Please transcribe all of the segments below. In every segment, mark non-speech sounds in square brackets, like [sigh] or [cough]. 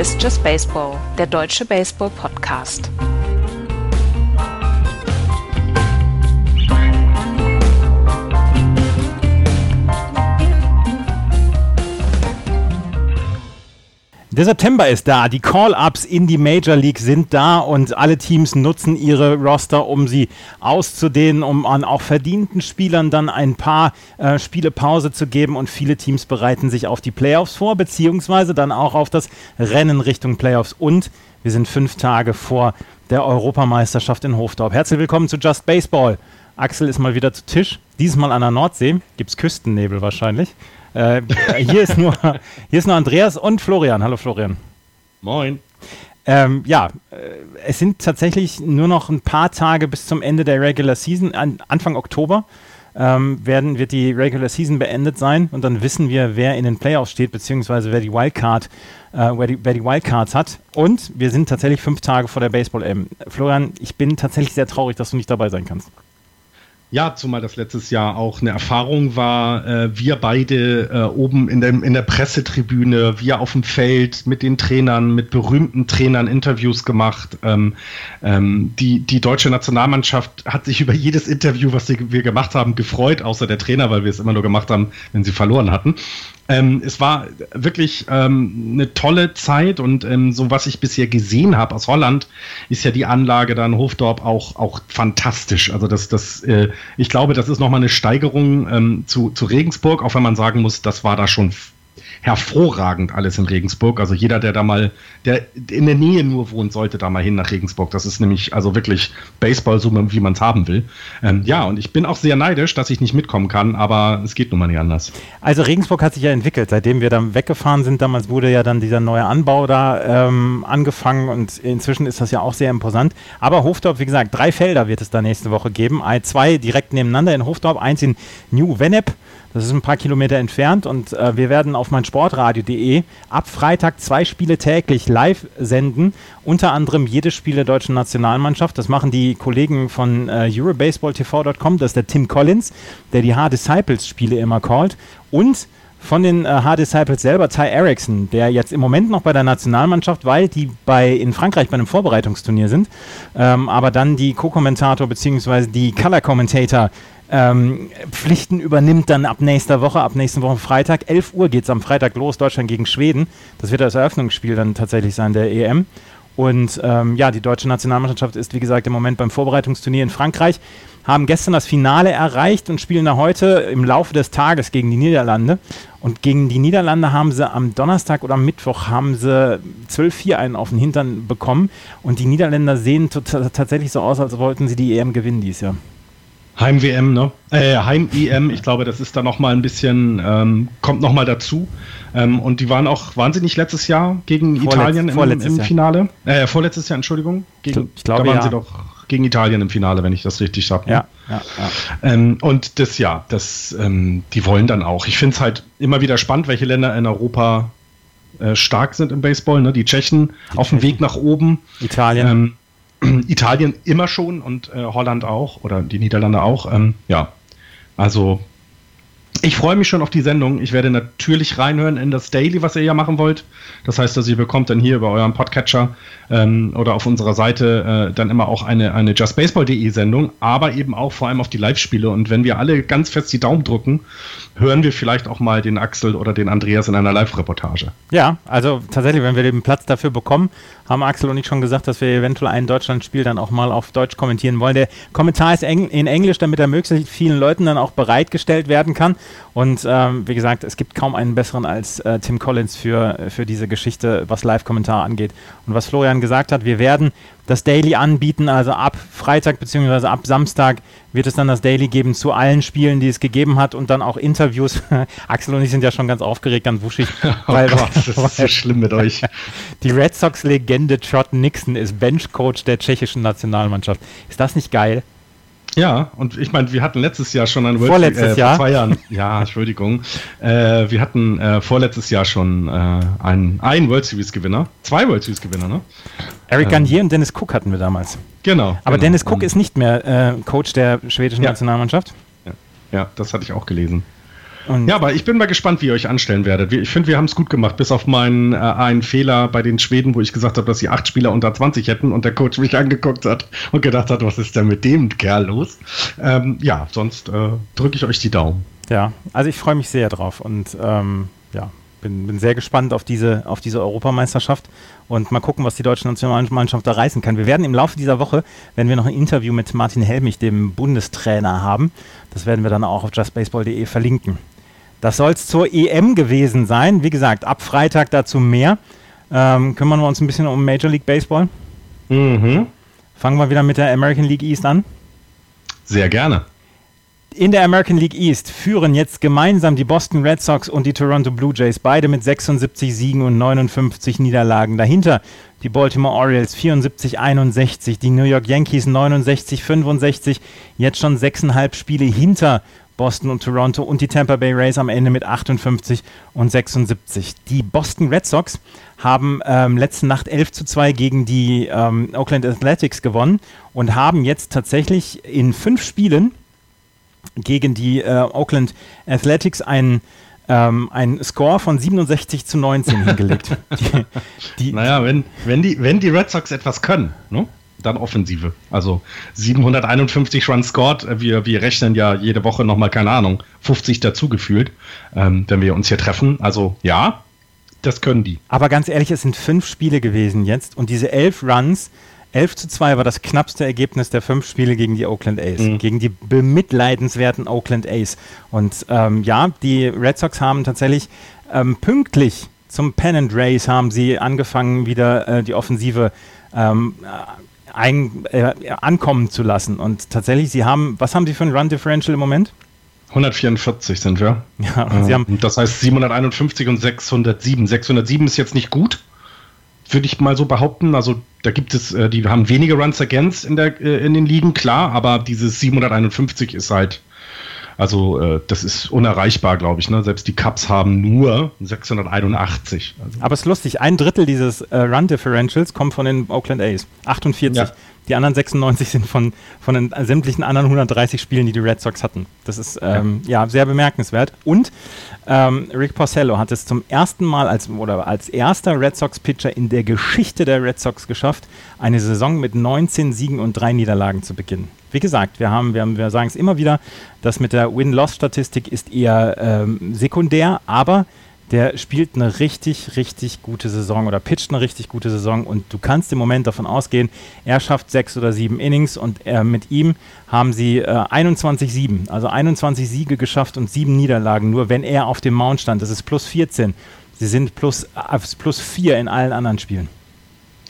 Ist Just Baseball, der deutsche Baseball-Podcast. Der September ist da, die Call-ups in die Major League sind da und alle Teams nutzen ihre Roster, um sie auszudehnen, um an auch verdienten Spielern dann ein paar äh, Spiele Pause zu geben und viele Teams bereiten sich auf die Playoffs vor, beziehungsweise dann auch auf das Rennen Richtung Playoffs und wir sind fünf Tage vor der Europameisterschaft in Hofdorf. Herzlich willkommen zu Just Baseball. Axel ist mal wieder zu Tisch, diesmal an der Nordsee, gibt es Küstennebel wahrscheinlich. Äh, hier, ist nur, hier ist nur Andreas und Florian. Hallo Florian. Moin. Ähm, ja, äh, es sind tatsächlich nur noch ein paar Tage bis zum Ende der Regular Season. An, Anfang Oktober ähm, werden, wird die Regular Season beendet sein und dann wissen wir, wer in den Playoffs steht, beziehungsweise wer die Wildcard, äh, wer, die, wer die Wildcards hat. Und wir sind tatsächlich fünf Tage vor der Baseball-M. Florian, ich bin tatsächlich sehr traurig, dass du nicht dabei sein kannst. Ja, zumal das letztes Jahr auch eine Erfahrung war. Äh, wir beide äh, oben in, dem, in der Pressetribüne, wir auf dem Feld mit den Trainern, mit berühmten Trainern Interviews gemacht. Ähm, ähm, die, die deutsche Nationalmannschaft hat sich über jedes Interview, was wir gemacht haben, gefreut, außer der Trainer, weil wir es immer nur gemacht haben, wenn sie verloren hatten. Ähm, es war wirklich ähm, eine tolle Zeit und ähm, so was ich bisher gesehen habe aus Holland, ist ja die Anlage da in Hofdorp auch, auch fantastisch. Also das, das, äh, ich glaube, das ist nochmal eine Steigerung ähm, zu, zu Regensburg, auch wenn man sagen muss, das war da schon hervorragend alles in Regensburg. Also jeder, der da mal, der in der Nähe nur wohnt, sollte da mal hin nach Regensburg. Das ist nämlich also wirklich Baseball, so wie man es haben will. Ähm, ja, und ich bin auch sehr neidisch, dass ich nicht mitkommen kann, aber es geht nun mal nicht anders. Also Regensburg hat sich ja entwickelt. Seitdem wir dann weggefahren sind, damals wurde ja dann dieser neue Anbau da ähm, angefangen und inzwischen ist das ja auch sehr imposant. Aber Hofdorf, wie gesagt, drei Felder wird es da nächste Woche geben. Zwei direkt nebeneinander in Hofdorf, eins in New Vennep das ist ein paar Kilometer entfernt und äh, wir werden auf meinsportradio.de ab Freitag zwei Spiele täglich live senden. Unter anderem jedes Spiel der deutschen Nationalmannschaft. Das machen die Kollegen von äh, EuroBaseballTV.com. Das ist der Tim Collins, der die H-Disciples-Spiele immer callt. Und von den äh, H-Disciples selber Ty Erickson, der jetzt im Moment noch bei der Nationalmannschaft, weil die bei, in Frankreich bei einem Vorbereitungsturnier sind, ähm, aber dann die Co-Kommentator bzw. die Color-Commentator ähm, Pflichten übernimmt dann ab nächster Woche, ab nächsten Woche Freitag. 11 Uhr geht es am Freitag los, Deutschland gegen Schweden. Das wird das Eröffnungsspiel dann tatsächlich sein, der EM. Und ähm, ja, die deutsche Nationalmannschaft ist, wie gesagt, im Moment beim Vorbereitungsturnier in Frankreich, haben gestern das Finale erreicht und spielen da heute im Laufe des Tages gegen die Niederlande. Und gegen die Niederlande haben sie am Donnerstag oder am Mittwoch haben sie 12-4 einen auf den Hintern bekommen. Und die Niederländer sehen tatsächlich so aus, als wollten sie die EM gewinnen dieses Jahr. Heim-WM, ne? Äh, Heim-EM, ich glaube, das ist da nochmal ein bisschen, ähm, kommt nochmal dazu. Ähm, und die waren auch wahnsinnig letztes Jahr gegen Vorletz, Italien im, im Finale. Äh, vorletztes Jahr, Entschuldigung. Gegen, ich glaube, da waren ja. sie doch gegen Italien im Finale, wenn ich das richtig sage. Ne? Ja, ja, ja. Ähm, und das, ja, das, ähm, die wollen dann auch. Ich finde es halt immer wieder spannend, welche Länder in Europa äh, stark sind im Baseball. Ne? Die Tschechen die auf dem Weg nach oben. Italien. [clears throat] Italien immer schon und äh, Holland auch oder die Niederlande auch. Ähm, ja, also ich freue mich schon auf die Sendung. Ich werde natürlich reinhören in das Daily, was ihr ja machen wollt. Das heißt, dass ihr bekommt dann hier über euren Podcatcher ähm, oder auf unserer Seite äh, dann immer auch eine, eine justbaseball.de Sendung, aber eben auch vor allem auf die Live-Spiele. Und wenn wir alle ganz fest die Daumen drücken, hören wir vielleicht auch mal den Axel oder den Andreas in einer Live-Reportage. Ja, also tatsächlich, wenn wir den Platz dafür bekommen, haben Axel und ich schon gesagt, dass wir eventuell ein Deutschlandspiel dann auch mal auf Deutsch kommentieren wollen. Der Kommentar ist in Englisch, damit er möglichst vielen Leuten dann auch bereitgestellt werden kann. Und ähm, wie gesagt, es gibt kaum einen besseren als äh, Tim Collins für, für diese Geschichte, was Live-Kommentar angeht. Und was Florian gesagt hat, wir werden das Daily anbieten, also ab Freitag bzw. ab Samstag wird es dann das Daily geben zu allen Spielen, die es gegeben hat und dann auch Interviews. [laughs] Axel und ich sind ja schon ganz aufgeregt, ganz wuschig. [laughs] oh weil, Gott, das ist so schlimm mit euch. [laughs] Die Red Sox-Legende Trot Nixon ist Benchcoach der tschechischen Nationalmannschaft. Ist das nicht geil? Ja, und ich meine, wir hatten letztes Jahr schon ein World Vorletztes äh, Jahr? Vor zwei Jahren. Ja, [laughs] Entschuldigung. Äh, wir hatten äh, vorletztes Jahr schon äh, einen, einen World Series Gewinner. Zwei World Series Gewinner, ne? Eric ähm, Garnier und Dennis Cook hatten wir damals. Genau. Aber genau. Dennis Cook und ist nicht mehr äh, Coach der schwedischen ja. Nationalmannschaft. Ja. ja, das hatte ich auch gelesen. Und ja, aber ich bin mal gespannt, wie ihr euch anstellen werdet. Ich finde, wir haben es gut gemacht, bis auf meinen äh, einen Fehler bei den Schweden, wo ich gesagt habe, dass sie acht Spieler unter 20 hätten und der Coach mich angeguckt hat und gedacht hat, was ist denn mit dem Kerl los? Ähm, ja, sonst äh, drücke ich euch die Daumen. Ja, also ich freue mich sehr drauf und ähm, ja, bin, bin sehr gespannt auf diese, auf diese Europameisterschaft und mal gucken, was die deutsche Nationalmannschaft da reißen kann. Wir werden im Laufe dieser Woche, wenn wir noch ein Interview mit Martin Helmich, dem Bundestrainer, haben, das werden wir dann auch auf justbaseball.de verlinken. Das soll es zur EM gewesen sein. Wie gesagt, ab Freitag dazu mehr. Ähm, kümmern wir uns ein bisschen um Major League Baseball. Mhm. Fangen wir wieder mit der American League East an. Sehr gerne. In der American League East führen jetzt gemeinsam die Boston Red Sox und die Toronto Blue Jays, beide mit 76 Siegen und 59 Niederlagen. Dahinter die Baltimore Orioles 74-61, die New York Yankees 69-65, jetzt schon sechseinhalb Spiele hinter Boston und Toronto und die Tampa Bay Rays am Ende mit 58 und 76. Die Boston Red Sox haben ähm, letzte Nacht 11 zu 2 gegen die ähm, Oakland Athletics gewonnen und haben jetzt tatsächlich in fünf Spielen gegen die äh, Oakland Athletics einen ähm, ein Score von 67 zu 19 [laughs] hingelegt. die, die, naja, wenn, wenn, die, wenn die Red Sox etwas können, ne? dann Offensive. Also 751 Runs scored. Wir, wir rechnen ja jede Woche nochmal, keine Ahnung, 50 dazu gefühlt, ähm, wenn wir uns hier treffen. Also ja, das können die. Aber ganz ehrlich, es sind fünf Spiele gewesen jetzt und diese elf Runs 11 zu 2 war das knappste Ergebnis der fünf Spiele gegen die Oakland A's, mhm. gegen die bemitleidenswerten Oakland A's. Und ähm, ja, die Red Sox haben tatsächlich ähm, pünktlich zum Pennant Race haben sie angefangen, wieder äh, die Offensive ähm, äh, ein, äh, ankommen zu lassen. Und tatsächlich, sie haben, was haben sie für ein Run Differential im Moment? 144 sind wir. Ja, und sie haben, das heißt 751 und 607. 607 ist jetzt nicht gut, würde ich mal so behaupten. Also da gibt es, äh, die haben weniger Runs against in, der, äh, in den Ligen, klar, aber dieses 751 ist halt, also äh, das ist unerreichbar, glaube ich. Ne? Selbst die Cups haben nur 681. Also. Aber es ist lustig, ein Drittel dieses äh, Run Differentials kommt von den Oakland A's. 48. Ja. Die anderen 96 sind von, von den sämtlichen anderen 130 Spielen, die die Red Sox hatten. Das ist ähm, ja. ja. sehr bemerkenswert. Und ähm, Rick Porcello hat es zum ersten Mal als, oder als erster Red Sox-Pitcher in der Geschichte der Red Sox geschafft, eine Saison mit 19 Siegen und drei Niederlagen zu beginnen. Wie gesagt, wir, haben, wir, haben, wir sagen es immer wieder, das mit der Win-Loss-Statistik ist eher ähm, sekundär, aber der spielt eine richtig, richtig gute Saison oder pitcht eine richtig gute Saison und du kannst im Moment davon ausgehen, er schafft sechs oder sieben Innings und äh, mit ihm haben sie äh, 21-7, also 21 Siege geschafft und sieben Niederlagen, nur wenn er auf dem Mount stand. Das ist plus 14. Sie sind plus, äh, plus 4 in allen anderen Spielen.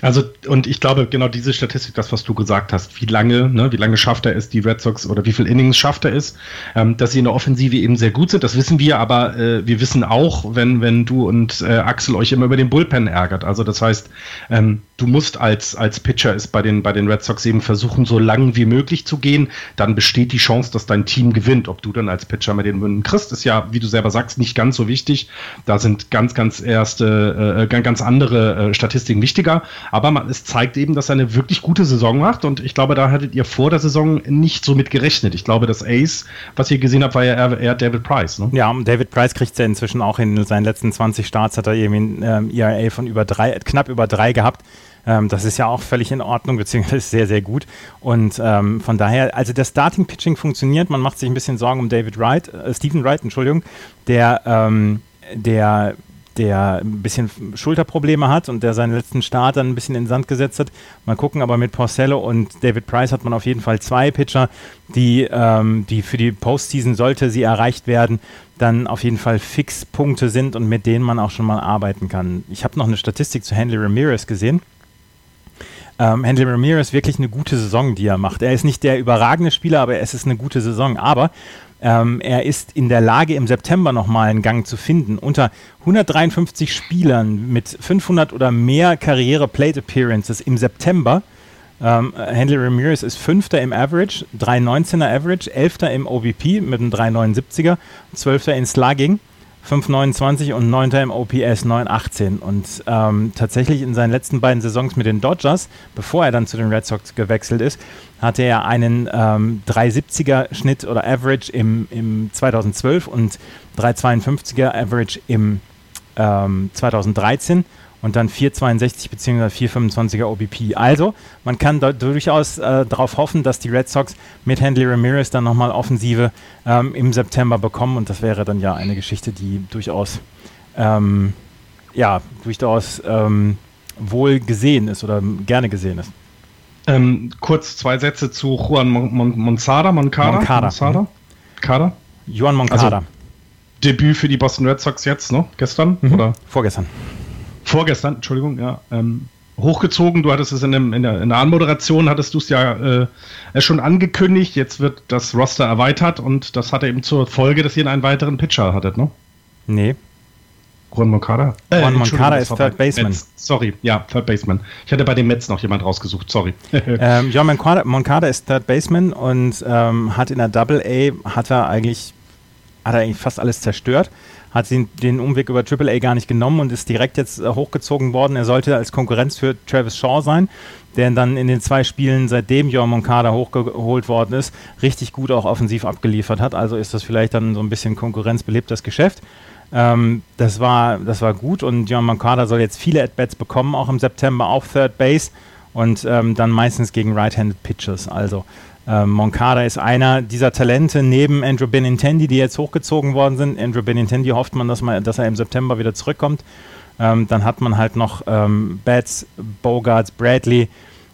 Also, und ich glaube, genau diese Statistik, das, was du gesagt hast, wie lange, ne, wie lange schafft er es, die Red Sox oder wie viel Innings schafft er es, ähm, dass sie in der Offensive eben sehr gut sind, das wissen wir, aber äh, wir wissen auch, wenn, wenn du und äh, Axel euch immer über den Bullpen ärgert. Also, das heißt, ähm, du musst als, als Pitcher es bei den, bei den Red Sox eben versuchen, so lang wie möglich zu gehen, dann besteht die Chance, dass dein Team gewinnt. Ob du dann als Pitcher mit den Münden kriegst, ist ja, wie du selber sagst, nicht ganz so wichtig. Da sind ganz, ganz erste, äh, ganz andere äh, Statistiken wichtiger. Aber man, es zeigt eben, dass er eine wirklich gute Saison macht und ich glaube, da hattet ihr vor der Saison nicht so mit gerechnet. Ich glaube, das Ace, was ihr gesehen habt, war ja eher, David Price. Ne? Ja, David Price kriegt ja inzwischen auch in seinen letzten 20 Starts, hat er irgendwie ein ähm, ERA von über drei, knapp über drei gehabt. Ähm, das ist ja auch völlig in Ordnung, beziehungsweise sehr, sehr gut. Und ähm, von daher, also das Starting Pitching funktioniert. Man macht sich ein bisschen Sorgen um David Wright, äh, Stephen Wright, Entschuldigung, der, ähm, der der ein bisschen Schulterprobleme hat und der seinen letzten Start dann ein bisschen in den Sand gesetzt hat. Mal gucken, aber mit Porcello und David Price hat man auf jeden Fall zwei Pitcher, die, ähm, die für die Postseason, sollte sie erreicht werden, dann auf jeden Fall Fixpunkte sind und mit denen man auch schon mal arbeiten kann. Ich habe noch eine Statistik zu Henry Ramirez gesehen. Ähm, Henry Ramirez wirklich eine gute Saison, die er macht. Er ist nicht der überragende Spieler, aber es ist eine gute Saison. Aber ähm, er ist in der Lage, im September nochmal einen Gang zu finden. Unter 153 Spielern mit 500 oder mehr Karriere-Plate-Appearances im September. Ähm, Henry Ramirez ist Fünfter im Average, 319er Average, Elfter im OBP mit einem 379er, Zwölfter in Slugging. 5,29 und 9. im OPS 9,18. Und ähm, tatsächlich in seinen letzten beiden Saisons mit den Dodgers, bevor er dann zu den Red Sox gewechselt ist, hatte er einen ähm, 3,70er Schnitt oder Average im, im 2012 und 3,52er Average im ähm, 2013 und dann 4,62 bzw. 4,25er OBP. Also, man kann durchaus äh, darauf hoffen, dass die Red Sox mit Handley Ramirez dann nochmal Offensive ähm, im September bekommen und das wäre dann ja eine Geschichte, die durchaus, ähm, ja, durchaus ähm, wohl gesehen ist oder gerne gesehen ist. Ähm, kurz zwei Sätze zu Juan Mon Mon Moncada, Moncada, Moncada. Moncada? Moncada? Juan Moncada. Also, Debüt für die Boston Red Sox jetzt, ne? Gestern? Mhm. Oder? Vorgestern. Vorgestern, Entschuldigung, ja. Ähm, hochgezogen, du hattest es in, dem, in, der, in der Anmoderation, hattest du es ja äh, schon angekündigt, jetzt wird das Roster erweitert und das hatte eben zur Folge, dass ihr einen weiteren Pitcher hattet, ne? Nee. Juan Moncada? Juan Moncada ist Third Baseman. Mets. Sorry, ja, Third Baseman. Ich hatte bei den Mets noch jemand rausgesucht, sorry. [laughs] ähm, John Moncada, Moncada ist Third Baseman und ähm, hat in der Double A hat er eigentlich hat er eigentlich fast alles zerstört, hat den, den Umweg über Triple A gar nicht genommen und ist direkt jetzt äh, hochgezogen worden. Er sollte als Konkurrenz für Travis Shaw sein, der dann in den zwei Spielen, seitdem John Moncada hochgeholt worden ist, richtig gut auch offensiv abgeliefert hat. Also ist das vielleicht dann so ein bisschen konkurrenzbelebtes Geschäft. Ähm, das, war, das war gut und John Moncada soll jetzt viele At-Bats bekommen, auch im September auf Third Base und ähm, dann meistens gegen Right-Handed Pitchers. Also ähm, Moncada ist einer dieser Talente neben Andrew Benintendi, die jetzt hochgezogen worden sind. Andrew Benintendi hofft man, dass, man, dass er im September wieder zurückkommt. Ähm, dann hat man halt noch ähm, Betts, Bogarts, Bradley.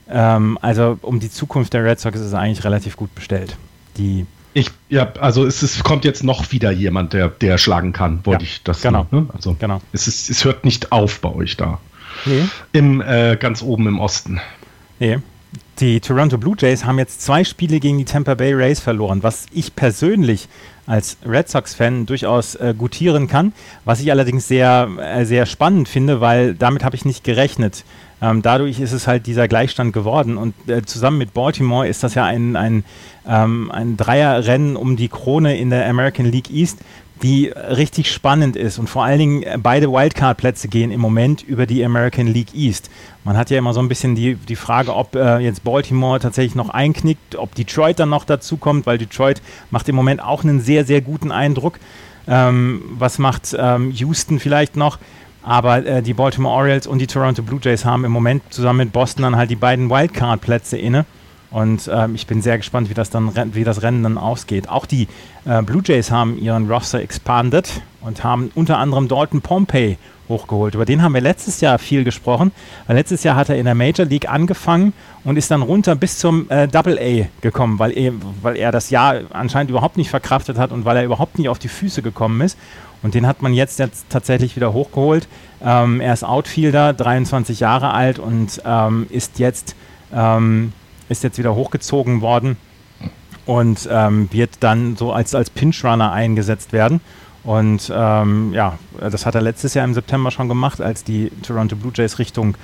Ähm, also um die Zukunft der Red Sox ist es eigentlich relativ gut bestellt. Die Ich, ja, also es, ist, kommt jetzt noch wieder jemand, der, der schlagen kann, wollte Ja, ich das genau. Ne? Also Genau. es, ist, es hört nicht auf bei euch da. Nee. Im, äh, ganz oben im Osten. Nee. Die Toronto Blue Jays haben jetzt zwei Spiele gegen die Tampa Bay Rays verloren, was ich persönlich als Red Sox-Fan durchaus äh, gutieren kann, was ich allerdings sehr, äh, sehr spannend finde, weil damit habe ich nicht gerechnet. Ähm, dadurch ist es halt dieser Gleichstand geworden und äh, zusammen mit Baltimore ist das ja ein, ein, ähm, ein Dreierrennen um die Krone in der American League East, die richtig spannend ist und vor allen Dingen äh, beide Wildcard-Plätze gehen im Moment über die American League East. Man hat ja immer so ein bisschen die, die Frage, ob äh, jetzt Baltimore tatsächlich noch einknickt, ob Detroit dann noch dazu kommt, weil Detroit macht im Moment auch einen sehr, sehr guten Eindruck. Ähm, was macht ähm, Houston vielleicht noch? Aber äh, die Baltimore Orioles und die Toronto Blue Jays haben im Moment zusammen mit Boston dann halt die beiden Wildcard-Plätze inne. Und ähm, ich bin sehr gespannt, wie das, dann, wie das Rennen dann ausgeht. Auch die äh, Blue Jays haben ihren Roster expanded und haben unter anderem Dalton Pompey hochgeholt. Über den haben wir letztes Jahr viel gesprochen. Weil letztes Jahr hat er in der Major League angefangen und ist dann runter bis zum äh, Double A gekommen, weil er, weil er das Jahr anscheinend überhaupt nicht verkraftet hat und weil er überhaupt nicht auf die Füße gekommen ist. Und den hat man jetzt, jetzt tatsächlich wieder hochgeholt. Ähm, er ist Outfielder, 23 Jahre alt und ähm, ist jetzt ähm, ist jetzt wieder hochgezogen worden und ähm, wird dann so als, als Pinch-Runner eingesetzt werden. Und ähm, ja, das hat er letztes Jahr im September schon gemacht, als die Toronto Blue Jays Richtung,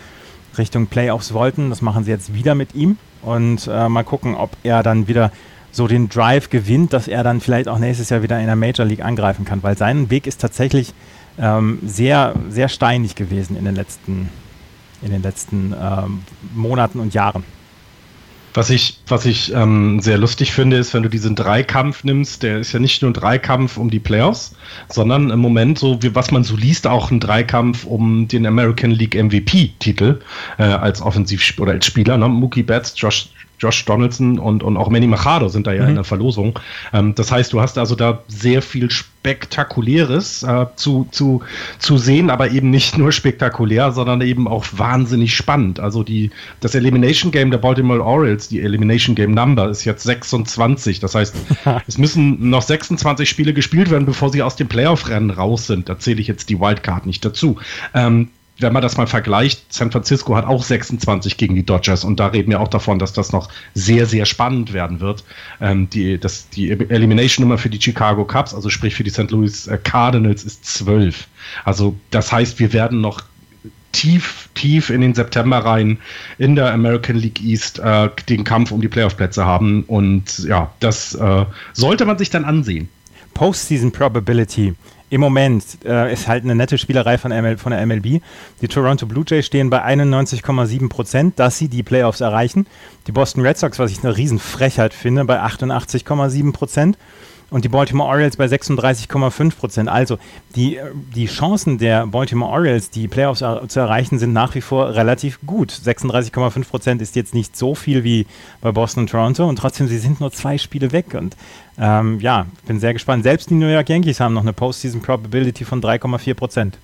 Richtung Playoffs wollten. Das machen sie jetzt wieder mit ihm. Und äh, mal gucken, ob er dann wieder so den Drive gewinnt, dass er dann vielleicht auch nächstes Jahr wieder in der Major League angreifen kann. Weil sein Weg ist tatsächlich ähm, sehr, sehr steinig gewesen in den letzten, in den letzten ähm, Monaten und Jahren. Was ich, was ich ähm, sehr lustig finde, ist, wenn du diesen Dreikampf nimmst, der ist ja nicht nur ein Dreikampf um die Playoffs, sondern im Moment, so wie was man so liest, auch ein Dreikampf um den American League MVP-Titel äh, als Offensiv- oder als Spieler. Ne? Mookie Betts, Josh, Josh Donaldson und, und auch Manny Machado sind da ja Mhm. in der Verlosung. Ähm, das heißt, du hast also da sehr viel Spektakuläres äh, zu, zu, zu sehen, aber eben nicht nur spektakulär, sondern eben auch wahnsinnig spannend. Also die, das Elimination Game der Baltimore Orioles, die Elimination Game Number, ist jetzt 26. Das heißt, [laughs] es müssen noch 26 Spiele gespielt werden, bevor sie aus dem Playoff-Rennen raus sind. Da zähle ich jetzt die Wildcard nicht dazu. Ähm, wenn man das mal vergleicht, San Francisco hat auch 26 gegen die Dodgers und da reden wir auch davon, dass das noch sehr, sehr spannend werden wird. Ähm, die, das, die Elimination-Nummer für die Chicago Cubs, also sprich für die St. Louis äh, Cardinals, ist 12. Also das heißt, wir werden noch tief, tief in den September rein in der American League East äh, den Kampf um die Playoff-Plätze haben und ja, das äh, sollte man sich dann ansehen. Postseason Probability im Moment äh, ist halt eine nette Spielerei von, ML, von der MLB. Die Toronto Blue Jays stehen bei 91,7 Prozent, dass sie die Playoffs erreichen. Die Boston Red Sox, was ich eine Riesenfrechheit finde, bei 88,7 Prozent und die Baltimore Orioles bei 36,5 Prozent. Also die, die Chancen der Baltimore Orioles, die Playoffs zu erreichen, sind nach wie vor relativ gut. 36,5 Prozent ist jetzt nicht so viel wie bei Boston und Toronto und trotzdem, sie sind nur zwei Spiele weg und ähm, ja, bin sehr gespannt. Selbst die New York Yankees haben noch eine Postseason Probability von 3,4 Prozent.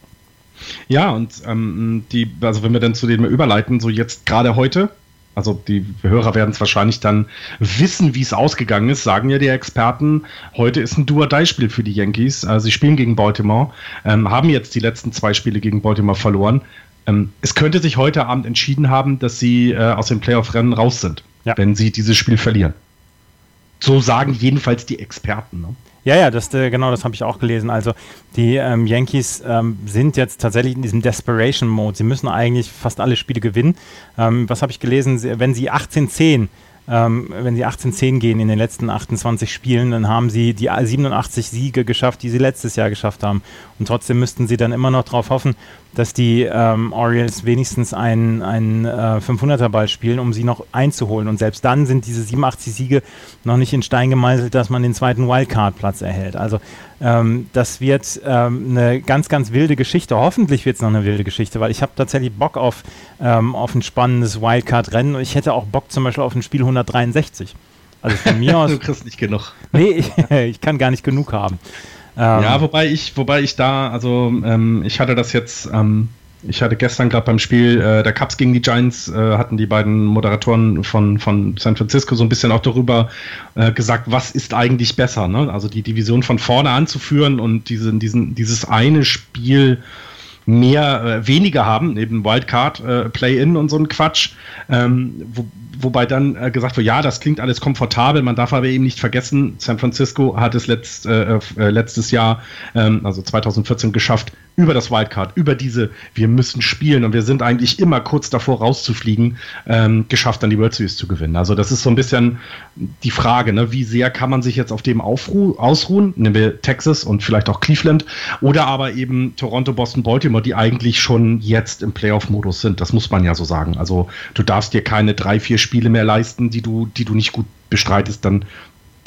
Ja, und ähm, die, also wenn wir dann zu dem überleiten, so jetzt gerade heute, also die Hörer werden es wahrscheinlich dann wissen, wie es ausgegangen ist, sagen ja die Experten, heute ist ein Do-or-Die-Spiel für die Yankees. Also sie spielen gegen Baltimore, ähm, haben jetzt die letzten zwei Spiele gegen Baltimore verloren. Ähm, es könnte sich heute Abend entschieden haben, dass sie äh, aus dem Playoff-Rennen raus sind, ja. wenn sie dieses Spiel verlieren. So sagen jedenfalls die Experten. Ne? Ja, ja, das, äh, genau, das habe ich auch gelesen. Also die ähm, Yankees ähm, sind jetzt tatsächlich in diesem Desperation-Mode. Sie müssen eigentlich fast alle Spiele gewinnen. Ähm, was habe ich gelesen? Wenn sie 18-10 ähm, wenn sie 18-10 gehen in den letzten 28 Spielen, dann haben sie die 87 Siege geschafft, die sie letztes Jahr geschafft haben. Und trotzdem müssten sie dann immer noch darauf hoffen, dass die ähm, Orioles wenigstens einen, einen äh, 500er-Ball spielen, um sie noch einzuholen. Und selbst dann sind diese 87 Siege noch nicht in Stein gemeißelt, dass man den zweiten Wildcard-Platz erhält. Also ähm, das wird ähm, eine ganz, ganz wilde Geschichte. Hoffentlich wird es noch eine wilde Geschichte, weil ich habe tatsächlich Bock auf, ähm, auf ein spannendes Wildcard-Rennen und ich hätte auch Bock zum Beispiel auf ein Spiel 163. Also von mir [laughs] aus. du kriegst nicht genug. Nee, ich, [laughs] ich kann gar nicht genug haben. Ähm, ja, wobei ich, wobei ich da, also ähm, ich hatte das jetzt, ähm, ich hatte gestern gerade beim Spiel äh, der Cubs gegen die Giants, äh, hatten die beiden Moderatoren von, von San Francisco so ein bisschen auch darüber äh, gesagt, was ist eigentlich besser, ne? Also die Division von vorne anzuführen und diesen, diesen, dieses eine Spiel mehr, äh, weniger haben, neben Wildcard, äh, Play-In und so ein Quatsch, ähm, wo, wobei dann äh, gesagt wird, ja, das klingt alles komfortabel, man darf aber eben nicht vergessen, San Francisco hat es letzt, äh, äh, letztes Jahr, ähm, also 2014 geschafft, über das Wildcard, über diese, wir müssen spielen und wir sind eigentlich immer kurz davor rauszufliegen, ähm, geschafft, dann die World Series zu gewinnen. Also das ist so ein bisschen die Frage, ne? wie sehr kann man sich jetzt auf dem ausruhen, nehmen wir Texas und vielleicht auch Cleveland, oder aber eben Toronto, Boston, Baltimore, die eigentlich schon jetzt im Playoff-Modus sind. Das muss man ja so sagen. Also du darfst dir keine drei, vier Spiele mehr leisten, die du, die du nicht gut bestreitest, dann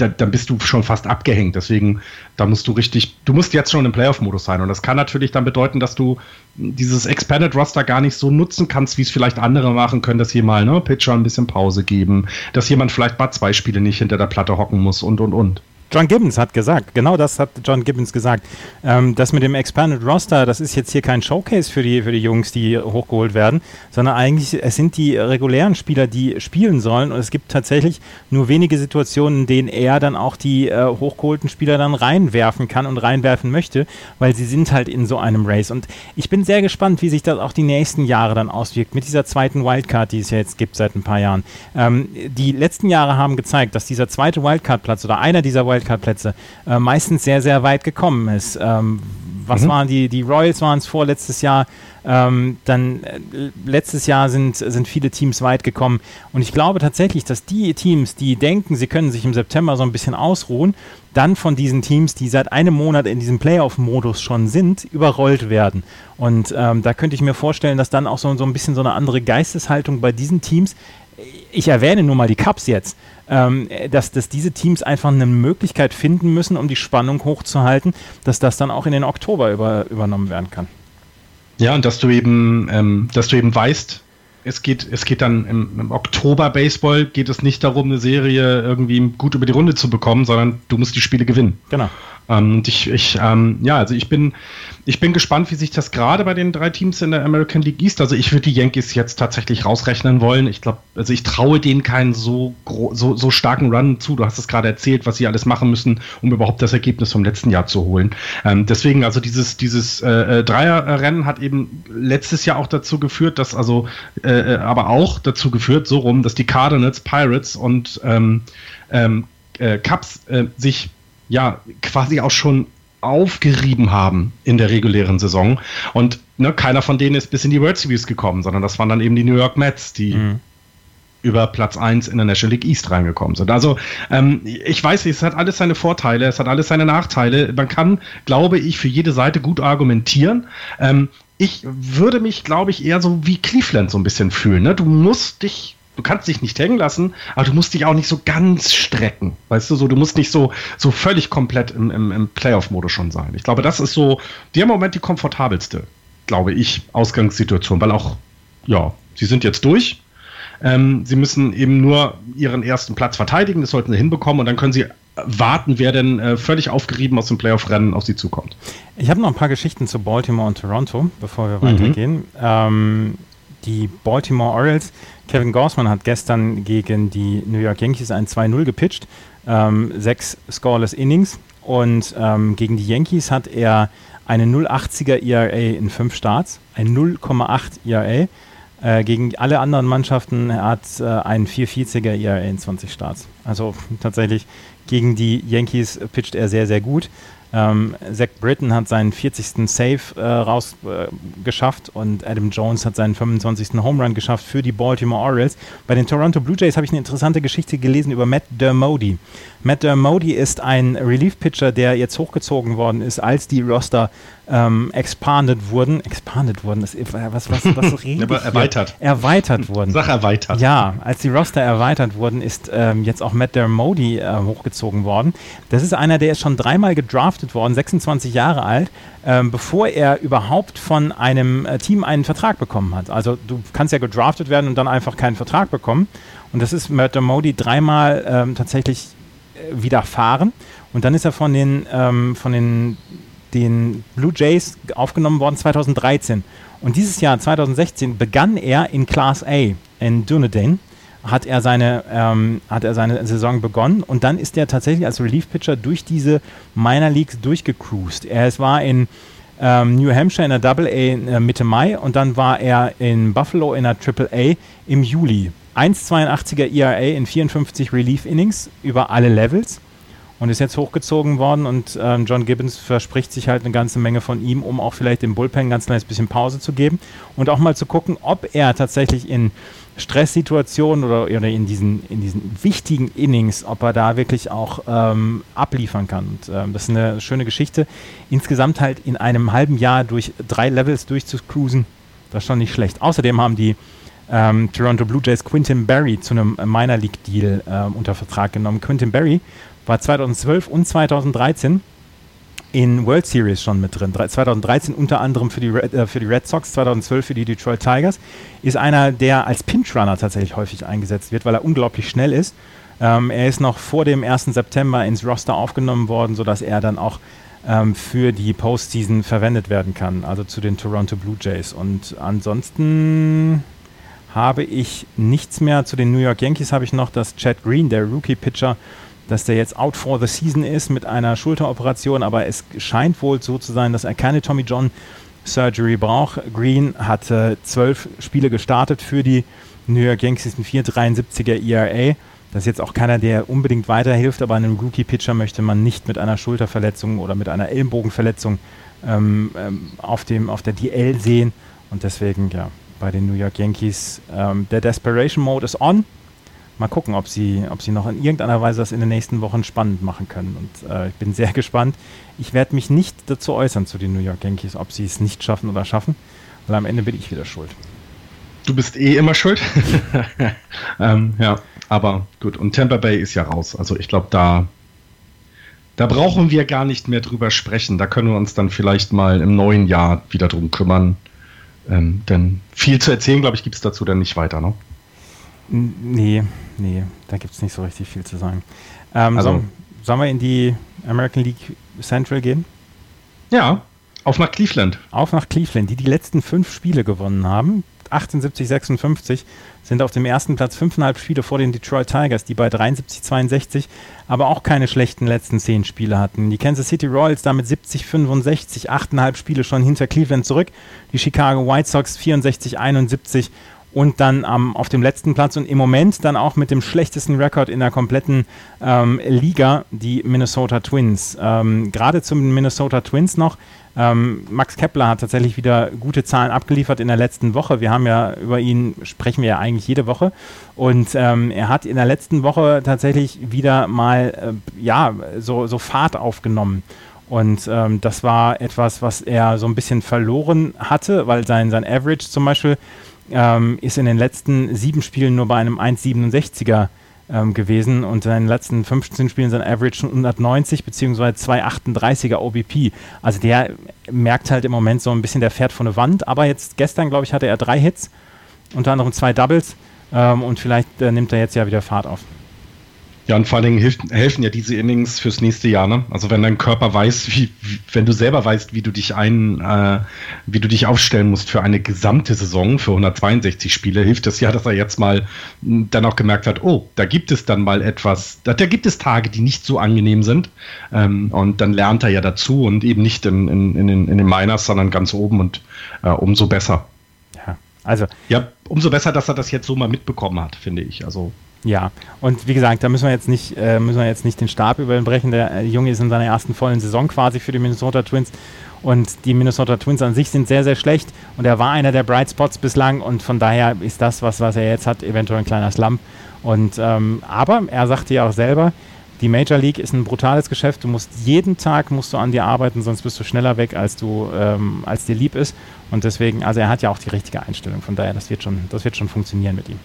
da, dann bist du schon fast abgehängt. Deswegen, da musst du richtig, du musst jetzt schon im Playoff-Modus sein. Und das kann natürlich dann bedeuten, dass du dieses Expanded Roster gar nicht so nutzen kannst, wie es vielleicht andere machen können, dass hier mal ne, Pitcher ein bisschen Pause geben, dass jemand vielleicht mal zwei Spiele nicht hinter der Platte hocken muss und und und. John Gibbons hat gesagt, genau das hat John Gibbons gesagt. Ähm, das mit dem Expanded Roster, das ist jetzt hier kein Showcase für die, für die Jungs, die hochgeholt werden, sondern eigentlich, es sind die regulären Spieler, die spielen sollen und es gibt tatsächlich nur wenige Situationen, in denen er dann auch die äh, hochgeholten Spieler dann reinwerfen kann und reinwerfen möchte, weil sie sind halt in so einem Race. Und ich bin sehr gespannt, wie sich das auch die nächsten Jahre dann auswirkt mit dieser zweiten Wildcard, die es ja jetzt gibt seit ein paar Jahren. Ähm, die letzten Jahre haben gezeigt, dass dieser zweite Wildcard-Platz oder einer dieser Wildcard Wildcard-Plätze äh, meistens sehr, sehr weit gekommen ist. Ähm, was mhm. waren die, die Royals waren es vorletztes Jahr, ähm, dann äh, letztes Jahr sind, sind viele Teams weit gekommen und ich glaube tatsächlich, dass die Teams, die denken, sie können sich im September so ein bisschen ausruhen, dann von diesen Teams, die seit einem Monat in diesem Playoff-Modus schon sind, überrollt werden. Und ähm, da könnte ich mir vorstellen, dass dann auch so, so ein bisschen so eine andere Geisteshaltung bei diesen Teams, ich erwähne nur mal die Cups jetzt, ähm, dass, dass diese Teams einfach eine Möglichkeit finden müssen, um die Spannung hochzuhalten, dass das dann auch in den Oktober über, übernommen werden kann. Ja, und dass du eben, ähm, dass du eben weißt, es geht, es geht dann im, im, Oktober Baseball geht es nicht darum, eine Serie irgendwie gut über die Runde zu bekommen, sondern du musst die Spiele gewinnen. Genau. Ähm, und ich, ich ähm, ja, also ich bin, ich bin gespannt, wie sich das gerade bei den drei Teams in der American League East, also ich würde die Yankees jetzt tatsächlich rausrechnen wollen. Ich glaube, also ich traue denen keinen so, so, so starken Run zu. Du hast es gerade erzählt, was sie alles machen müssen, um überhaupt das Ergebnis vom letzten Jahr zu holen. Ähm, deswegen, also dieses, dieses äh, äh Dreierrennen hat eben letztes Jahr auch dazu geführt, dass also, äh, äh, aber auch dazu geführt, so rum, dass die Cardinals, Pirates und ähm, ähm, äh, Cubs sich ja quasi auch schon aufgerieben haben in der regulären Saison. Und ne, keiner von denen ist bis in die World Series gekommen, sondern das waren dann eben die New York Mets, die mhm. über Platz 1 in der National League East reingekommen sind. Also ähm, ich weiß nicht, es hat alles seine Vorteile, es hat alles seine Nachteile. Man kann, glaube ich, für jede Seite gut argumentieren. Ähm, ich würde mich, glaube ich, eher so wie Cleveland so ein bisschen fühlen. Ne? Du musst dich du kannst dich nicht hängen lassen, aber du musst dich auch nicht so ganz strecken. Weißt du, so, du musst nicht so, so völlig komplett im, im, im Playoff-Modus schon sein. Ich glaube, das ist so der Moment die komfortabelste, glaube ich, Ausgangssituation, weil auch, ja, sie sind jetzt durch. Ähm, sie müssen eben nur ihren ersten Platz verteidigen, das sollten sie hinbekommen und dann können sie warten, wer denn äh, völlig aufgerieben aus dem Playoff-Rennen auf sie zukommt. Ich habe noch ein paar Geschichten zu Baltimore und Toronto, bevor wir mhm. weitergehen. Ähm, die Baltimore Orioles, Kevin Gorsman hat gestern gegen die New York Yankees ein 2-0 gepitcht, ähm, sechs scoreless Innings und ähm, gegen die Yankees hat er eine 0,80er ERA in fünf Starts, ein 0,8 ERA äh, gegen alle anderen Mannschaften hat äh, ein 440er ERA in 20 Starts. Also tatsächlich gegen die Yankees pitcht er sehr, sehr gut. Ähm, Zach Britton hat seinen 40. Save äh, rausgeschafft äh, und Adam Jones hat seinen 25. Home Run geschafft für die Baltimore Orioles. Bei den Toronto Blue Jays habe ich eine interessante Geschichte gelesen über Matt Dermody. Matt Dermody ist ein Relief-Pitcher, der jetzt hochgezogen worden ist, als die Roster ähm, expanded wurden. Expanded wurden, das, was, was, was [laughs] rede Aber erweitert. Erweitert wurden. Sach erweitert. Ja, als die Roster erweitert wurden, ist ähm, jetzt auch Matt Dermody äh, hochgezogen worden. Das ist einer, der ist schon dreimal gedraftet worden, 26 Jahre alt, ähm, bevor er überhaupt von einem äh, Team einen Vertrag bekommen hat. Also du kannst ja gedraftet werden und dann einfach keinen Vertrag bekommen. Und das ist Matt Dermody dreimal ähm, tatsächlich äh, widerfahren. Und dann ist er von den, ähm, von den den Blue Jays aufgenommen worden 2013. Und dieses Jahr, 2016, begann er in Class A in Dunedin, hat er seine, ähm, hat er seine Saison begonnen und dann ist er tatsächlich als Relief-Pitcher durch diese Minor Leagues durchgecruised. Er es war in ähm, New Hampshire in der Double A Mitte Mai und dann war er in Buffalo in der Triple A im Juli. 1,82er ERA in 54 Relief-Innings über alle Levels und ist jetzt hochgezogen worden und ähm, John Gibbons verspricht sich halt eine ganze Menge von ihm, um auch vielleicht dem Bullpen ganz kleines bisschen Pause zu geben und auch mal zu gucken, ob er tatsächlich in Stresssituationen oder, oder in, diesen, in diesen wichtigen Innings, ob er da wirklich auch ähm, abliefern kann. Und ähm, das ist eine schöne Geschichte. Insgesamt halt in einem halben Jahr durch drei Levels durchzucruisen, das ist schon nicht schlecht. Außerdem haben die ähm, Toronto Blue Jays Quinton Barry zu einem Minor League Deal ähm, unter Vertrag genommen. Quinton Barry war 2012 und 2013 in World Series schon mit drin. 2013 unter anderem für die, Red, äh, für die Red Sox, 2012 für die Detroit Tigers. Ist einer, der als Pinch-Runner tatsächlich häufig eingesetzt wird, weil er unglaublich schnell ist. Ähm, er ist noch vor dem 1. September ins Roster aufgenommen worden, sodass er dann auch ähm, für die Postseason verwendet werden kann, also zu den Toronto Blue Jays. Und ansonsten habe ich nichts mehr. Zu den New York Yankees habe ich noch, dass Chad Green, der Rookie-Pitcher, dass der jetzt out for the season ist mit einer Schulteroperation, aber es scheint wohl so zu sein, dass er keine Tommy John Surgery braucht. Green hat äh, zwölf Spiele gestartet für die New York Yankees, ein 4,73er ERA. Das ist jetzt auch keiner, der unbedingt weiterhilft, aber einem Rookie-Pitcher möchte man nicht mit einer Schulterverletzung oder mit einer Ellenbogenverletzung ähm, ähm, auf, dem, auf der DL sehen. Und deswegen, ja, bei den New York Yankees, ähm, der Desperation Mode ist on mal gucken, ob sie, ob sie noch in irgendeiner Weise das in den nächsten Wochen spannend machen können. Und äh, ich bin sehr [laughs] gespannt. Ich werde mich nicht dazu äußern zu den New York Yankees, ob sie es nicht schaffen oder schaffen, weil am Ende bin ich wieder schuld. Du bist eh immer schuld. [laughs] ähm, ja, aber gut. Und Tampa Bay ist ja raus. Also ich glaube, da, da brauchen wir gar nicht mehr drüber sprechen. Da können wir uns dann vielleicht mal im neuen Jahr wieder drum kümmern. Ähm, denn viel zu erzählen, glaube ich, gibt es dazu dann nicht weiter. Ne? Nee, nee, da gibt es nicht so richtig viel zu sagen. Ähm, also, so, sollen wir in die American League Central gehen? Ja, auf nach Cleveland. Auf nach Cleveland, die die letzten fünf Spiele gewonnen haben. 78, 56 sind auf dem ersten Platz fünfeinhalb Spiele vor den Detroit Tigers, die bei 73, 62 aber auch keine schlechten letzten zehn Spiele hatten. Die Kansas City Royals damit 70, 65, achteinhalb Spiele schon hinter Cleveland zurück. Die Chicago White Sox 64, 71 und dann ähm, auf dem letzten Platz und im Moment dann auch mit dem schlechtesten Rekord in der kompletten ähm, Liga, die Minnesota Twins. Ähm, Gerade zum Minnesota Twins noch. Ähm, Max Kepler hat tatsächlich wieder gute Zahlen abgeliefert in der letzten Woche. Wir haben ja über ihn, sprechen wir ja eigentlich jede Woche. Und ähm, er hat in der letzten Woche tatsächlich wieder mal, äh, ja, so, so Fahrt aufgenommen. Und ähm, das war etwas, was er so ein bisschen verloren hatte, weil sein, sein Average zum Beispiel ähm, ist in den letzten sieben Spielen nur bei einem 1,67er ähm, gewesen und in den letzten 15 Spielen sein Average schon 190 bzw. 238er OBP. Also der merkt halt im Moment so ein bisschen, der fährt von der Wand, aber jetzt gestern, glaube ich, hatte er drei Hits, unter anderem zwei Doubles ähm, und vielleicht äh, nimmt er jetzt ja wieder Fahrt auf. Ja, und vor allen Dingen hilft, helfen ja diese Innings fürs nächste Jahr, ne? Also wenn dein Körper weiß, wie, wenn du selber weißt, wie du dich ein, äh, wie du dich aufstellen musst für eine gesamte Saison, für 162 Spiele, hilft es ja, dass er jetzt mal hm, dann auch gemerkt hat, oh, da gibt es dann mal etwas, da, da gibt es Tage, die nicht so angenehm sind. Ähm, und dann lernt er ja dazu und eben nicht in, in, in, den, in den Miners, sondern ganz oben und äh, umso besser. Ja, also. Ja, umso besser, dass er das jetzt so mal mitbekommen hat, finde ich. Also. Ja, und wie gesagt, da müssen wir jetzt nicht, äh, müssen wir jetzt nicht den Stab über ihn brechen. Der äh, Junge ist in seiner ersten vollen Saison quasi für die Minnesota Twins. Und die Minnesota Twins an sich sind sehr, sehr schlecht. Und er war einer der Bright Spots bislang. Und von daher ist das, was, was er jetzt hat, eventuell ein kleiner Slump. Und, ähm, aber er sagte ja auch selber, die Major League ist ein brutales Geschäft. Du musst jeden Tag musst du an dir arbeiten, sonst bist du schneller weg, als du, ähm, als dir lieb ist. Und deswegen, also er hat ja auch die richtige Einstellung. Von daher, das wird schon, das wird schon funktionieren mit ihm.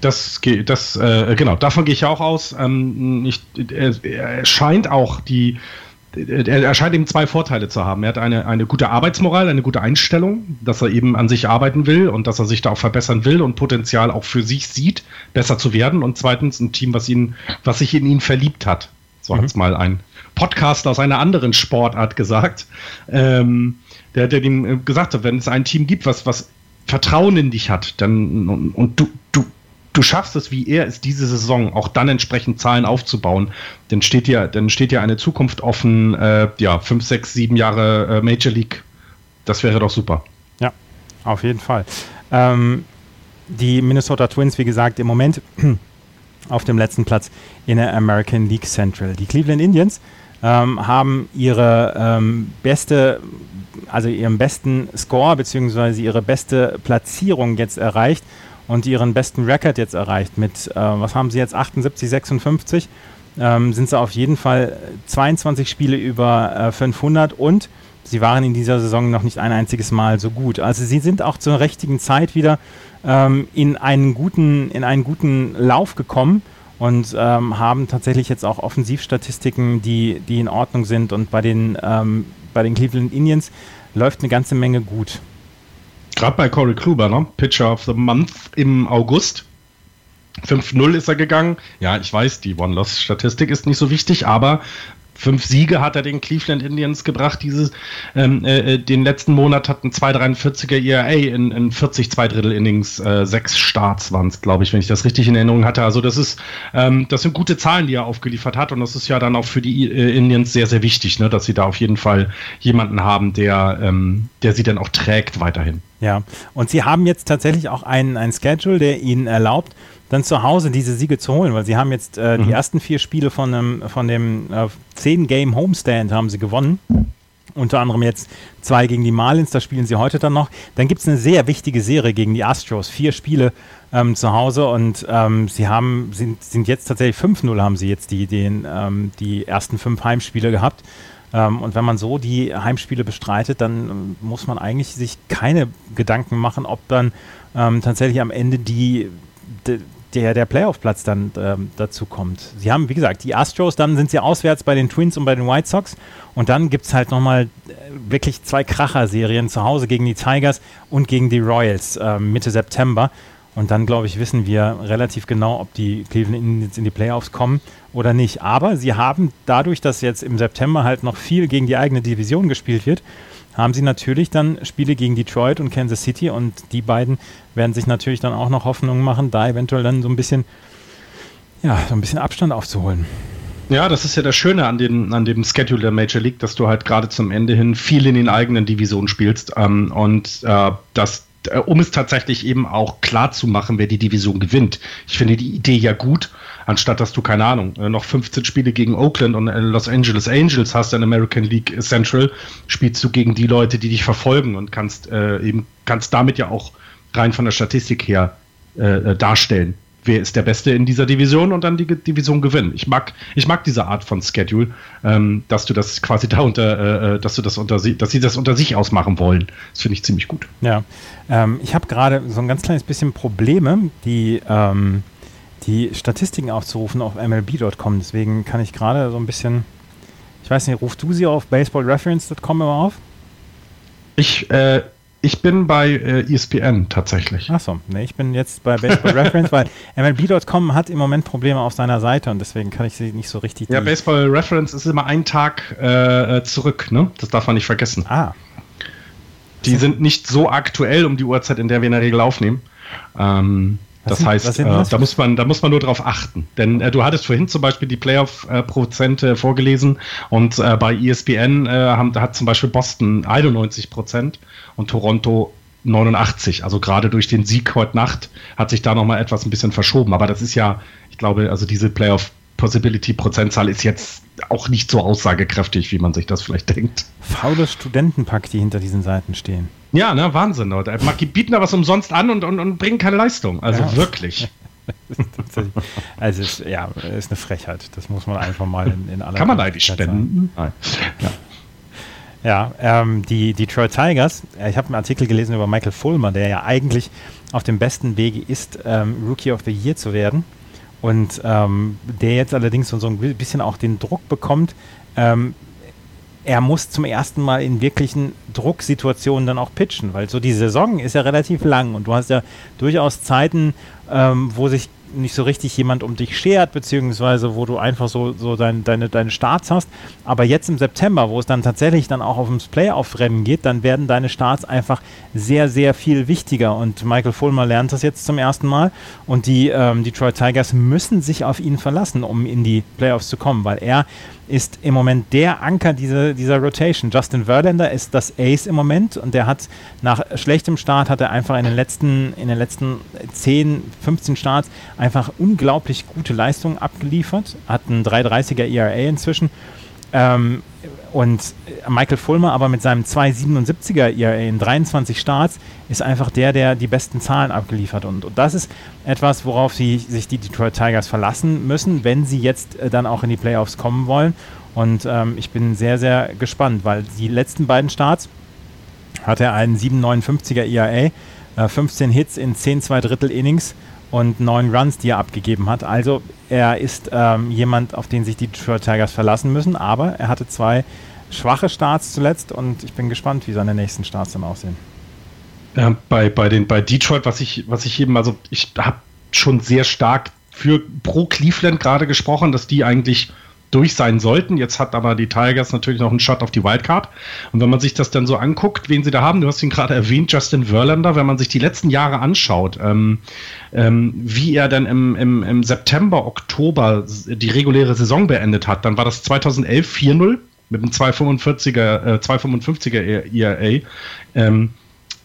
Das, das äh, genau, davon gehe ich auch aus. Ähm, ich, er, er scheint auch die, er scheint eben zwei Vorteile zu haben. Er hat eine, eine gute Arbeitsmoral, eine gute Einstellung, dass er eben an sich arbeiten will und dass er sich da auch verbessern will und Potenzial auch für sich sieht, besser zu werden. Und zweitens ein Team, was ihn, was sich in ihn verliebt hat. So mhm. hat es mal ein Podcast aus einer anderen Sportart gesagt. Ähm, der, der ihm gesagt hat, wenn es ein Team gibt, was, was Vertrauen in dich hat, dann und, und du, du schaffst es, wie er es diese Saison, auch dann entsprechend Zahlen aufzubauen, dann steht dir, dann steht dir eine Zukunft offen, äh, ja, fünf, sechs, sieben Jahre äh, Major League. Das wäre doch super. Ja, auf jeden Fall. Ähm, die Minnesota Twins, wie gesagt, im Moment [clears throat] auf dem letzten Platz in der American League Central. Die Cleveland Indians ähm, haben ihre ähm, beste, also ihren besten Score bzw. ihre beste Platzierung jetzt erreicht und ihren besten Rekord jetzt erreicht. Mit, äh, was haben sie jetzt, 78, 56? Ähm, sind sie auf jeden Fall 22 Spiele über äh, 500 und sie waren in dieser Saison noch nicht ein einziges Mal so gut. Also sie sind auch zur richtigen Zeit wieder ähm, in, einen guten, in einen guten Lauf gekommen und ähm, haben tatsächlich jetzt auch Offensivstatistiken, die, die in Ordnung sind und bei den, ähm, bei den Cleveland Indians läuft eine ganze Menge gut. Gerade bei Corey Kluber, ne? Pitcher of the Month im August. 5-0 ist er gegangen. Ja, ich weiß, die One-Loss-Statistik ist nicht so wichtig, aber fünf Siege hat er den Cleveland Indians gebracht. Dieses, ähm, äh, äh den letzten Monat hatten 2,43er ERA in, in 40 Zweidrittel-Innings, äh, sechs Starts waren es, glaube ich, wenn ich das richtig in Erinnerung hatte. Also das ist, ähm, das sind gute Zahlen, die er aufgeliefert hat und das ist ja dann auch für die äh, Indians sehr, sehr wichtig, ne, dass sie da auf jeden Fall jemanden haben, der, ähm, der sie dann auch trägt weiterhin. Ja, und sie haben jetzt tatsächlich auch einen, einen Schedule, der ihnen erlaubt, dann zu Hause diese Siege zu holen, weil sie haben jetzt äh, mhm. die ersten vier Spiele von, einem, von dem äh, 10-Game Homestand haben sie gewonnen. Unter anderem jetzt zwei gegen die Marlins, da spielen sie heute dann noch. Dann gibt es eine sehr wichtige Serie gegen die Astros. Vier Spiele ähm, zu Hause und ähm, sie haben, sind, sind jetzt tatsächlich 5-0 haben sie jetzt die, den, ähm, die ersten fünf Heimspiele gehabt. Ähm, und wenn man so die Heimspiele bestreitet, dann ähm, muss man eigentlich sich keine Gedanken machen, ob dann ähm, tatsächlich am Ende die, der, der Playoff-Platz dann ähm, dazu kommt. Sie haben, wie gesagt, die Astros, dann sind sie auswärts bei den Twins und bei den White Sox. Und dann gibt es halt nochmal äh, wirklich zwei Kracher-Serien zu Hause gegen die Tigers und gegen die Royals äh, Mitte September. Und dann, glaube ich, wissen wir relativ genau, ob die Cleveland Indians in die Playoffs kommen oder nicht. Aber sie haben dadurch, dass jetzt im September halt noch viel gegen die eigene Division gespielt wird, haben sie natürlich dann Spiele gegen Detroit und Kansas City und die beiden werden sich natürlich dann auch noch Hoffnungen machen, da eventuell dann so ein bisschen, ja, so ein bisschen Abstand aufzuholen. Ja, das ist ja das Schöne an, den, an dem Schedule der Major League, dass du halt gerade zum Ende hin viel in den eigenen Divisionen spielst ähm, und äh, dass äh, um es tatsächlich eben auch klar zu machen, wer die Division gewinnt. Ich finde die Idee ja gut, Anstatt dass du, keine Ahnung, äh, noch 15 Spiele gegen Oakland und äh, Los Angeles Angels hast in American League Central, spielst du gegen die Leute, die dich verfolgen und kannst äh, eben, kannst damit ja auch rein von der Statistik her äh, darstellen, wer ist der Beste in dieser Division und dann die Division gewinnen. Ich mag, ich mag diese Art von Schedule, ähm, dass du das quasi da unter, äh, dass du das unter sie, dass sie das unter sich ausmachen wollen. Das finde ich ziemlich gut. Ja, ähm, ich habe gerade so ein ganz kleines bisschen Probleme, die ähm, die Statistiken aufzurufen auf MLB.com. Deswegen kann ich gerade so ein bisschen, ich weiß nicht, rufst du sie auf baseballreference.com immer auf? Ich äh, ich bin bei äh, ESPN tatsächlich. Achso, nee, ich bin jetzt bei Baseball Reference, [laughs] weil MLB.com hat im Moment Probleme auf seiner Seite und deswegen kann ich sie nicht so richtig. Ja, Baseball Reference ist immer ein Tag äh, zurück, ne? Das darf man nicht vergessen. Ah. Die sind nicht so aktuell um die Uhrzeit, in der wir in der Regel aufnehmen. Ähm, das sind, heißt, äh, da, muss man, da muss man nur drauf achten. Denn äh, du hattest vorhin zum Beispiel die Playoff-Prozente äh, vorgelesen und äh, bei ESPN äh, haben, da hat zum Beispiel Boston 91 Prozent und Toronto 89. Also gerade durch den Sieg heute Nacht hat sich da nochmal etwas ein bisschen verschoben. Aber das ist ja, ich glaube, also diese Playoff Possibility-Prozentzahl ist jetzt auch nicht so aussagekräftig, wie man sich das vielleicht denkt. Faules Studentenpack, die hinter diesen Seiten stehen. Ja, ne, Wahnsinn, Leute. Die bieten da was umsonst an und, und, und bringen keine Leistung. Also ja. wirklich. [laughs] also ist, ja, ist eine Frechheit. Das muss man einfach mal in, in aller Kann man eigentlich spenden? Nein. Ja. Ja, ähm, die Detroit Tigers, ich habe einen Artikel gelesen über Michael Fulmer, der ja eigentlich auf dem besten Wege ist, ähm, Rookie of the Year zu werden. Und ähm, der jetzt allerdings so, so ein bisschen auch den Druck bekommt, ähm, er muss zum ersten Mal in wirklichen Drucksituationen dann auch pitchen, weil so die Saison ist ja relativ lang und du hast ja durchaus Zeiten, ähm, wo sich nicht so richtig jemand um dich schert, beziehungsweise wo du einfach so, so dein, deine, deine Starts hast. Aber jetzt im September, wo es dann tatsächlich dann auch aufs Playoff-Rennen geht, dann werden deine Starts einfach sehr, sehr viel wichtiger. Und Michael Fulmer lernt das jetzt zum ersten Mal. Und die ähm, Detroit Tigers müssen sich auf ihn verlassen, um in die Playoffs zu kommen, weil er ist im Moment der Anker dieser, dieser Rotation. Justin Verlander ist das Ace im Moment und der hat nach schlechtem Start hat er einfach in den letzten, in den letzten 10, 15 Starts einfach unglaublich gute Leistungen abgeliefert, hat einen 330er ERA inzwischen. Ähm, und Michael Fulmer aber mit seinem 2,77er ERA in 23 Starts ist einfach der, der die besten Zahlen abgeliefert. Und, und das ist etwas, worauf sie, sich die Detroit Tigers verlassen müssen, wenn sie jetzt äh, dann auch in die Playoffs kommen wollen. Und ähm, ich bin sehr, sehr gespannt, weil die letzten beiden Starts hat er einen 7,59er ERA, äh, 15 Hits in 10 2 Drittel Innings und neun Runs, die er abgegeben hat. Also er ist ähm, jemand, auf den sich die Detroit Tigers verlassen müssen, aber er hatte zwei schwache Starts zuletzt und ich bin gespannt, wie seine nächsten Starts dann aussehen. Ja, bei, bei, den, bei Detroit, was ich, was ich eben, also ich habe schon sehr stark für pro Cleveland gerade gesprochen, dass die eigentlich durch sein sollten. Jetzt hat aber die Tigers natürlich noch einen Shot auf die Wildcard. Und wenn man sich das dann so anguckt, wen sie da haben, du hast ihn gerade erwähnt, Justin Verlander, wenn man sich die letzten Jahre anschaut, ähm, ähm, wie er dann im, im, im September, Oktober die reguläre Saison beendet hat, dann war das 2011 4-0 mit einem 245er, äh, 255er ERA. Ähm,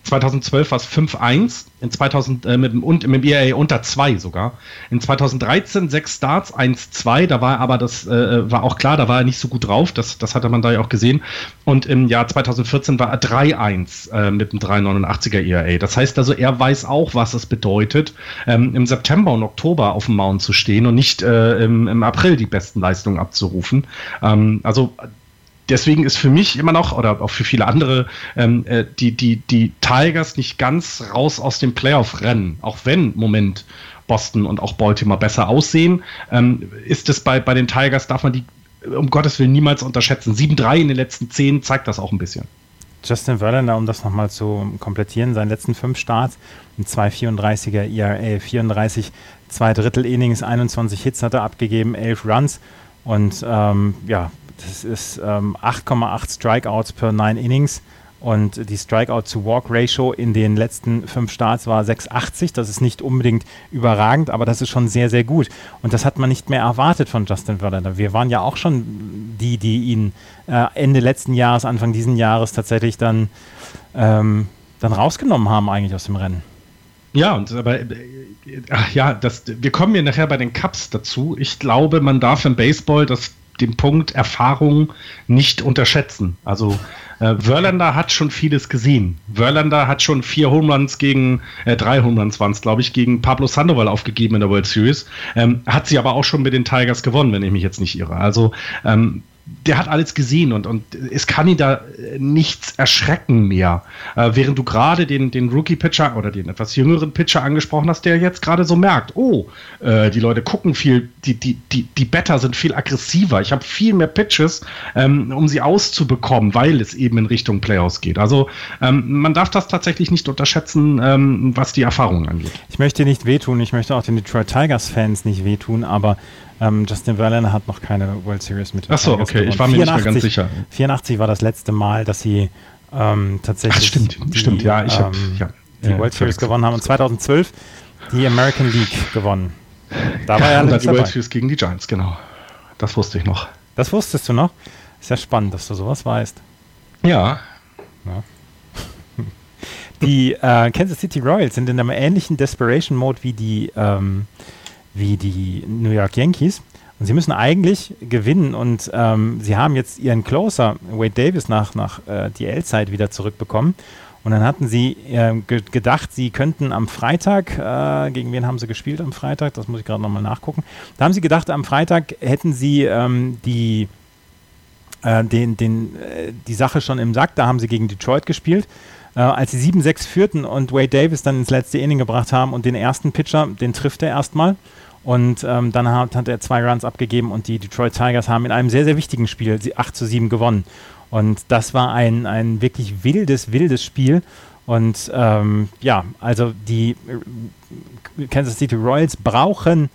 2012 war es 5-1, in 2000 äh, mit, und mit dem ERA unter 2 sogar. In 2013 6 Starts, 1-2, da war aber das äh, war auch klar, da war er nicht so gut drauf, das, das hatte man da ja auch gesehen. Und im Jahr 2014 war er 3-1 äh, mit dem 389er ERA. Das heißt also, er weiß auch, was es bedeutet, ähm, im September und Oktober auf dem Mount zu stehen und nicht äh, im, im April die besten Leistungen abzurufen. Ähm, also deswegen ist für mich immer noch, oder auch für viele andere, ähm, äh, die, die, die Tigers nicht ganz raus aus dem Playoff-Rennen, auch wenn, Moment, Boston und auch Baltimore besser aussehen, ähm, ist es bei, bei den Tigers, darf man die um Gottes Willen niemals unterschätzen. 7-3 in den letzten 10 zeigt das auch ein bisschen. Justin Verlander, um das nochmal zu komplettieren, seinen letzten fünf Starts, ein 2,34er ERA, 34 zwei Drittel Innings, 21 Hits hat er abgegeben, 11 Runs und ähm, ja, das ist ähm, 8,8 Strikeouts per 9 Innings. Und die Strikeout-to-Walk-Ratio in den letzten fünf Starts war 6,80. Das ist nicht unbedingt überragend, aber das ist schon sehr, sehr gut. Und das hat man nicht mehr erwartet von Justin Verlander. Wir waren ja auch schon die, die ihn äh, Ende letzten Jahres, Anfang diesen Jahres tatsächlich dann, ähm, dann rausgenommen haben eigentlich aus dem Rennen. Ja, und aber ach ja, das, wir kommen ja nachher bei den Cups dazu. Ich glaube, man darf im Baseball das, den Punkt Erfahrung nicht unterschätzen. Also äh, Wörlander hat schon vieles gesehen. Wörlander hat schon vier Home Runs gegen, äh, drei Home Runs waren es, glaube ich, gegen Pablo Sandoval aufgegeben in der World Series. Ähm, hat sie aber auch schon mit den Tigers gewonnen, wenn ich mich jetzt nicht irre. Also ähm, der hat alles gesehen und, und es kann ihn da äh, nichts erschrecken mehr. Äh, während du gerade den, den Rookie-Pitcher oder den etwas jüngeren Pitcher angesprochen hast, der jetzt gerade so merkt, oh, äh, die Leute gucken viel, die, die, die, die Better sind viel aggressiver. Ich habe viel mehr Pitches, ähm, um sie auszubekommen, weil es eben in Richtung Playoffs geht. Also ähm, man darf das tatsächlich nicht unterschätzen, ähm, was die Erfahrung angeht. Ich möchte nicht wehtun, ich möchte auch den Detroit Tigers-Fans nicht wehtun, aber ähm, Justin Verlander hat noch keine World Series mit den Achso, okay, gewonnen. ich war mir 84, nicht mehr ganz sicher. 84 war das letzte Mal, dass sie ähm, tatsächlich Ach, stimmt, die, stimmt, ja, ich habe ähm, ja, die ja, World Series gewonnen haben und 2012 die American League gewonnen. Da war ja, ja die World Series gegen die Giants, genau. Das wusste ich noch. Das wusstest du noch? Ist ja spannend, dass du sowas weißt. Ja. ja. [laughs] Die äh, Kansas City Royals sind in einem ähnlichen Desperation Mode wie die ähm, wie die New York Yankees. Und sie müssen eigentlich gewinnen und ähm, sie haben jetzt ihren Closer, Wade Davis, nach, nach äh, DL-Zeit wieder zurückbekommen. Und dann hatten sie äh, ge gedacht, sie könnten am Freitag, äh, gegen wen haben sie gespielt am Freitag? Das muss ich gerade nochmal nachgucken. Da haben sie gedacht, am Freitag hätten sie ähm, die, äh, den, den, äh, die Sache schon im Sack. Da haben sie gegen Detroit gespielt. Äh, als sie 7-6 führten und Wade Davis dann ins letzte Inning gebracht haben und den ersten Pitcher, den trifft er erstmal. Und ähm, dann hat, hat, er zwei Runs abgegeben und die Detroit Tigers haben in einem sehr, sehr wichtigen Spiel 8 zu 7 gewonnen. Und das war ein, ein wirklich wildes, wildes Spiel. Und ähm, ja, also die äh, Kansas City Royals brauchen,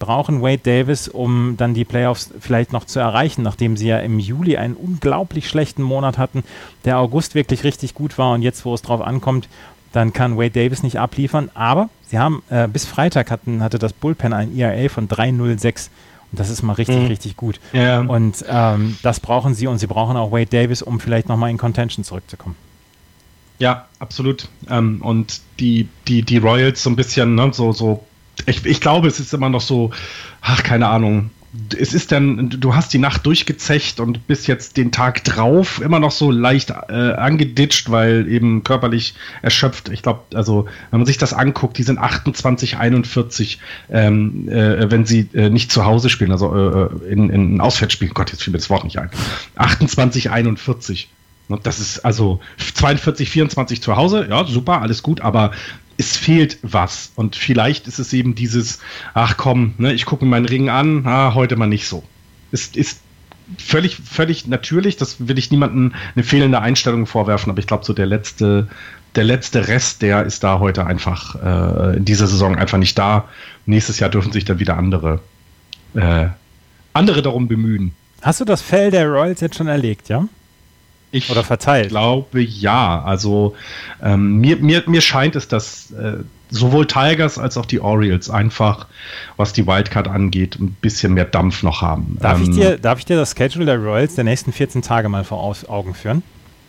brauchen Wade Davis, um dann die Playoffs vielleicht noch zu erreichen, nachdem sie ja im Juli einen unglaublich schlechten Monat hatten, der August wirklich richtig gut war und jetzt, wo es drauf ankommt, dann kann Wade Davis nicht abliefern. Aber sie haben äh, bis Freitag hatten, hatte das Bullpen ein ERA von 3,06. Und das ist mal richtig, mhm. richtig gut. Ja. Und ähm, das brauchen sie und sie brauchen auch Wade Davis, um vielleicht nochmal in Contention zurückzukommen. Ja, absolut. Ähm, und die, die, die Royals so ein bisschen, ne, so, so, ich, ich glaube, es ist immer noch so, ach, keine Ahnung, es ist dann, du hast die Nacht durchgezecht und bist jetzt den Tag drauf immer noch so leicht äh, angeditscht, weil eben körperlich erschöpft. Ich glaube, also wenn man sich das anguckt, die sind 28, 41, ähm, äh, wenn sie äh, nicht zu Hause spielen, also äh, in, in Auswärtsspielen. Gott, jetzt fiel mir das Wort nicht ein. 28, 41. Das ist also 42, 24 zu Hause, ja, super, alles gut, aber es fehlt was. Und vielleicht ist es eben dieses, ach komm, ne, ich gucke mir meinen Ring an, ah, heute mal nicht so. Es ist völlig, völlig natürlich, das will ich niemandem eine fehlende Einstellung vorwerfen, aber ich glaube, so der letzte, der letzte Rest, der ist da heute einfach äh, in dieser Saison einfach nicht da. Nächstes Jahr dürfen sich dann wieder andere, äh, andere darum bemühen. Hast du das Fell der Royals jetzt schon erlegt, ja? Ich Oder verteilt? glaube ja. Also ähm, mir, mir, mir scheint es, dass äh, sowohl Tigers als auch die Orioles einfach, was die Wildcard angeht, ein bisschen mehr Dampf noch haben. Darf, ähm, ich, dir, darf ich dir das Schedule der Royals der nächsten 14 Tage mal vor Augen führen?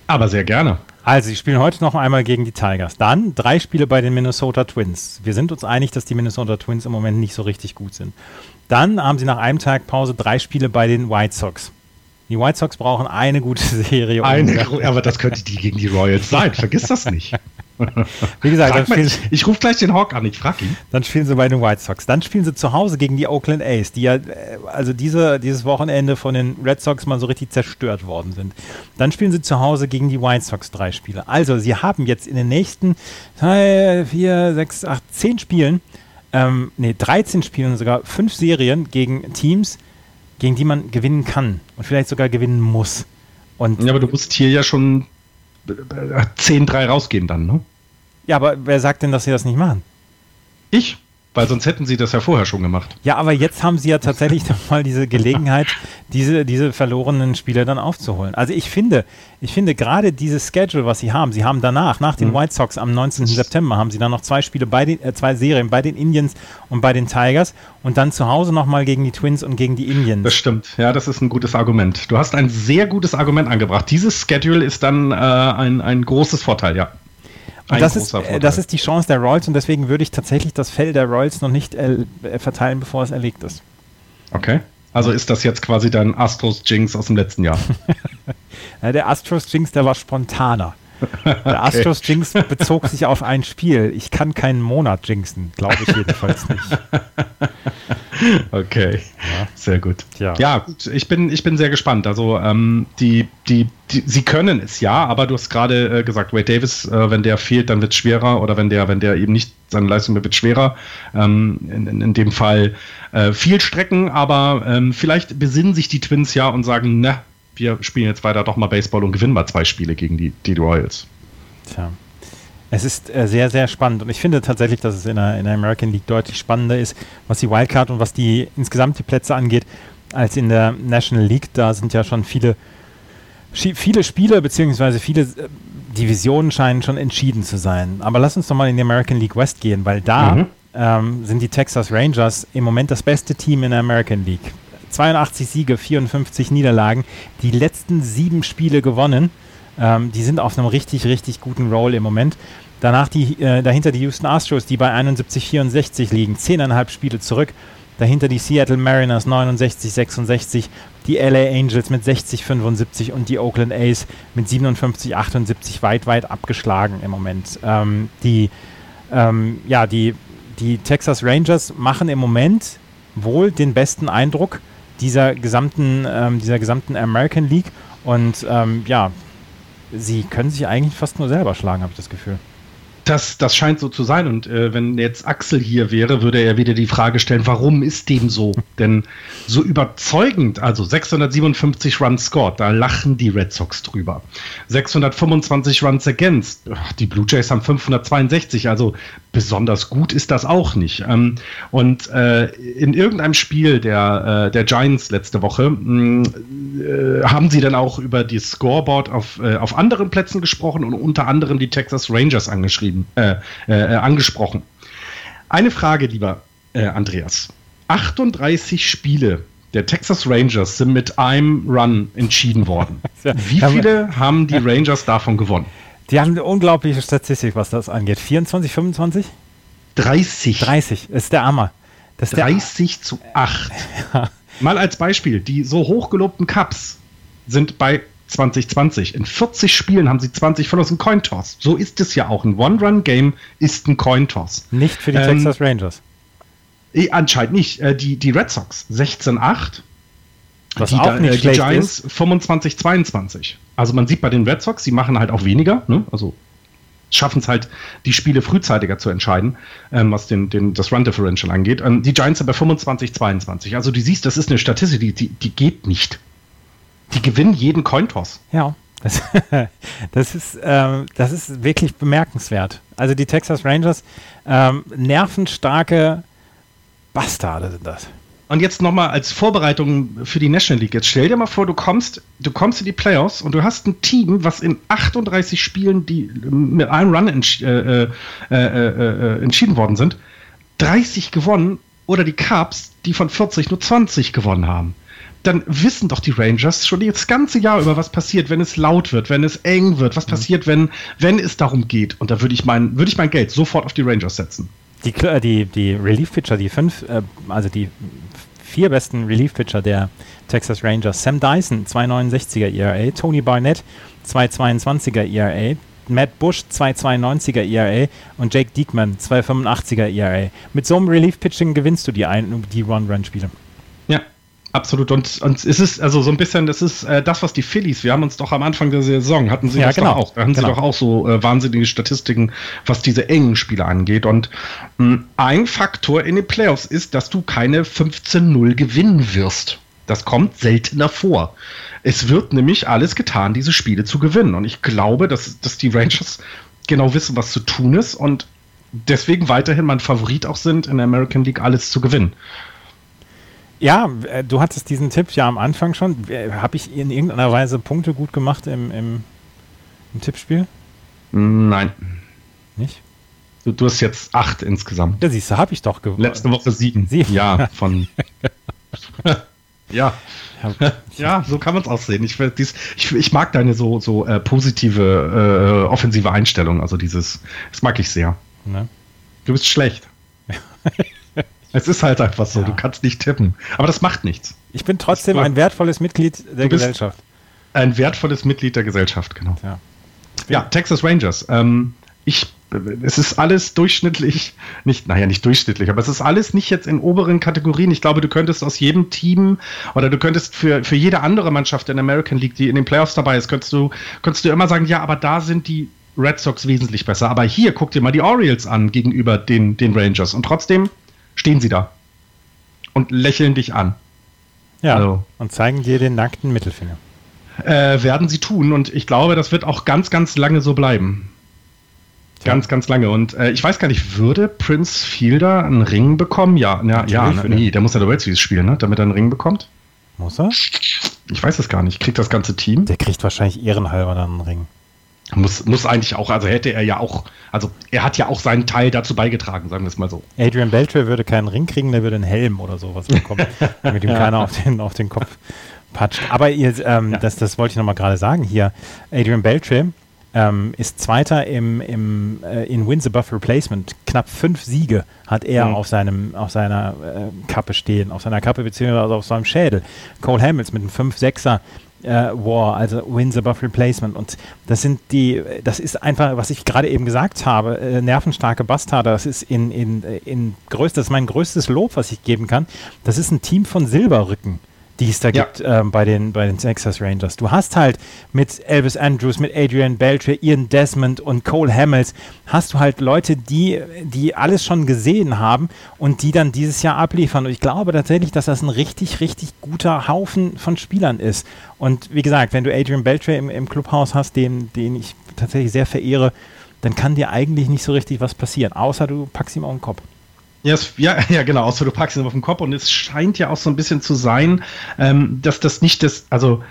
Aber sehr gerne. Also, sie spielen heute noch einmal gegen die Tigers. Dann drei Spiele bei den Minnesota Twins. Wir sind uns einig, dass die Minnesota Twins im Moment nicht so richtig gut sind. Dann haben sie nach einem Tag Pause drei Spiele bei den White Sox. Die White Sox brauchen eine gute [laughs] Serie. Eine, aber das könnte die gegen die Royals sein. Vergiss das nicht. [laughs] Wie gesagt, mal, ich rufe gleich den Hawk an, ich frage ihn. Dann spielen sie bei den White Sox. Dann spielen sie zu Hause gegen die Oakland A's, die ja äh, also diese, dieses Wochenende von den Red Sox mal so richtig zerstört worden sind. Dann spielen sie zu Hause gegen die White Sox drei Spiele. Also sie haben jetzt in den nächsten drei, vier, sechs, acht, zehn Spielen, ähm, nee, 13 Spielen sogar fünf Serien gegen Teams, gegen die man gewinnen kann und vielleicht sogar gewinnen muss. Und ja, aber du musst hier ja schon 10-3 rausgehen dann, ne? Ja, aber wer sagt denn, dass sie das nicht machen? Ich. Weil sonst hätten sie das ja vorher schon gemacht. Ja, aber jetzt haben sie ja tatsächlich [laughs] mal diese Gelegenheit, diese, diese verlorenen Spiele dann aufzuholen. Also ich finde, ich finde gerade dieses Schedule, was sie haben, sie haben danach, nach den mhm. White Sox am 19. September, haben sie dann noch zwei Spiele bei den, äh, zwei Serien bei den Indians und bei den Tigers und dann zu Hause nochmal gegen die Twins und gegen die Indians. Das stimmt, ja, das ist ein gutes Argument. Du hast ein sehr gutes Argument angebracht. Dieses Schedule ist dann äh, ein, ein großes Vorteil, ja. Und das ist, äh, das ist die Chance der Royals und deswegen würde ich tatsächlich das Fell der Royals noch nicht äh, verteilen, bevor es erlegt ist. Okay. Also ist das jetzt quasi dein Astros Jinx aus dem letzten Jahr? [laughs] ja, der Astros Jinx, der war spontaner. Der Astros Jinx bezog sich auf ein Spiel. Ich kann keinen Monat jinxen, glaube ich jedenfalls nicht. [laughs] Okay, ja. sehr gut. Ja. ja, gut, ich bin, ich bin sehr gespannt. Also ähm, die, die, die, sie können es ja, aber du hast gerade äh, gesagt, Wade Davis, äh, wenn der fehlt, dann wird es schwerer oder wenn der, wenn der eben nicht seine Leistung mehr wird schwerer. Ähm, in, in, in, dem Fall äh, viel Strecken, aber ähm, vielleicht besinnen sich die Twins ja und sagen, na, wir spielen jetzt weiter doch mal Baseball und gewinnen mal zwei Spiele gegen die, die Royals. Tja. Es ist äh, sehr, sehr spannend und ich finde tatsächlich, dass es in der, in der American League deutlich spannender ist, was die Wildcard und was die insgesamt die Plätze angeht, als in der National League. Da sind ja schon viele, viele Spiele bzw. viele äh, Divisionen scheinen schon entschieden zu sein. Aber lass uns doch mal in die American League West gehen, weil da mhm. ähm, sind die Texas Rangers im Moment das beste Team in der American League. 82 Siege, 54 Niederlagen, die letzten sieben Spiele gewonnen. Ähm, die sind auf einem richtig, richtig guten Roll im Moment. Danach die, äh, dahinter die Houston Astros, die bei 71-64 liegen, zehneinhalb Spiele zurück. Dahinter die Seattle Mariners 69-66, die LA Angels mit 60-75 und die Oakland A's mit 57-78 weit, weit abgeschlagen im Moment. Ähm, die, ähm, ja, die, die Texas Rangers machen im Moment wohl den besten Eindruck dieser gesamten, ähm, dieser gesamten American League und ähm, ja, sie können sich eigentlich fast nur selber schlagen, habe ich das Gefühl. Das, das scheint so zu sein. Und äh, wenn jetzt Axel hier wäre, würde er wieder die Frage stellen, warum ist dem so? [laughs] Denn so überzeugend, also 657 Runs scored, da lachen die Red Sox drüber. 625 Runs against, die Blue Jays haben 562, also besonders gut ist das auch nicht. Ähm, und äh, in irgendeinem Spiel der, äh, der Giants letzte Woche mh, äh, haben sie dann auch über die Scoreboard auf, äh, auf anderen Plätzen gesprochen und unter anderem die Texas Rangers angeschrieben, äh, äh, angesprochen. Eine Frage, lieber Andreas. 38 Spiele der Texas Rangers sind mit einem Run entschieden worden. [laughs] Wie viele haben die Rangers davon gewonnen? Die haben eine unglaubliche Statistik, was das angeht. 24, 25? 30. 30 ist der Hammer. Das 30 der, zu 8. [laughs] Mal als Beispiel, die so hochgelobten Cups sind bei 2020. In 40 Spielen haben sie 20 von uns Coin Toss. So ist es ja auch. Ein One-Run-Game ist ein Coin Toss. Nicht für die ähm, Texas Rangers. Eh, anscheinend nicht. Äh, die, die Red Sox 16-8. Was die, auch nicht äh, die Giants 25-22. Also man sieht bei den Red Sox, sie machen halt auch weniger, ne? also schaffen es halt, die Spiele frühzeitiger zu entscheiden, ähm, was den, den, das Run Differential angeht. Ähm, die Giants sind bei 25-22. Also du siehst, das ist eine Statistik, die, die, die geht nicht. Die gewinnen jeden Cointoss. Ja. Das, [laughs] das, ist, ähm, das ist wirklich bemerkenswert. Also die Texas Rangers, ähm, nervenstarke Bastarde sind das. Und jetzt nochmal als Vorbereitung für die National League. Jetzt stell dir mal vor, du kommst, du kommst in die Playoffs und du hast ein Team, was in 38 Spielen, die mit einem Run entsch äh, äh, äh, äh, entschieden worden sind, 30 gewonnen oder die Cubs, die von 40 nur 20 gewonnen haben. Dann wissen doch die Rangers schon das ganze Jahr über, was passiert, wenn es laut wird, wenn es eng wird, was mhm. passiert, wenn, wenn es darum geht. Und da würde ich mein, würde ich mein Geld sofort auf die Rangers setzen. Die, die, die Relief-Pitcher, die fünf, äh, also die vier besten Relief-Pitcher der Texas Rangers. Sam Dyson, 2,69er ERA. Tony Barnett, 2,22er ERA. Matt Bush, 2,92er ERA. Und Jake Diekman, 2,85er ERA. Mit so einem Relief-Pitching gewinnst du die, die One-Run-Spiele. Ja, Absolut. Und, und es ist also so ein bisschen, das ist äh, das, was die Phillies, wir haben uns doch am Anfang der Saison, hatten sie ja, das genau. doch auch. Da haben genau. sie doch auch so äh, wahnsinnige Statistiken, was diese engen Spiele angeht. Und mh, hm, ein Faktor in den Playoffs ist, dass du keine 15-0 gewinnen wirst. Das kommt seltener vor. Es wird nämlich alles getan, diese Spiele zu gewinnen. Und ich glaube, dass, dass die Rangers genau wissen, was zu tun ist und deswegen weiterhin mein Favorit auch sind, in der American League alles zu gewinnen. Ja, äh, du hattest diesen Tipp ja am Anfang schon. Habe ich in irgendeiner Weise Punkte gut gemacht im, im, im Tippspiel? Nein. Nicht? Du, du, hast jetzt acht insgesamt. Ja, siehst du, habe ich doch gewonnen. Letzte Woche sieben. Sieben. Ja, [laughs] von. Ja. ja, so kann man es auch sehen. Ich, ich, ich, mag deine so, so äh, positive, äh, offensive Einstellung. Also dieses, das mag ich sehr. Ne? Du bist schlecht. [laughs] es ist halt einfach so, ja. du kannst nicht tippen. Aber das macht nichts. Ich bin trotzdem ein wertvolles Mitglied der Gesellschaft. Ein wertvolles Mitglied der Gesellschaft, genau. Ja, ja Texas Rangers. Ähm, ich es ist alles durchschnittlich, [laughs] nicht, naja, nicht durchschnittlich, aber es ist alles nicht jetzt in oberen Kategorien. Ich glaube, du könntest aus jedem Team oder du könntest für, für jede andere Mannschaft in der American League, die in den Playoffs dabei ist, könntest du, könntest du immer sagen, ja, aber da sind die Red Sox wesentlich besser. Aber hier, guck dir mal die Orioles an gegenüber den, den Rangers und trotzdem stehen sie da und lächeln dich an. Ja, also, und zeigen dir den nackten Mittelfinger. Äh, werden sie tun und ich glaube, das wird auch ganz, ganz lange so bleiben. Ganz, ganz lange. Und äh, ich weiß gar nicht, würde Prince Fielder einen Ring bekommen? Ja, ja, ja ne, nee, der muss ja der World Series spielen, ne? damit er einen Ring bekommt. Muss er? Ich weiß es gar nicht. Kriegt das ganze Team? Der kriegt wahrscheinlich ehrenhalber dann einen Ring. Muss, muss eigentlich auch, also hätte er ja auch, also er hat ja auch seinen Teil dazu beigetragen, sagen wir es mal so. Adrian Beltre würde keinen Ring kriegen, der würde einen Helm oder sowas bekommen, [laughs] damit ihm keiner auf den, auf den Kopf patscht. Aber ihr, ähm, ja. das, das wollte ich nochmal gerade sagen hier. Adrian Beltre ähm, ist Zweiter im, im, äh, in Wins Above Replacement. Knapp fünf Siege hat er mhm. auf, seinem, auf seiner äh, Kappe stehen, auf seiner Kappe beziehungsweise auf seinem Schädel. Cole Hamilton mit einem 5-6er äh, War, also Wins Above Replacement. Und das sind die, das ist einfach, was ich gerade eben gesagt habe, äh, nervenstarke Bastarde. Das ist in, in, in größt, das ist mein größtes Lob, was ich geben kann. Das ist ein Team von Silberrücken die es da ja. gibt ähm, bei, den, bei den Texas Rangers. Du hast halt mit Elvis Andrews, mit Adrian Beltre, Ian Desmond und Cole Hamels, hast du halt Leute, die, die alles schon gesehen haben und die dann dieses Jahr abliefern. Und ich glaube tatsächlich, dass das ein richtig, richtig guter Haufen von Spielern ist. Und wie gesagt, wenn du Adrian Beltre im, im Clubhaus hast, den, den ich tatsächlich sehr verehre, dann kann dir eigentlich nicht so richtig was passieren, außer du packst ihm auf den Kopf. Ja, ja, [laughs] ja, genau, außer du packst ihn auf den Kopf und es scheint ja auch so ein bisschen zu sein, ähm, dass das nicht das, also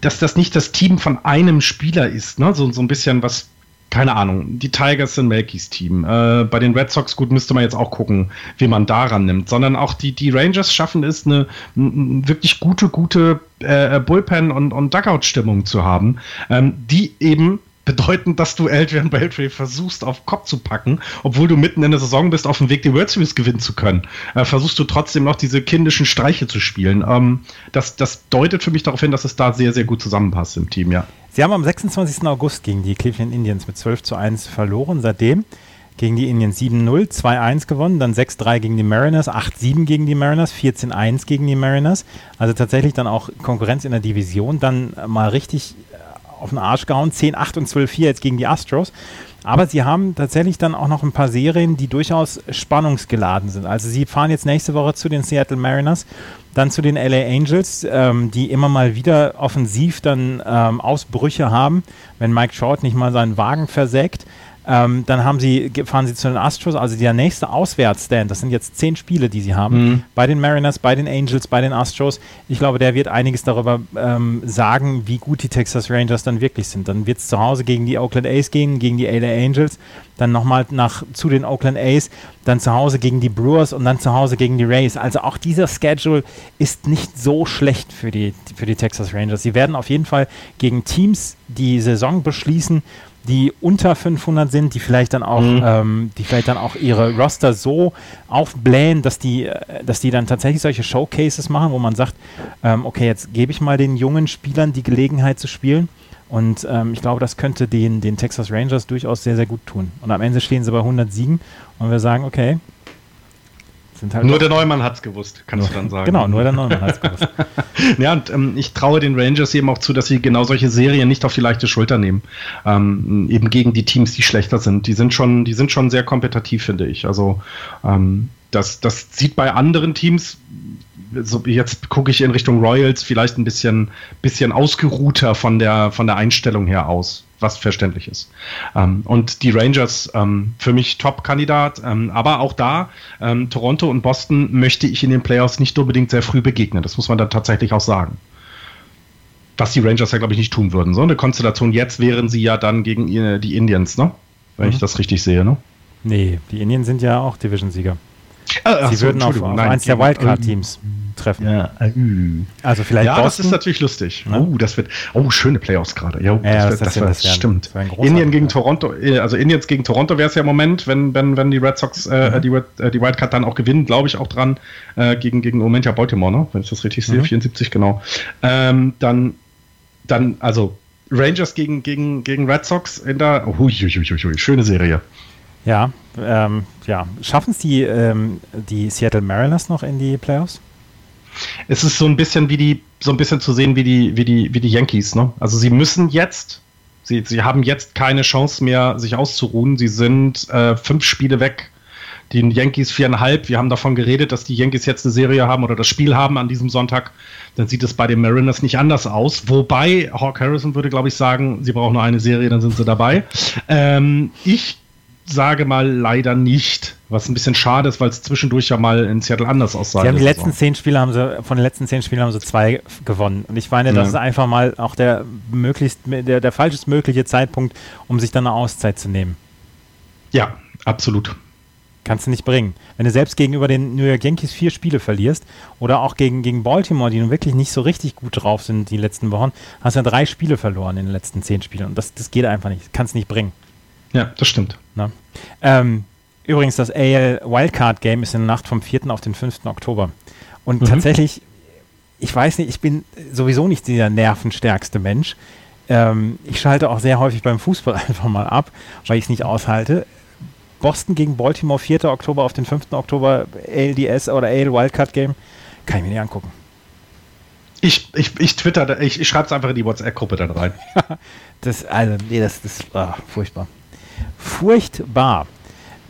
dass das nicht das Team von einem Spieler ist, ne? So, so ein bisschen was, keine Ahnung, die Tigers sind Melkys Team. Äh, bei den Red Sox, gut, müsste man jetzt auch gucken, wie man daran nimmt, sondern auch die, die Rangers schaffen es, eine, eine wirklich gute, gute äh, Bullpen- und, und Dugout-Stimmung zu haben, ähm, die eben bedeuten, dass du Adrian Beltre versuchst auf Kopf zu packen, obwohl du mitten in der Saison bist, auf dem Weg, die World Series gewinnen zu können. Äh, versuchst du trotzdem noch diese kindischen Streiche zu spielen. Ähm, das, das deutet für mich darauf hin, dass es da sehr, sehr gut zusammenpasst im Team, ja. Sie haben am 26. August gegen die Cleveland Indians mit 12 zu 1 verloren. Seitdem gegen die Indians 7-0, 2-1 gewonnen, dann 6-3 gegen die Mariners, 8-7 gegen die Mariners, 14-1 gegen die Mariners. Also tatsächlich dann auch Konkurrenz in der Division. Dann mal richtig auf den Arsch gehauen. 10, 8 und 12, 4 jetzt gegen die Astros. Aber sie haben tatsächlich dann auch noch ein paar Serien, die durchaus spannungsgeladen sind. Also sie fahren jetzt nächste Woche zu den Seattle Mariners, dann zu den LA Angels, ähm, die immer mal wieder offensiv dann ähm, Ausbrüche haben, wenn Mike Short nicht mal seinen Wagen versägt. Ähm, dann haben sie, fahren sie zu den Astros, also der nächste Auswärtsstand, das sind jetzt zehn Spiele, die sie haben, mhm. bei den Mariners, bei den Angels, bei den Astros. Ich glaube, der wird einiges darüber ähm, sagen, wie gut die Texas Rangers dann wirklich sind. Dann wird es zu Hause gegen die Oakland A's gehen, gegen die LA Angels, dann nochmal nach zu den Oakland A's, dann zu Hause gegen die Brewers und dann zu Hause gegen die Rays. Also auch dieser Schedule ist nicht so schlecht für die, für die Texas Rangers. Sie werden auf jeden Fall gegen Teams die Saison beschließen, die unter 500 sind, die vielleicht dann auch, mhm. ähm, die vielleicht dann auch ihre Roster so aufblähen, dass die, äh, dass die dann tatsächlich solche Showcases machen, wo man sagt, ähm, okay, jetzt gebe ich mal den jungen Spielern die Gelegenheit zu spielen. Und ähm, ich glaube, das könnte den, den Texas Rangers durchaus sehr, sehr gut tun. Und am Ende stehen sie bei 100 Siegen und wir sagen, okay, Halt nur der Neumann hat es gewusst, kannst nur, du dann sagen. Genau, nur der Neumann hat es gewusst. [laughs] ja, und ähm, ich traue den Rangers eben auch zu, dass sie genau solche Serien nicht auf die leichte Schulter nehmen. Ähm, eben gegen die Teams, die schlechter sind. Die sind schon, die sind schon sehr kompetitiv, finde ich. Also ähm, das, das sieht bei anderen Teams so jetzt gucke ich in Richtung Royals vielleicht ein bisschen, bisschen ausgeruhter von der, von der Einstellung her aus was verständlich ist. Ähm, und die Rangers ähm, für mich Top-Kandidat, ähm, aber auch da, ähm, Toronto und Boston möchte ich in den Playoffs nicht unbedingt sehr früh begegnen. Das muss man da tatsächlich auch sagen. Was die Rangers ja, glaube ich, nicht tun würden. So eine Konstellation jetzt wären sie ja dann gegen die Indians, ne? Wenn mhm. ich das richtig sehe, ne? Nee, die Indians sind ja auch Division-Sieger. Ah, Sie so, würden auf, auf eins der Wildcard-Teams treffen. Ja, äh, also vielleicht ja das ist natürlich lustig. Ne? Oh, das wird, oh, schöne Playoffs gerade. Ja, das, das, das, das, stimmt. Indien gegen Toronto, äh, also Indiens gegen Toronto wäre es ja im Moment, wenn, wenn, wenn die Red Sox äh, mhm. die, äh, die Wildcard dann auch gewinnen, glaube ich auch dran, äh, gegen, gegen Moment ja Baltimore, ne? wenn ich das richtig sehe, mhm. 74 genau. Ähm, dann, dann, also Rangers gegen, gegen, gegen Red Sox in der, oh, hui, hui, hui, schöne Serie. Ja, ähm, ja. Schaffen es die, ähm, die Seattle Mariners noch in die Playoffs? Es ist so ein bisschen wie die, so ein bisschen zu sehen wie die, wie die, wie die Yankees, ne? Also sie müssen jetzt, sie, sie haben jetzt keine Chance mehr, sich auszuruhen. Sie sind äh, fünf Spiele weg. Die Yankees viereinhalb. Wir haben davon geredet, dass die Yankees jetzt eine Serie haben oder das Spiel haben an diesem Sonntag. Dann sieht es bei den Mariners nicht anders aus. Wobei Hawk Harrison würde, glaube ich, sagen, sie brauchen nur eine Serie, dann sind sie dabei. Ähm, ich sage mal leider nicht, was ein bisschen schade ist, weil es zwischendurch ja mal in Seattle anders aussah. Sie haben die letzten zehn Spiele haben sie, von den letzten zehn Spielen haben sie zwei gewonnen. Und ich meine, das ja. ist einfach mal auch der möglichst, der, der falschest mögliche Zeitpunkt, um sich dann eine Auszeit zu nehmen. Ja, absolut. Kannst du nicht bringen. Wenn du selbst gegenüber den New York Yankees vier Spiele verlierst oder auch gegen, gegen Baltimore, die nun wirklich nicht so richtig gut drauf sind die letzten Wochen, hast du ja drei Spiele verloren in den letzten zehn Spielen. Und das, das geht einfach nicht. Kannst nicht bringen. Ja, das stimmt. Ähm, übrigens, das AL Wildcard Game ist in der Nacht vom 4. auf den 5. Oktober. Und mhm. tatsächlich, ich weiß nicht, ich bin sowieso nicht der nervenstärkste Mensch. Ähm, ich schalte auch sehr häufig beim Fußball [laughs] einfach mal ab, weil ich es nicht aushalte. Boston gegen Baltimore, 4. Oktober auf den 5. Oktober, ALDS oder AL Wildcard Game, kann ich mir nicht angucken. Ich, ich, ich twitter, ich, ich schreibe es einfach in die WhatsApp-Gruppe dann rein. [laughs] das, also, nee, das, das ist ah, furchtbar furchtbar.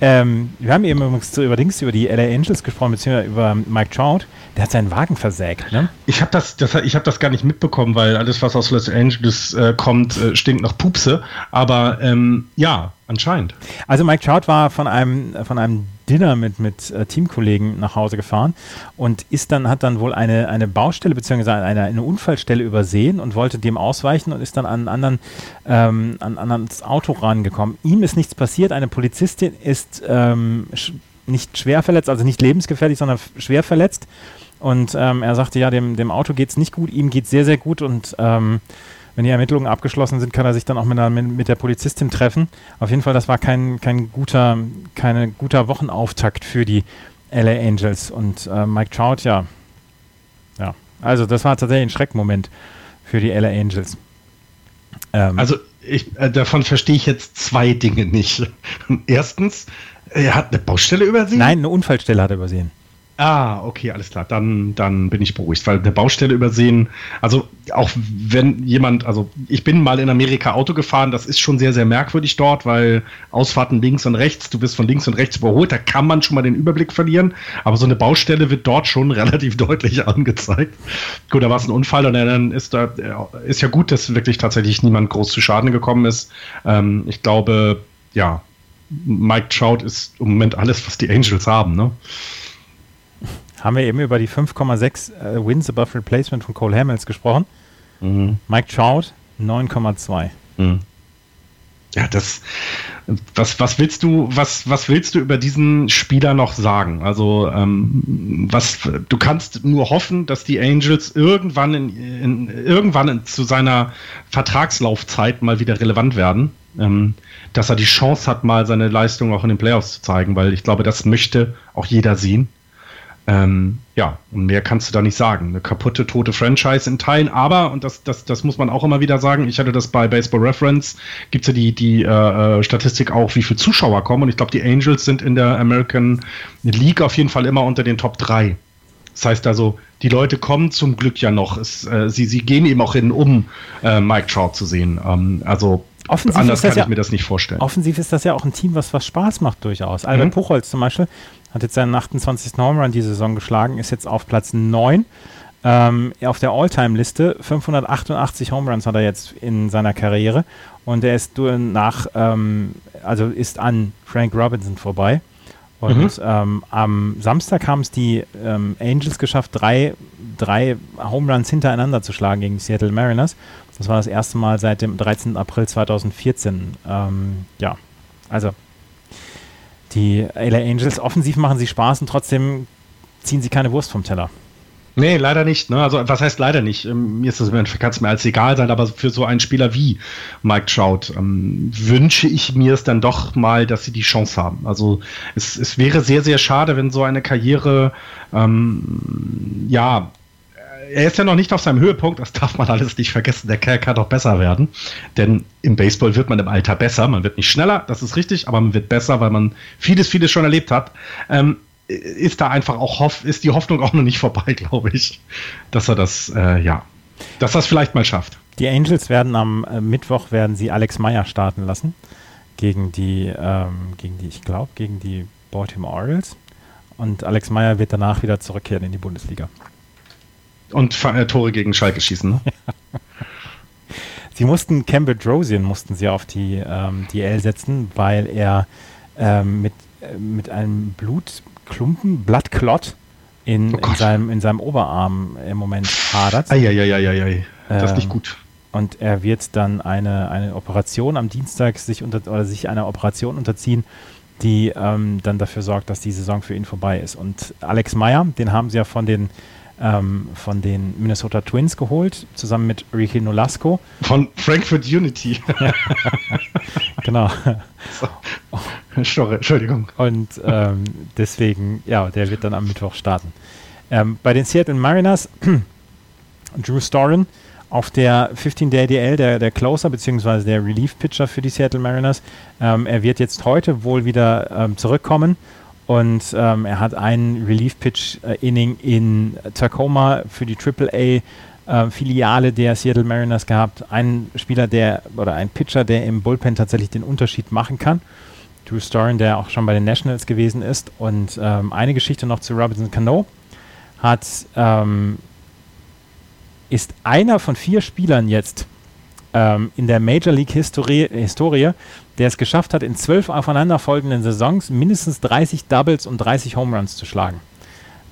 Ähm, wir haben eben übrigens zu, überdings über die LA Angels gesprochen, beziehungsweise über Mike Trout. Der hat seinen Wagen versägt, ne? Ich habe das, das, hab das gar nicht mitbekommen, weil alles, was aus Los Angeles äh, kommt, äh, stinkt nach Pupse. Aber ähm, ja, anscheinend. Also Mike Trout war von einem, von einem Dinner mit, mit äh, Teamkollegen nach Hause gefahren und ist dann, hat dann wohl eine, eine Baustelle bzw. Eine, eine Unfallstelle übersehen und wollte dem ausweichen und ist dann an, anderen, ähm, an, an ans Auto rangekommen. Ihm ist nichts passiert, eine Polizistin ist ähm, sch nicht schwer verletzt, also nicht lebensgefährlich, sondern schwer verletzt. Und ähm, er sagte, ja, dem, dem Auto geht es nicht gut, ihm geht es sehr, sehr gut und ähm, wenn die Ermittlungen abgeschlossen sind, kann er sich dann auch mit, einer, mit, der Polizistin treffen. Auf jeden Fall, das war kein, kein guter, keine guter Wochenauftakt für die LA Angels. Und äh, Mike Trout, ja. Ja, also das war tatsächlich ein Schreckmoment für die LA Angels. Ähm, also ich, äh, davon verstehe ich jetzt zwei Dinge nicht. [laughs] Erstens, er hat eine Baustelle übersehen? Nein, eine Unfallstelle hat er übersehen. Ah, okay, alles klar. Dann, dann bin ich beruhigt, weil eine Baustelle übersehen, also auch wenn jemand, also ich bin mal in Amerika Auto gefahren, das ist schon sehr, sehr merkwürdig dort, weil Ausfahrten links und rechts, du bist von links und rechts überholt, da kann man schon mal den Überblick verlieren, aber so eine Baustelle wird dort schon [laughs] relativ deutlich angezeigt. Gut, da war es ein Unfall und dann ist da, ist ja gut, dass wirklich tatsächlich niemand groß zu Schaden gekommen ist. Ähm, ich glaube, ja, Mike Trout ist im Moment alles, was die Angels haben, ne? Haben wir eben über die 5,6 äh, Wins above Replacement von Cole Hamels gesprochen. Mhm. Mike Trout 9,2. Mhm. Ja, das, was, was willst du, was, was willst du über diesen Spieler noch sagen? Also, ähm, was, du kannst nur hoffen, dass die Angels irgendwann in, in irgendwann in, zu seiner Vertragslaufzeit mal wieder relevant werden. Ähm, dass er die Chance hat, mal seine Leistung auch in den Playoffs zu zeigen, weil ich glaube, das möchte auch jeder sehen. Ähm, ja, und mehr kannst du da nicht sagen. Eine kaputte, tote Franchise in Teilen, aber, und das, das, das muss man auch immer wieder sagen, ich hatte das bei Baseball Reference, gibt es ja die, die äh, äh, Statistik auch, wie viele Zuschauer kommen. Und ich glaube, die Angels sind in der American League auf jeden Fall immer unter den Top 3. Das heißt also, die Leute kommen zum Glück ja noch. Es, äh, sie, sie gehen eben auch hin, um äh, Mike Trout zu sehen. Ähm, also Offensiv anders kann ich mir das nicht vorstellen. Offensiv ist das ja auch ein Team, was, was Spaß macht durchaus. Albert mhm. Puchholz zum Beispiel hat jetzt seinen 28. Home Run die Saison geschlagen, ist jetzt auf Platz 9. Ähm, auf der All-Time-Liste 588 Home Runs hat er jetzt in seiner Karriere und er ist nach, ähm, also ist an Frank Robinson vorbei. Und mhm. ähm, am Samstag haben es die ähm, Angels geschafft, drei, drei Home Runs hintereinander zu schlagen gegen die Seattle Mariners. Das war das erste Mal seit dem 13. April 2014. Ähm, ja, also die LA Angels offensiv machen sie Spaß und trotzdem ziehen sie keine Wurst vom Teller. Nee, leider nicht. Ne? Also, was heißt leider nicht? Ähm, mir ist das kann es mir als egal sein, aber für so einen Spieler wie Mike Trout ähm, wünsche ich mir es dann doch mal, dass sie die Chance haben. Also, es, es wäre sehr, sehr schade, wenn so eine Karriere, ähm, ja, er ist ja noch nicht auf seinem Höhepunkt, das darf man alles nicht vergessen. Der Kerl kann doch besser werden. Denn im Baseball wird man im Alter besser. Man wird nicht schneller, das ist richtig, aber man wird besser, weil man vieles, vieles schon erlebt hat. Ähm, ist da einfach auch hoff, ist die Hoffnung auch noch nicht vorbei, [laughs] glaube ich, dass er das, äh, ja, dass das vielleicht mal schafft. Die Angels werden am äh, Mittwoch werden sie Alex Meyer starten lassen gegen die, ähm, gegen die, ich glaube, gegen die Baltimore Orioles. Und Alex Meyer wird danach wieder zurückkehren in die Bundesliga. Und äh, Tore gegen Schalke schießen, ne? [laughs] sie mussten Campbell Drosian mussten sie auf die ähm, DL setzen, weil er ähm, mit, äh, mit einem Blut, Klumpen, Blattklott in, oh in, seinem, in seinem Oberarm im Moment hadert. Eieieiei, das ist nicht ähm, gut. Und er wird dann eine, eine Operation am Dienstag sich unter, oder sich einer Operation unterziehen, die ähm, dann dafür sorgt, dass die Saison für ihn vorbei ist. Und Alex Meyer, den haben sie ja von den ähm, von den Minnesota Twins geholt, zusammen mit Ricky Nolasco. Von Frankfurt Unity. [laughs] genau. Sorry, Entschuldigung. Und ähm, deswegen, ja, der wird dann am Mittwoch starten. Ähm, bei den Seattle Mariners, [clears throat] Drew Storen auf der 15-Day-DL, der, der Closer bzw. der Relief-Pitcher für die Seattle Mariners. Ähm, er wird jetzt heute wohl wieder ähm, zurückkommen und ähm, er hat einen Relief-Pitch-Inning in Tacoma für die AAA äh, Filiale der Seattle Mariners gehabt. Ein Spieler, der oder ein Pitcher, der im Bullpen tatsächlich den Unterschied machen kann. Drew Storen, der auch schon bei den Nationals gewesen ist. Und ähm, eine Geschichte noch zu Robinson Cano hat ähm, ist einer von vier Spielern jetzt ähm, in der Major League Historie, Historie der es geschafft hat, in zwölf aufeinanderfolgenden Saisons mindestens 30 Doubles und 30 Home Runs zu schlagen.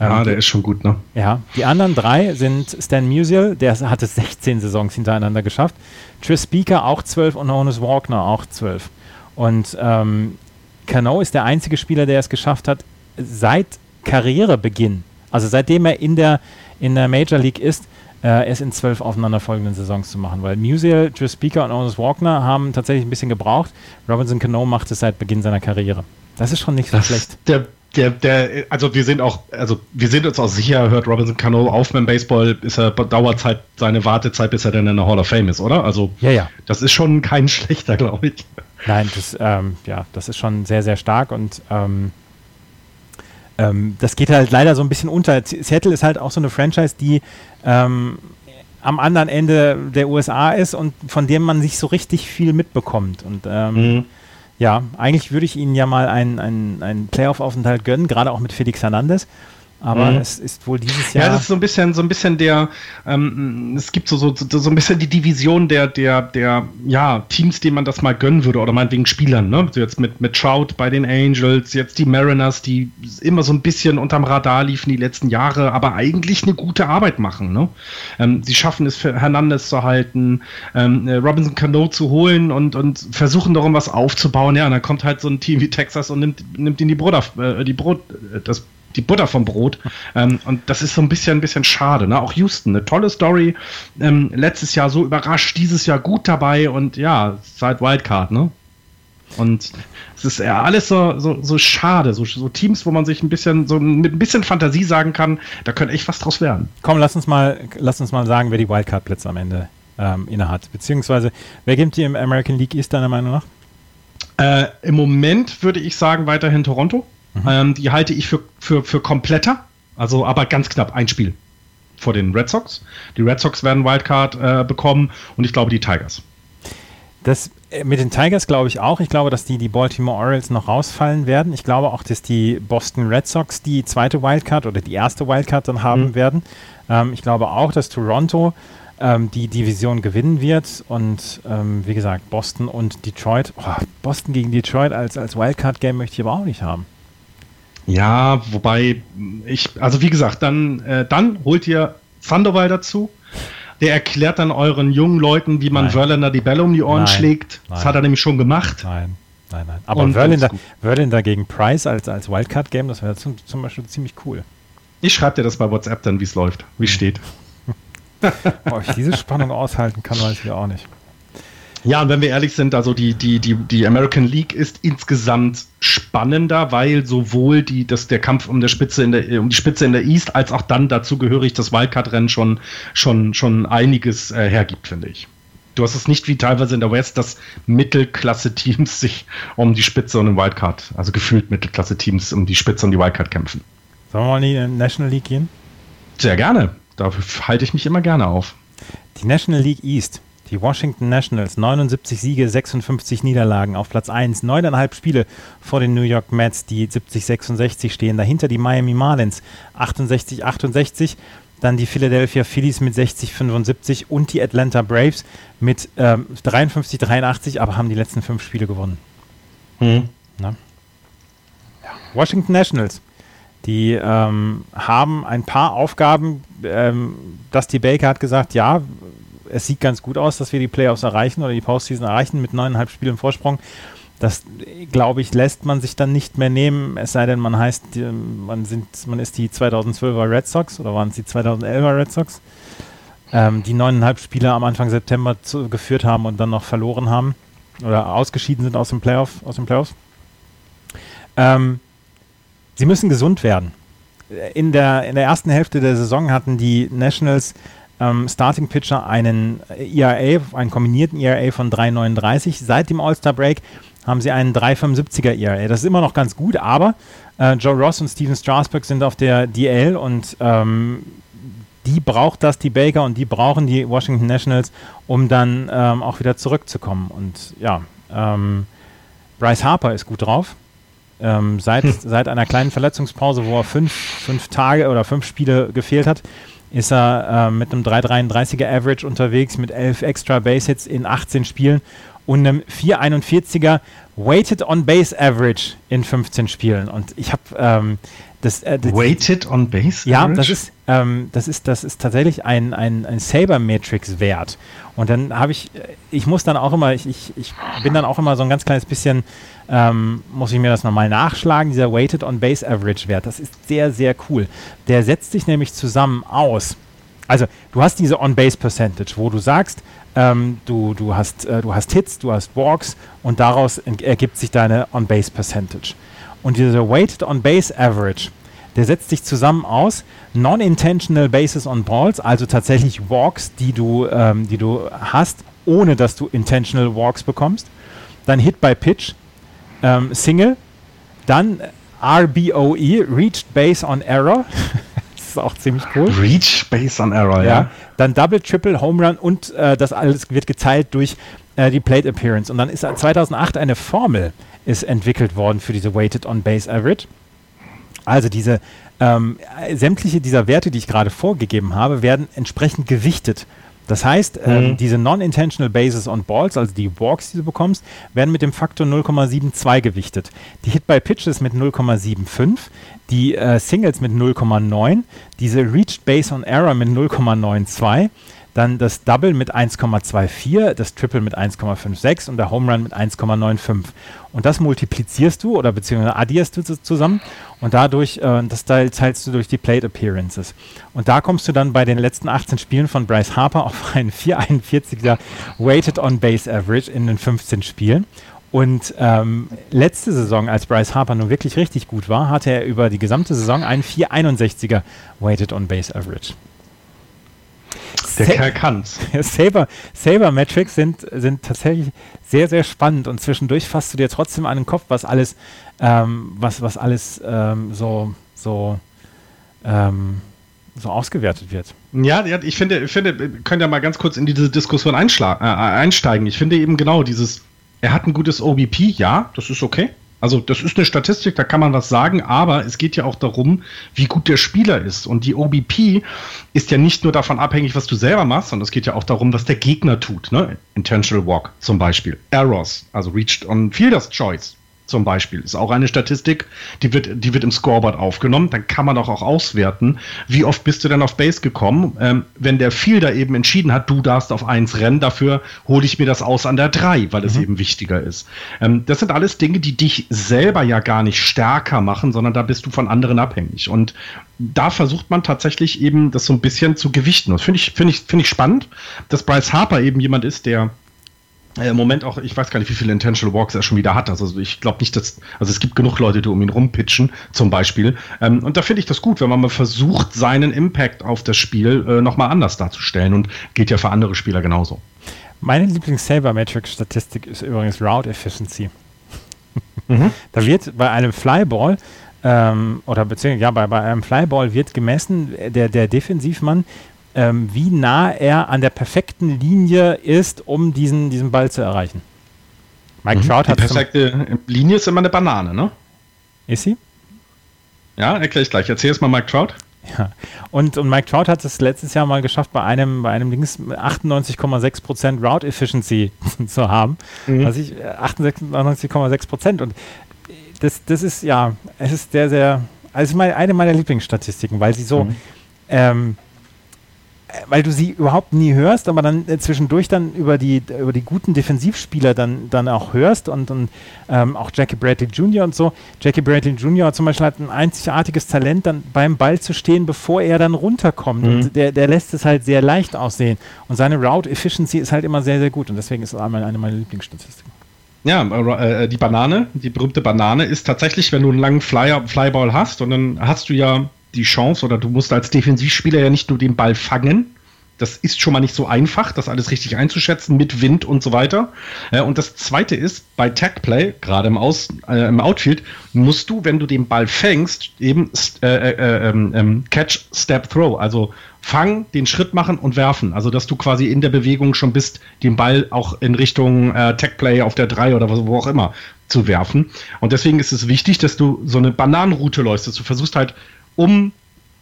Ja, ähm, der ist schon gut, ne? Ja, die anderen drei sind Stan Musial, der hat es 16 Saisons hintereinander geschafft, Tris Speaker auch 12 und Honus Walkner auch 12. Und ähm, Cano ist der einzige Spieler, der es geschafft hat, seit Karrierebeginn, also seitdem er in der, in der Major League ist, äh, es in zwölf aufeinanderfolgenden Saisons zu machen, weil Musial, Drew Speaker und Otis Walkner haben tatsächlich ein bisschen gebraucht. Robinson Cano macht es seit Beginn seiner Karriere. Das ist schon nicht so schlecht. Der, der, der, also wir sind auch, also wir sind uns auch sicher, hört Robinson Cano auf mit dem Baseball, ist er Dauerzeit seine Wartezeit, bis er dann in der Hall of Fame ist, oder? Also ja, ja. das ist schon kein [laughs] schlechter, glaube ich. Nein, das, ähm, ja, das ist schon sehr, sehr stark und ähm, ähm, das geht halt leider so ein bisschen unter. Seattle ist halt auch so eine Franchise, die ähm, am anderen Ende der USA ist und von dem man sich so richtig viel mitbekommt. Und ähm, mhm. ja, eigentlich würde ich ihnen ja mal einen, einen, einen Playoff-Aufenthalt gönnen, gerade auch mit Felix Hernandez. Aber mhm. es ist wohl dieses Jahr. Ja, das ist so ein bisschen, so ein bisschen der, ähm, es gibt so, so, so ein bisschen die Division der, der, der, ja, Teams, denen man das mal gönnen würde, oder meinetwegen Spielern, ne? So jetzt mit, mit Trout bei den Angels, jetzt die Mariners, die immer so ein bisschen unterm Radar liefen die letzten Jahre, aber eigentlich eine gute Arbeit machen, ne? Ähm, sie schaffen es für Hernandez zu halten, ähm, äh, Robinson Cano zu holen und, und versuchen darum was aufzubauen, ja, und dann kommt halt so ein Team wie Texas und nimmt, nimmt ihn die Bruder, äh, die Brot, äh, das die Butter vom Brot. Ähm, und das ist so ein bisschen, ein bisschen schade. Ne? Auch Houston, eine tolle Story. Ähm, letztes Jahr so überrascht, dieses Jahr gut dabei und ja, seit Wildcard, ne? Und es ist ja alles so, so, so schade. So, so, Teams, wo man sich ein bisschen, so mit ein bisschen Fantasie sagen kann, da könnte echt was draus werden. Komm, lass uns mal, lass uns mal sagen, wer die Wildcard-Plätze am Ende ähm, innehat. Beziehungsweise, wer gibt die im American League East deiner Meinung nach? Äh, Im Moment würde ich sagen, weiterhin Toronto. Mhm. Ähm, die halte ich für, für, für kompletter, also aber ganz knapp ein Spiel vor den Red Sox. Die Red Sox werden Wildcard äh, bekommen und ich glaube die Tigers. Das äh, mit den Tigers glaube ich auch. Ich glaube, dass die, die Baltimore Orioles noch rausfallen werden. Ich glaube auch, dass die Boston Red Sox die zweite Wildcard oder die erste Wildcard dann haben mhm. werden. Ähm, ich glaube auch, dass Toronto ähm, die Division gewinnen wird. Und ähm, wie gesagt, Boston und Detroit. Oh, Boston gegen Detroit als, als Wildcard-Game möchte ich aber auch nicht haben. Ja, wobei ich, also wie gesagt, dann, äh, dann holt ihr Sandoval dazu. Der erklärt dann euren jungen Leuten, wie man Verlander die Bälle um die Ohren Nein. schlägt. Das Nein. hat er nämlich schon gemacht. Nein. Nein, nein. Aber Verlander, Verlander gegen Price als, als Wildcard-Game, das wäre zum, zum Beispiel ziemlich cool. Ich schreibe dir das bei WhatsApp dann, wie es läuft, wie es steht. [laughs] Ob ich diese Spannung aushalten kann, weiß ich auch nicht. Ja, und wenn wir ehrlich sind, also die, die, die, die American League ist insgesamt spannender, weil sowohl die, das, der Kampf um, der Spitze in der, um die Spitze in der East als auch dann dazu gehörig das Wildcard-Rennen schon, schon, schon einiges äh, hergibt, finde ich. Du hast es nicht wie teilweise in der West, dass Mittelklasse-Teams [laughs] sich um die Spitze und den Wildcard, also gefühlt Mittelklasse-Teams um die Spitze und die Wildcard kämpfen. Sollen wir mal in die National League gehen? Sehr gerne. Dafür halte ich mich immer gerne auf. Die National League East. Die Washington Nationals, 79 Siege, 56 Niederlagen auf Platz 1, neuneinhalb Spiele vor den New York Mets, die 70-66 stehen. Dahinter die Miami Marlins, 68-68. Dann die Philadelphia Phillies mit 60-75 und die Atlanta Braves mit ähm, 53-83, aber haben die letzten fünf Spiele gewonnen. Mhm. Ja. Washington Nationals, die ähm, haben ein paar Aufgaben. Ähm, Dusty Baker hat gesagt, ja, es sieht ganz gut aus, dass wir die Playoffs erreichen oder die Postseason erreichen mit neuneinhalb Spielen Vorsprung. Das, glaube ich, lässt man sich dann nicht mehr nehmen, es sei denn, man heißt, man, sind, man ist die 2012er Red Sox oder waren es die 2011er Red Sox, ähm, die neuneinhalb Spiele am Anfang September zu, geführt haben und dann noch verloren haben oder ausgeschieden sind aus dem Playoff, aus den Playoffs. Ähm, sie müssen gesund werden. In der, in der ersten Hälfte der Saison hatten die Nationals ähm, Starting Pitcher einen ERA, einen kombinierten ERA von 3,39. Seit dem All-Star Break haben sie einen 3,75er ERA. Das ist immer noch ganz gut, aber äh, Joe Ross und Steven Strasburg sind auf der DL und ähm, die braucht das, die Baker, und die brauchen die Washington Nationals, um dann ähm, auch wieder zurückzukommen. Und ja, ähm, Bryce Harper ist gut drauf. Ähm, seit, hm. seit einer kleinen Verletzungspause, wo er fünf, fünf Tage oder fünf Spiele gefehlt hat, ist er äh, mit einem 3,33er Average unterwegs, mit 11 extra Base Hits in 18 Spielen und einem 4,41er Weighted on Base Average in 15 Spielen. Und ich habe ähm, das, äh, das, Weighted on Base ja, das ist, ähm, das, ist, das ist tatsächlich ein, ein, ein Saber-Matrix-Wert. Und dann habe ich, ich muss dann auch immer, ich, ich, ich bin dann auch immer so ein ganz kleines bisschen, ähm, muss ich mir das nochmal nachschlagen, dieser Weighted on Base Average Wert. Das ist sehr, sehr cool. Der setzt sich nämlich zusammen aus. Also, du hast diese On-Base Percentage, wo du sagst, ähm, du, du, hast, äh, du hast Hits, du hast Walks und daraus ergibt sich deine On-Base Percentage. Und dieser Weighted On-Base Average, der setzt sich zusammen aus Non-Intentional Bases on Balls, also tatsächlich Walks, die du, ähm, die du hast, ohne dass du Intentional Walks bekommst. Dann Hit by Pitch, ähm, Single, dann RBOE, Reached Base on Error. [laughs] das ist auch ziemlich cool. Reach Base on Error, ja. ja. Dann Double, Triple, Home Run und äh, das alles wird geteilt durch äh, die Plate Appearance. Und dann ist 2008 eine Formel ist entwickelt worden für diese Weighted on Base Average. Also diese ähm, sämtliche dieser Werte, die ich gerade vorgegeben habe, werden entsprechend gewichtet. Das heißt, ähm, mhm. diese Non-Intentional Bases on Balls, also die Walks, die du bekommst, werden mit dem Faktor 0,72 gewichtet. Die Hit-by-Pitches mit 0,75, die äh, Singles mit 0,9, diese Reached Base on Error mit 0,92 dann das Double mit 1,24, das Triple mit 1,56 und der Home Run mit 1,95. Und das multiplizierst du oder beziehungsweise addierst du zusammen und dadurch, äh, das teilst du durch die Plate Appearances. Und da kommst du dann bei den letzten 18 Spielen von Bryce Harper auf einen 441er Weighted on Base Average in den 15 Spielen. Und ähm, letzte Saison, als Bryce Harper nun wirklich richtig gut war, hatte er über die gesamte Saison einen 461er Weighted on Base Average. Der Sa Kerl kann's. [laughs] Saber, Saber Metrics sind, sind tatsächlich sehr, sehr spannend und zwischendurch fasst du dir trotzdem an den Kopf, was alles, ähm, was, was alles ähm, so, so, ähm, so ausgewertet wird. Ja, ja, ich finde, ich finde, könnt ihr mal ganz kurz in diese Diskussion äh, einsteigen. Ich finde eben genau dieses, er hat ein gutes OBP, ja, das ist okay. Also das ist eine Statistik, da kann man was sagen, aber es geht ja auch darum, wie gut der Spieler ist. Und die OBP ist ja nicht nur davon abhängig, was du selber machst, sondern es geht ja auch darum, was der Gegner tut. Ne? Intentional Walk zum Beispiel. Errors, also Reached on Fielder's Choice. Zum Beispiel. Ist auch eine Statistik, die wird, die wird im Scoreboard aufgenommen. Dann kann man auch, auch auswerten, wie oft bist du denn auf Base gekommen. Ähm, wenn der Fielder eben entschieden hat, du darfst auf 1 rennen, dafür hole ich mir das aus an der 3, weil es mhm. eben wichtiger ist. Ähm, das sind alles Dinge, die dich selber ja gar nicht stärker machen, sondern da bist du von anderen abhängig. Und da versucht man tatsächlich eben das so ein bisschen zu gewichten. Das finde ich, finde ich, finde ich spannend, dass Bryce Harper eben jemand ist, der im Moment auch, ich weiß gar nicht, wie viele Intentional Walks er schon wieder hat. Also ich glaube nicht, dass, also es gibt genug Leute, die um ihn rumpitchen, zum Beispiel. Ähm, und da finde ich das gut, wenn man mal versucht, seinen Impact auf das Spiel äh, nochmal anders darzustellen. Und geht ja für andere Spieler genauso. Meine Lieblings-Saber-Metric-Statistik ist übrigens Route Efficiency. [laughs] Mhm. Da wird bei einem Flyball ähm, oder beziehungsweise ja, bei, bei einem Flyball wird gemessen, der, der Defensivmann, ähm, wie nah er an der perfekten Linie ist, um diesen, diesen Ball zu erreichen. Mike mhm. Trout hat. Die perfekte Linie ist immer eine Banane, ne? Ist sie? Ja, erkläre ich gleich. Erzähl es mal Mike Trout. Ja. Und, und Mike Trout hat es letztes Jahr mal geschafft, bei einem, bei einem Dings 98,6% Route Efficiency [laughs] zu haben. Mhm. Also ich 98,6%. Und das, das ist ja, es ist sehr, sehr, also meine, eine meiner Lieblingsstatistiken, weil sie so, mhm. ähm, weil du sie überhaupt nie hörst, aber dann äh, zwischendurch dann über die, über die guten Defensivspieler dann, dann auch hörst und, und ähm, auch Jackie Bradley Jr. und so. Jackie Bradley Jr. zum Beispiel hat ein einzigartiges Talent, dann beim Ball zu stehen, bevor er dann runterkommt. Mhm. Und der, der lässt es halt sehr leicht aussehen. Und seine Route Efficiency ist halt immer sehr, sehr gut. Und deswegen ist es einmal eine meiner Lieblingsstatistiken. Ja, äh, äh, die Banane, die berühmte Banane ist tatsächlich, wenn du einen langen Flyer, Flyball hast und dann hast du ja die Chance oder du musst als Defensivspieler ja nicht nur den Ball fangen. Das ist schon mal nicht so einfach, das alles richtig einzuschätzen mit Wind und so weiter. Äh, und das zweite ist, bei Tagplay, gerade im, Aus, äh, im Outfield, musst du, wenn du den Ball fängst, eben äh, äh, äh ähm, ähm, Catch, Step, Throw, also fangen, den Schritt machen und werfen. Also, dass du quasi in der Bewegung schon bist, den Ball auch in Richtung äh, Tagplay auf der 3 oder wo auch immer zu werfen. Und deswegen ist es wichtig, dass du so eine Bananenroute läufst, dass du versuchst halt um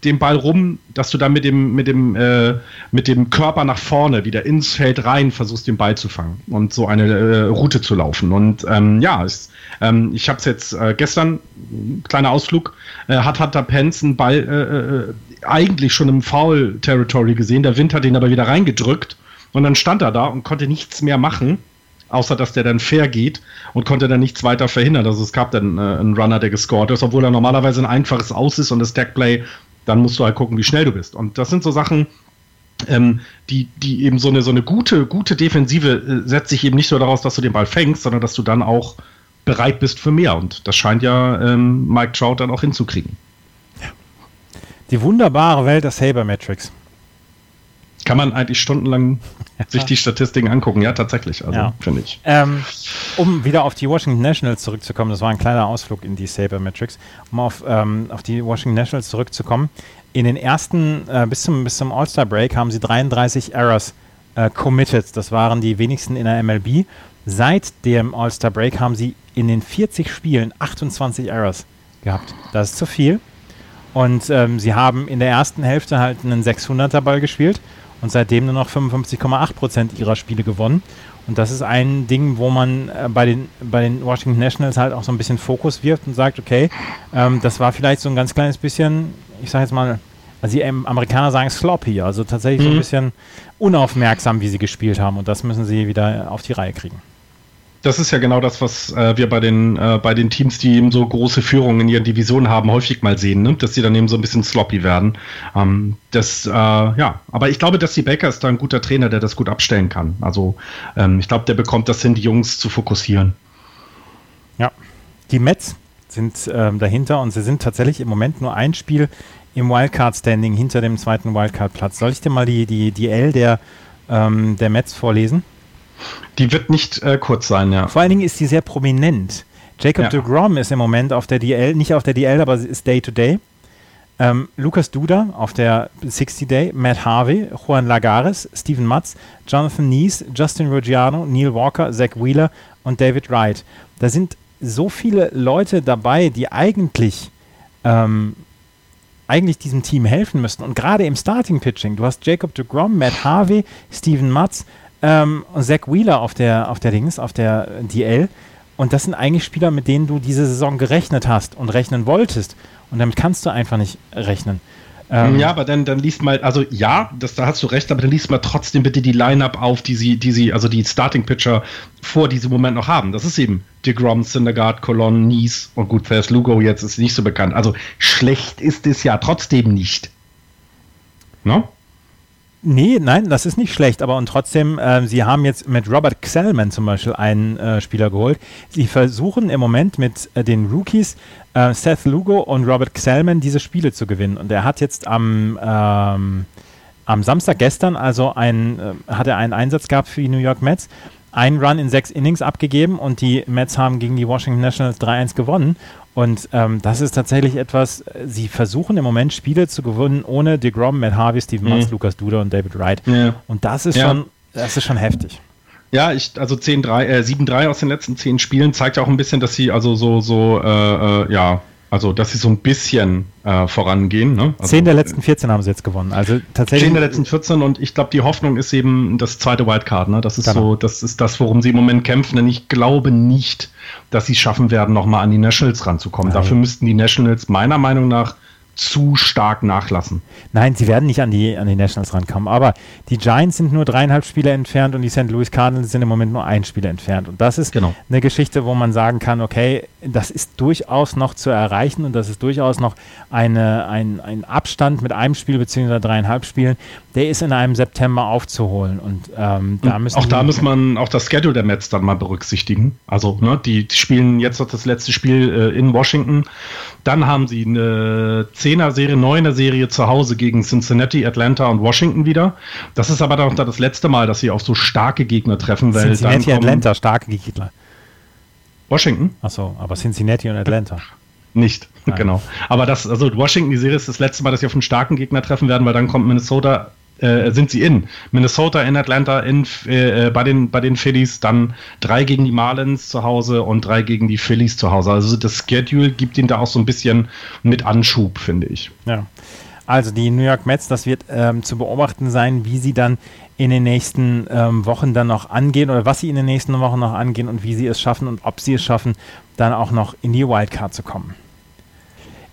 den Ball rum, dass du dann mit dem, mit dem, äh, mit dem Körper nach vorne wieder ins Feld rein versuchst, den Ball zu fangen und so eine äh, Route zu laufen. Und ähm, ja, es, ähm, ich habe es jetzt äh, gestern, kleiner Ausflug, äh, hat Hunter Pence einen Ball äh, äh, eigentlich schon im Foul-Territory gesehen. Der Wind hat ihn aber wieder reingedrückt und dann stand er da und konnte nichts mehr machen außer dass der dann fair geht und konnte dann nichts weiter verhindern. Also es gab dann äh, einen Runner, der gescored ist, obwohl er normalerweise ein einfaches Aus ist und das Tagplay, dann musst du halt gucken, wie schnell du bist. Und das sind so Sachen, ähm, die, die eben so eine, so eine gute, gute Defensive äh, setzt sich eben nicht nur daraus, dass du den Ball fängst, sondern dass du dann auch bereit bist für mehr. Und das scheint ja ähm, Mike Trout dann auch hinzukriegen. Die wunderbare Welt der Sabermetrics kann man eigentlich stundenlang sich die Statistiken angucken. Ja, tatsächlich, also ja. finde ich. Ähm, um wieder auf die Washington Nationals zurückzukommen, das war ein kleiner Ausflug in die Sabermetrics, um auf, ähm, auf die Washington Nationals zurückzukommen. In den ersten, äh, bis zum, bis zum All-Star-Break haben sie 33 Errors äh, committed. Das waren die wenigsten in der MLB. Seit dem All-Star-Break haben sie in den 40 Spielen 28 Errors gehabt. Das ist zu viel. Und ähm, sie haben in der ersten Hälfte halt einen 600er Ball gespielt und seitdem nur noch 55,8 Prozent ihrer Spiele gewonnen. Und das ist ein Ding, wo man äh, bei, den, bei den Washington Nationals halt auch so ein bisschen Fokus wirft und sagt, okay, ähm, das war vielleicht so ein ganz kleines bisschen, ich sage jetzt mal, also die Amerikaner sagen sloppy, also tatsächlich mhm. so ein mhm. bisschen unaufmerksam, wie sie gespielt haben. Und das müssen sie wieder auf die Reihe kriegen das ist ja genau das, was äh, wir bei den, äh, bei den Teams, die eben so große Führungen in ihren Divisionen haben, häufig mal sehen, ne? dass sie dann eben so ein bisschen sloppy werden. Ähm, das, äh, ja, aber ich glaube, dass die Baker ist da ein guter Trainer, der das gut abstellen kann. Also ähm, ich glaube, der bekommt das hin, die Jungs zu fokussieren. Ja, die Mets sind ähm, dahinter und sie sind tatsächlich im Moment nur ein Spiel im Wildcard-Standing hinter dem zweiten Wildcard-Platz. Soll ich dir mal die, die, die L der, ähm, der Mets vorlesen? Die wird nicht äh, kurz sein, ja. Vor allen Dingen ist die sehr prominent. Jacob ja. de Grom ist im Moment auf der DL, nicht auf der DL, aber ist Day-to-Day. Ähm, Lukas Duda auf der 60 Day, Matt Harvey, Juan Lagares, Stephen Matz, Jonathan Nies, Justin Ruggiano, Neil Walker, Zach Wheeler und David Wright. Da sind so viele Leute dabei, die eigentlich, ähm, eigentlich diesem Team helfen müssten. Und gerade im Starting Pitching, du hast Jacob de Grom, Matt Harvey, Stephen Matz, ähm, Zach Wheeler auf der, auf der Dings, auf der DL. Und das sind eigentlich Spieler, mit denen du diese Saison gerechnet hast und rechnen wolltest. Und damit kannst du einfach nicht rechnen. Ähm, ja, aber dann, dann liest mal, also ja, das, da hast du recht, aber dann liest mal trotzdem bitte die Line-Up auf, die sie, die sie, also die Starting-Pitcher vor diesem Moment noch haben. Das ist eben DeGrom, Syndergaard, Colon, Nies und gut, Thers Lugo jetzt ist nicht so bekannt. Also schlecht ist es ja trotzdem nicht. No? Nee, nein, das ist nicht schlecht, aber und trotzdem, äh, sie haben jetzt mit Robert Xellman zum Beispiel einen äh, Spieler geholt. Sie versuchen im Moment mit äh, den Rookies äh, Seth Lugo und Robert Xellman diese Spiele zu gewinnen. Und er hat jetzt am, ähm, am Samstag gestern also ein, äh, hat er einen Einsatz gehabt für die New York Mets einen Run in sechs Innings abgegeben und die Mets haben gegen die Washington Nationals 3-1 gewonnen. Und ähm, das ist tatsächlich etwas, sie versuchen im Moment Spiele zu gewinnen ohne DeGrom, Matt Harvey, Steven Matz, mhm. Lukas Duda und David Wright. Ja. Und das ist, ja. schon, das ist schon heftig. Ja, ich, also 10, 3, äh, 7-3 aus den letzten zehn Spielen zeigt ja auch ein bisschen, dass sie also so, so, äh, äh, ja, also, dass sie so ein bisschen äh, vorangehen. Ne? Also, 10 der letzten 14 haben sie jetzt gewonnen. Also tatsächlich. 10 der letzten 14 und ich glaube, die Hoffnung ist eben das zweite Wildcard. Ne? Das ist genau. so, das ist das, worum sie im Moment kämpfen. Denn ich glaube nicht, dass sie es schaffen werden, nochmal an die Nationals ranzukommen. Nein. Dafür müssten die Nationals meiner Meinung nach zu stark nachlassen. Nein, sie werden nicht an die, an die Nationals rankommen. Aber die Giants sind nur dreieinhalb Spiele entfernt und die St. Louis Cardinals sind im Moment nur ein Spiel entfernt. Und das ist genau. eine Geschichte, wo man sagen kann, okay, das ist durchaus noch zu erreichen und das ist durchaus noch eine, ein, ein Abstand mit einem Spiel bzw. dreieinhalb Spielen, der ist in einem September aufzuholen. Und ähm, da müssen auch da muss man auch das Schedule der Mets dann mal berücksichtigen. Also, ne, die spielen jetzt noch das letzte Spiel äh, in Washington. Dann haben sie eine 10er Serie, 9er Serie zu Hause gegen Cincinnati, Atlanta und Washington wieder. Das ist aber dann auch das letzte Mal, dass sie auf so starke Gegner treffen. Weil Cincinnati, Atlanta, starke Gegner. Washington? Achso, aber Cincinnati und Atlanta. Nicht, Nein. genau. Aber das, also Washington, die Serie ist das letzte Mal, dass sie auf einen starken Gegner treffen werden, weil dann kommt Minnesota äh, sind sie in. Minnesota, in Atlanta, in, äh, bei, den, bei den Phillies, dann drei gegen die Marlins zu Hause und drei gegen die Phillies zu Hause. Also das Schedule gibt ihnen da auch so ein bisschen mit Anschub, finde ich. Ja. Also die New York Mets, das wird ähm, zu beobachten sein, wie sie dann in den nächsten ähm, Wochen dann noch angehen oder was sie in den nächsten Wochen noch angehen und wie sie es schaffen und ob sie es schaffen, dann auch noch in die Wildcard zu kommen.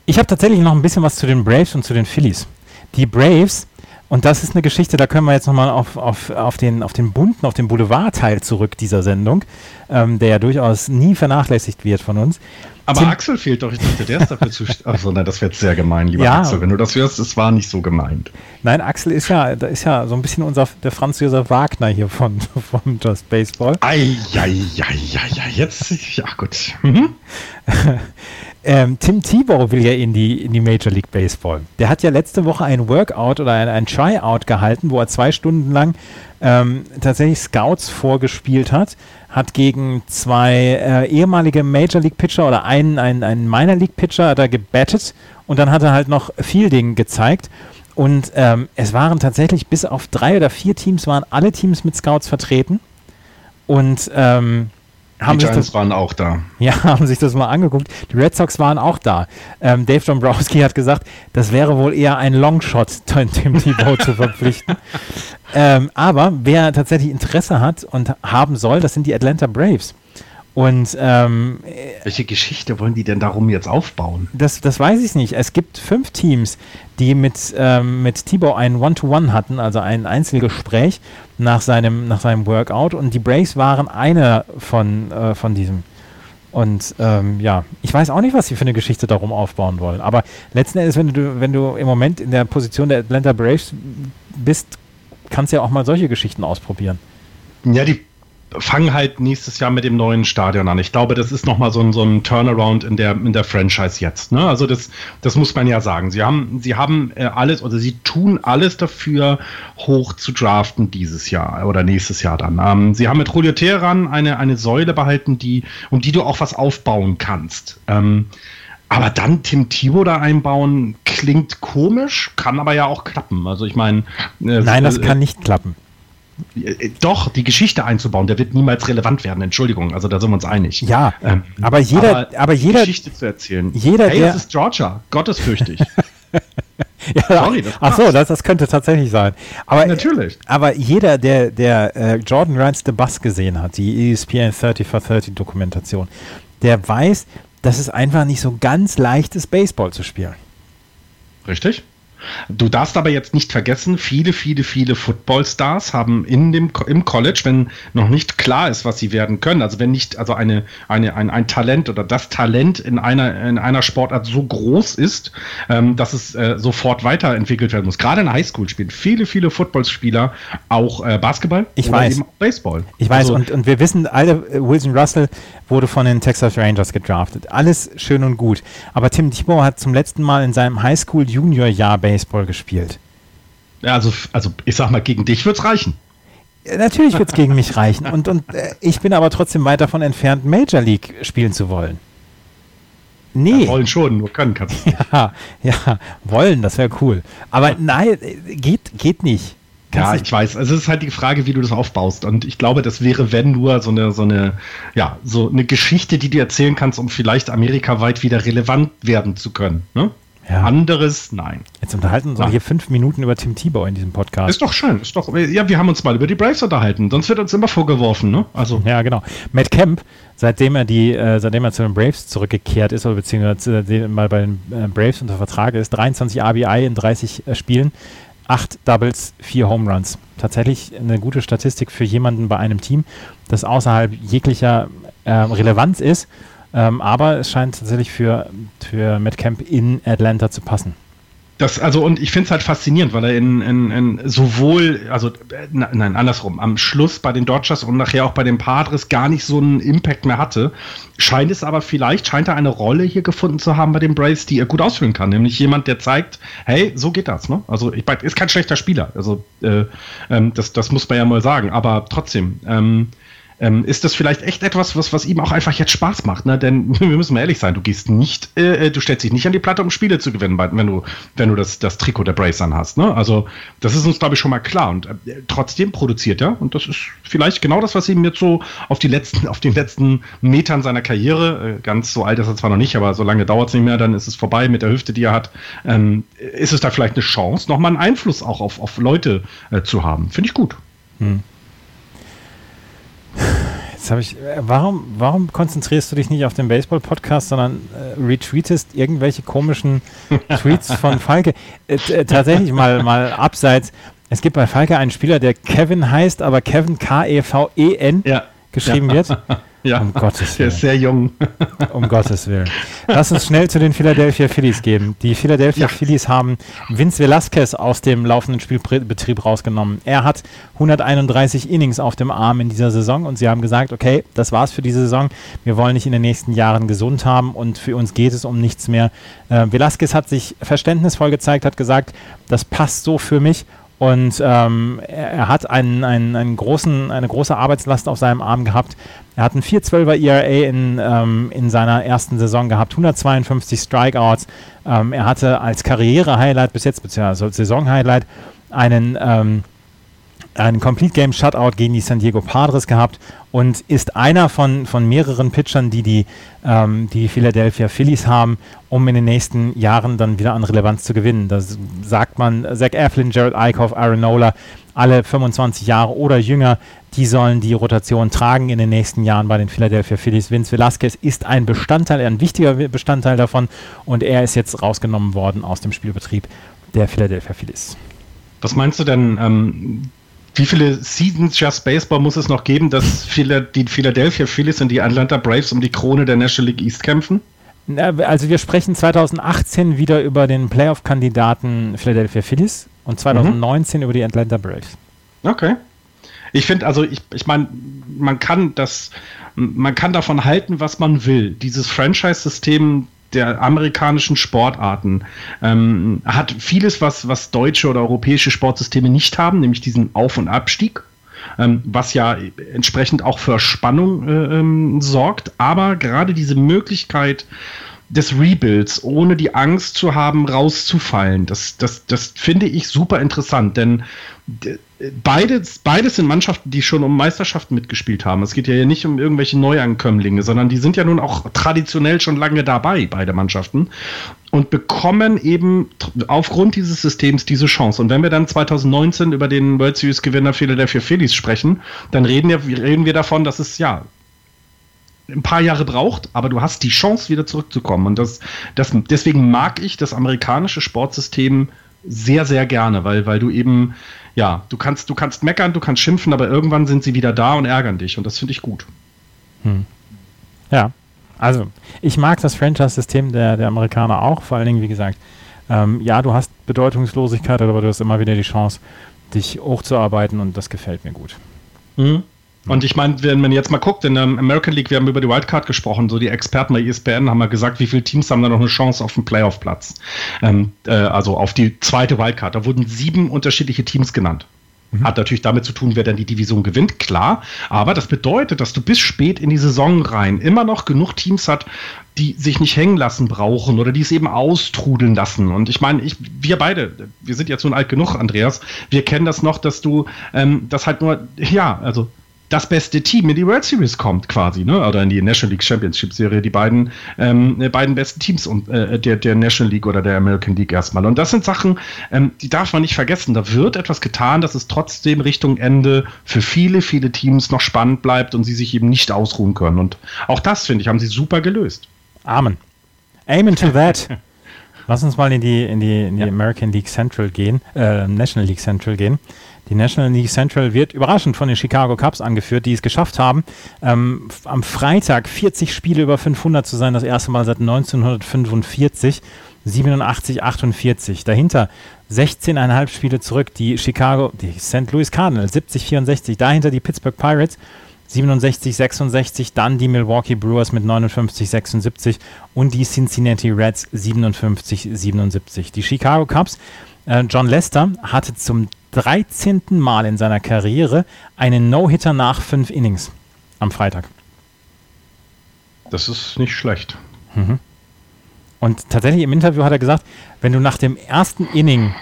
Ich habe tatsächlich noch ein bisschen was zu den Braves und zu den Phillies. Die Braves und das ist eine Geschichte, da können wir jetzt nochmal auf, auf, auf, den, auf den bunten, auf den Boulevardteil zurück dieser Sendung, ähm, der ja durchaus nie vernachlässigt wird von uns. Aber Tim Axel fehlt doch. Ich dachte, der ist dafür zuständig. [laughs] Achso, nein, das wäre jetzt sehr gemein, lieber ja. Axel. Wenn du das hörst, es war nicht so gemeint. Nein, Axel ist ja, da ist ja so ein bisschen unser, der Franz Josef Wagner hier von, [laughs] von Just Baseball. Ei, ei, ei, ei, ei, jetzt, ja gut. Mhm. [laughs] Ähm, Tim Tebow will ja in die, in die Major League Baseball. Der hat ja letzte Woche ein Workout oder ein, ein Tryout gehalten, wo er zwei Stunden lang ähm, tatsächlich Scouts vorgespielt hat, hat gegen zwei äh, ehemalige Major League Pitcher oder einen, einen, einen Minor League Pitcher hat er gebettet und dann hat er halt noch Fielding gezeigt. Und ähm, es waren tatsächlich bis auf drei oder vier Teams waren alle Teams mit Scouts vertreten. Und ähm, haben die Giants das, waren auch da. [laughs] Ja, haben sich das mal angeguckt. Die Red Sox waren auch da. Ähm, Dave Dombrowski hat gesagt, das wäre wohl eher ein Longshot, [laughs] Tim Tebow zu verpflichten. [laughs] Ähm, aber wer tatsächlich Interesse hat und haben soll, das sind die Atlanta Braves. Und ähm, welche Geschichte wollen die denn darum jetzt aufbauen? Das, das weiß ich nicht. Es gibt fünf Teams, die mit, ähm, mit Tebow ein One-to-One -One hatten, also ein Einzelgespräch nach seinem, nach seinem Workout. Und die Braves waren eine von, äh, von diesem. Und ähm, ja, ich weiß auch nicht, was sie für eine Geschichte darum aufbauen wollen. Aber letzten Endes, wenn du, wenn du im Moment in der Position der Atlanta Braves bist, kannst du ja auch mal solche Geschichten ausprobieren. Ja, die fangen halt nächstes Jahr mit dem neuen Stadion an. Ich glaube, das ist nochmal so ein, so ein Turnaround in der, in der Franchise jetzt. Ne? Also das, das muss man ja sagen. Sie haben, sie haben äh, alles oder sie tun alles dafür, hoch zu draften dieses Jahr oder nächstes Jahr dann. Ähm, sie haben mit Julio Teheran eine, eine Säule behalten, die, um die du auch was aufbauen kannst. Ähm, aber dann Tim Thibault da einbauen, klingt komisch, kann aber ja auch klappen. Also ich meine. Äh, Nein, das äh, kann nicht klappen. Doch, die Geschichte einzubauen, der wird niemals relevant werden. Entschuldigung, also da sind wir uns einig. Ja, ähm, aber jeder, aber, aber jeder, Geschichte zu erzählen. Jeder, hey, der, das ist Georgia, gottesfürchtig. [laughs] ja, Sorry, das Ach so, das, das könnte tatsächlich sein. Aber, Natürlich. Aber jeder, der, der äh, Jordan Rides the Bus gesehen hat, die ESPN 30 for 30 Dokumentation, der weiß, dass es einfach nicht so ganz leicht ist, Baseball zu spielen. Richtig. Du darfst aber jetzt nicht vergessen, viele, viele, viele Footballstars haben in dem, im College, wenn noch nicht klar ist, was sie werden können, also wenn nicht, also eine, eine, ein, ein Talent oder das Talent in einer, in einer Sportart so groß ist, ähm, dass es äh, sofort weiterentwickelt werden muss. Gerade in Highschool spielen viele, viele Footballspieler auch äh, Basketball ich oder weiß. eben auch Baseball. Ich weiß, also, und, und wir wissen alle, äh, Wilson Russell wurde von den Texas Rangers gedraftet. Alles schön und gut. Aber Tim Tebow hat zum letzten Mal in seinem Highschool-Junior-Jahr Baseball gespielt. Ja, also, also ich sag mal, gegen dich wird es reichen. Natürlich wird es gegen mich reichen. Und, und äh, ich bin aber trotzdem weit davon entfernt, Major League spielen zu wollen. Nee. Ja, wollen schon, nur können kannst du. [laughs] Ja, ja, wollen, das wäre cool. Aber nein, geht, geht nicht. Ja, ich weiß. Also es ist halt die Frage, wie du das aufbaust. Und ich glaube, das wäre, wenn nur so eine, so eine, ja, so eine Geschichte, die du erzählen kannst, um vielleicht amerikaweit wieder relevant werden zu können. Ne? Ja. Anderes, nein. Jetzt unterhalten wir uns ja. hier fünf Minuten über Tim Tebow in diesem Podcast. Ist doch schön, ist doch. Ja, wir haben uns mal über die Braves unterhalten, sonst wird uns immer vorgeworfen, ne? Also. Ja, genau. Matt Kemp, seitdem er die, äh, seitdem er zu den Braves zurückgekehrt ist, oder beziehungsweise mal bei den äh, Braves unter Vertrag ist, 23 RBI in 30 äh, Spielen, acht Doubles, vier Home Runs. Tatsächlich eine gute Statistik für jemanden bei einem Team, das außerhalb jeglicher äh, Relevanz ist. Ähm, aber es scheint tatsächlich für, für Matt Camp in Atlanta zu passen. Das, also, und ich finde es halt faszinierend, weil er in, in, in sowohl, also, äh, nein, andersrum, am Schluss bei den Dodgers und nachher auch bei den Padres gar nicht so einen Impact mehr hatte. Scheint es aber vielleicht, scheint er eine Rolle hier gefunden zu haben bei den Braves, die er gut ausfüllen kann. Nämlich jemand, der zeigt, hey, so geht das, ne? Also, ich ist kein schlechter Spieler. Also, äh, ähm, das, das muss man ja mal sagen. Aber trotzdem, ähm, ähm, ist das vielleicht echt etwas, was, was ihm auch einfach jetzt Spaß macht. Ne? Denn [laughs] wir müssen mal ehrlich sein, du gehst nicht, äh, äh, du stellst dich nicht an die Platte, um Spiele zu gewinnen, wenn du, wenn du das, das Trikot der Brace an hast. Ne? Also das ist uns, glaube ich, schon mal klar. Und äh, trotzdem produziert er, und das ist vielleicht genau das, was ihm jetzt so auf, die letzten, [laughs] auf den letzten Metern seiner Karriere, äh, ganz so alt ist er zwar noch nicht, aber so lange dauert es nicht mehr, dann ist es vorbei mit der Hüfte, die er hat, ähm, ist es da vielleicht eine Chance, nochmal einen Einfluss auch auf, auf Leute äh, zu haben. Finde ich gut. Hm. Jetzt habe ich, äh, warum, warum konzentrierst du dich nicht auf den Baseball-Podcast, sondern äh, retweetest irgendwelche komischen [laughs] Tweets von Falke? Äh, äh, tatsächlich mal, mal abseits. Es gibt bei Falke einen Spieler, der Kevin heißt, aber Kevin K-E-V-E-N ja. geschrieben ja. wird. [laughs] Ja, um Gottes Willen. Der ist sehr jung. Um Gottes Willen. Lass uns schnell zu den Philadelphia Phillies gehen. Die Philadelphia ja. Phillies haben Vince Velasquez aus dem laufenden Spielbetrieb rausgenommen. Er hat 131 Innings auf dem Arm in dieser Saison und sie haben gesagt, okay, das war's für diese Saison. Wir wollen nicht in den nächsten Jahren gesund haben und für uns geht es um nichts mehr. Äh, Velasquez hat sich verständnisvoll gezeigt, hat gesagt, das passt so für mich und ähm, er, er, hat einen, einen, einen großen, eine große Arbeitslast auf seinem Arm gehabt. Er hat einen 4-12er ERA in, ähm, in seiner ersten Saison gehabt, 152 Strikeouts. Ähm, er hatte als Karriere-Highlight bis jetzt, beziehungsweise Saison-Highlight, einen einen Complete Game Shutout gegen die San Diego Padres gehabt und ist einer von, von mehreren Pitchern, die die, ähm, die Philadelphia Phillies haben, um in den nächsten Jahren dann wieder an Relevanz zu gewinnen. Da sagt man, Zach Eflin, Jared Eichhoff, Aaron Nola, alle 25 Jahre oder jünger, die sollen die Rotation tragen in den nächsten Jahren bei den Philadelphia Phillies. Vince Velasquez ist ein Bestandteil, ein wichtiger Bestandteil davon und er ist jetzt rausgenommen worden aus dem Spielbetrieb der Philadelphia Phillies. Was meinst du denn? Ähm, wie viele Seasons Just Baseball muss es noch geben, dass die Philadelphia Phillies und die Atlanta Braves um die Krone der National League East kämpfen? Also wir sprechen 2018 wieder über den Playoff-Kandidaten Philadelphia Phillies und 2019 mhm. über die Atlanta Braves. Okay. Ich finde, also ich, ich meine, man kann das, man kann davon halten, was man will. Dieses Franchise-System der amerikanischen Sportarten ähm, hat vieles, was, was deutsche oder europäische Sportsysteme nicht haben, nämlich diesen Auf- und Abstieg. Ähm, was ja entsprechend auch für Spannung äh, ähm, sorgt. Aber gerade diese Möglichkeit, des Rebuilds, ohne die Angst zu haben, rauszufallen. Das, das, das finde ich super interessant, denn beides, beides sind Mannschaften, die schon um Meisterschaften mitgespielt haben. Es geht ja nicht um irgendwelche Neuankömmlinge, sondern die sind ja nun auch traditionell schon lange dabei, beide Mannschaften, und bekommen eben aufgrund dieses Systems diese Chance. Und wenn wir dann 2019 über den World Series Gewinner Philadelphia Phillies sprechen, dann reden, ja, reden wir davon, dass es ja ein paar Jahre braucht, aber du hast die Chance, wieder zurückzukommen. Und das, das, deswegen mag ich das amerikanische Sportsystem sehr, sehr gerne, weil, weil du eben, ja, du kannst, du kannst meckern, du kannst schimpfen, aber irgendwann sind sie wieder da und ärgern dich. Und das finde ich gut. Hm. Ja, also ich mag das Franchise-System der, der Amerikaner auch, vor allen Dingen, wie gesagt, ähm, ja, du hast Bedeutungslosigkeit, aber du hast immer wieder die Chance, dich hochzuarbeiten und das gefällt mir gut. Mhm. Und ich meine, wenn man jetzt mal guckt, in der American League, wir haben über die Wildcard gesprochen, so die Experten bei ESPN haben mal gesagt, wie viele Teams haben da noch eine Chance auf den Playoff-Platz. Ähm, äh, also auf die zweite Wildcard. Da wurden sieben unterschiedliche Teams genannt. Mhm. Hat natürlich damit zu tun, wer dann die Division gewinnt, klar. Aber das bedeutet, dass du bis spät in die Saison rein immer noch genug Teams hat, die sich nicht hängen lassen brauchen oder die es eben austrudeln lassen. Und ich meine, ich, wir beide, wir sind jetzt nun alt genug, Andreas, wir kennen das noch, dass du ähm, das halt nur, ja, also das beste Team in die World Series kommt, quasi, ne? Oder in die National League Championship Serie, die beiden, ähm, äh, beiden besten Teams und, äh, der, der National League oder der American League erstmal. Und das sind Sachen, ähm, die darf man nicht vergessen. Da wird etwas getan, dass es trotzdem Richtung Ende für viele, viele Teams noch spannend bleibt und sie sich eben nicht ausruhen können. Und auch das, finde ich, haben sie super gelöst. Amen. Amen to that. [laughs] Lass uns mal in die, in die, in die ja. American League Central gehen, äh, National League Central gehen. Die National League Central wird überraschend von den Chicago Cubs angeführt, die es geschafft haben, ähm, am Freitag 40 Spiele über 500 zu sein, das erste Mal seit 1945. 87, 48. Dahinter 16,5 Spiele zurück die Chicago, die St. Louis Cardinals 70, 64. Dahinter die Pittsburgh Pirates 67, 66. Dann die Milwaukee Brewers mit 59, 76 und die Cincinnati Reds 57, 77. Die Chicago Cubs, John Lester hatte zum 13. Mal in seiner Karriere einen No-Hitter nach fünf Innings am Freitag. Das ist nicht schlecht. Mhm. Und tatsächlich im Interview hat er gesagt, wenn du nach dem ersten Inning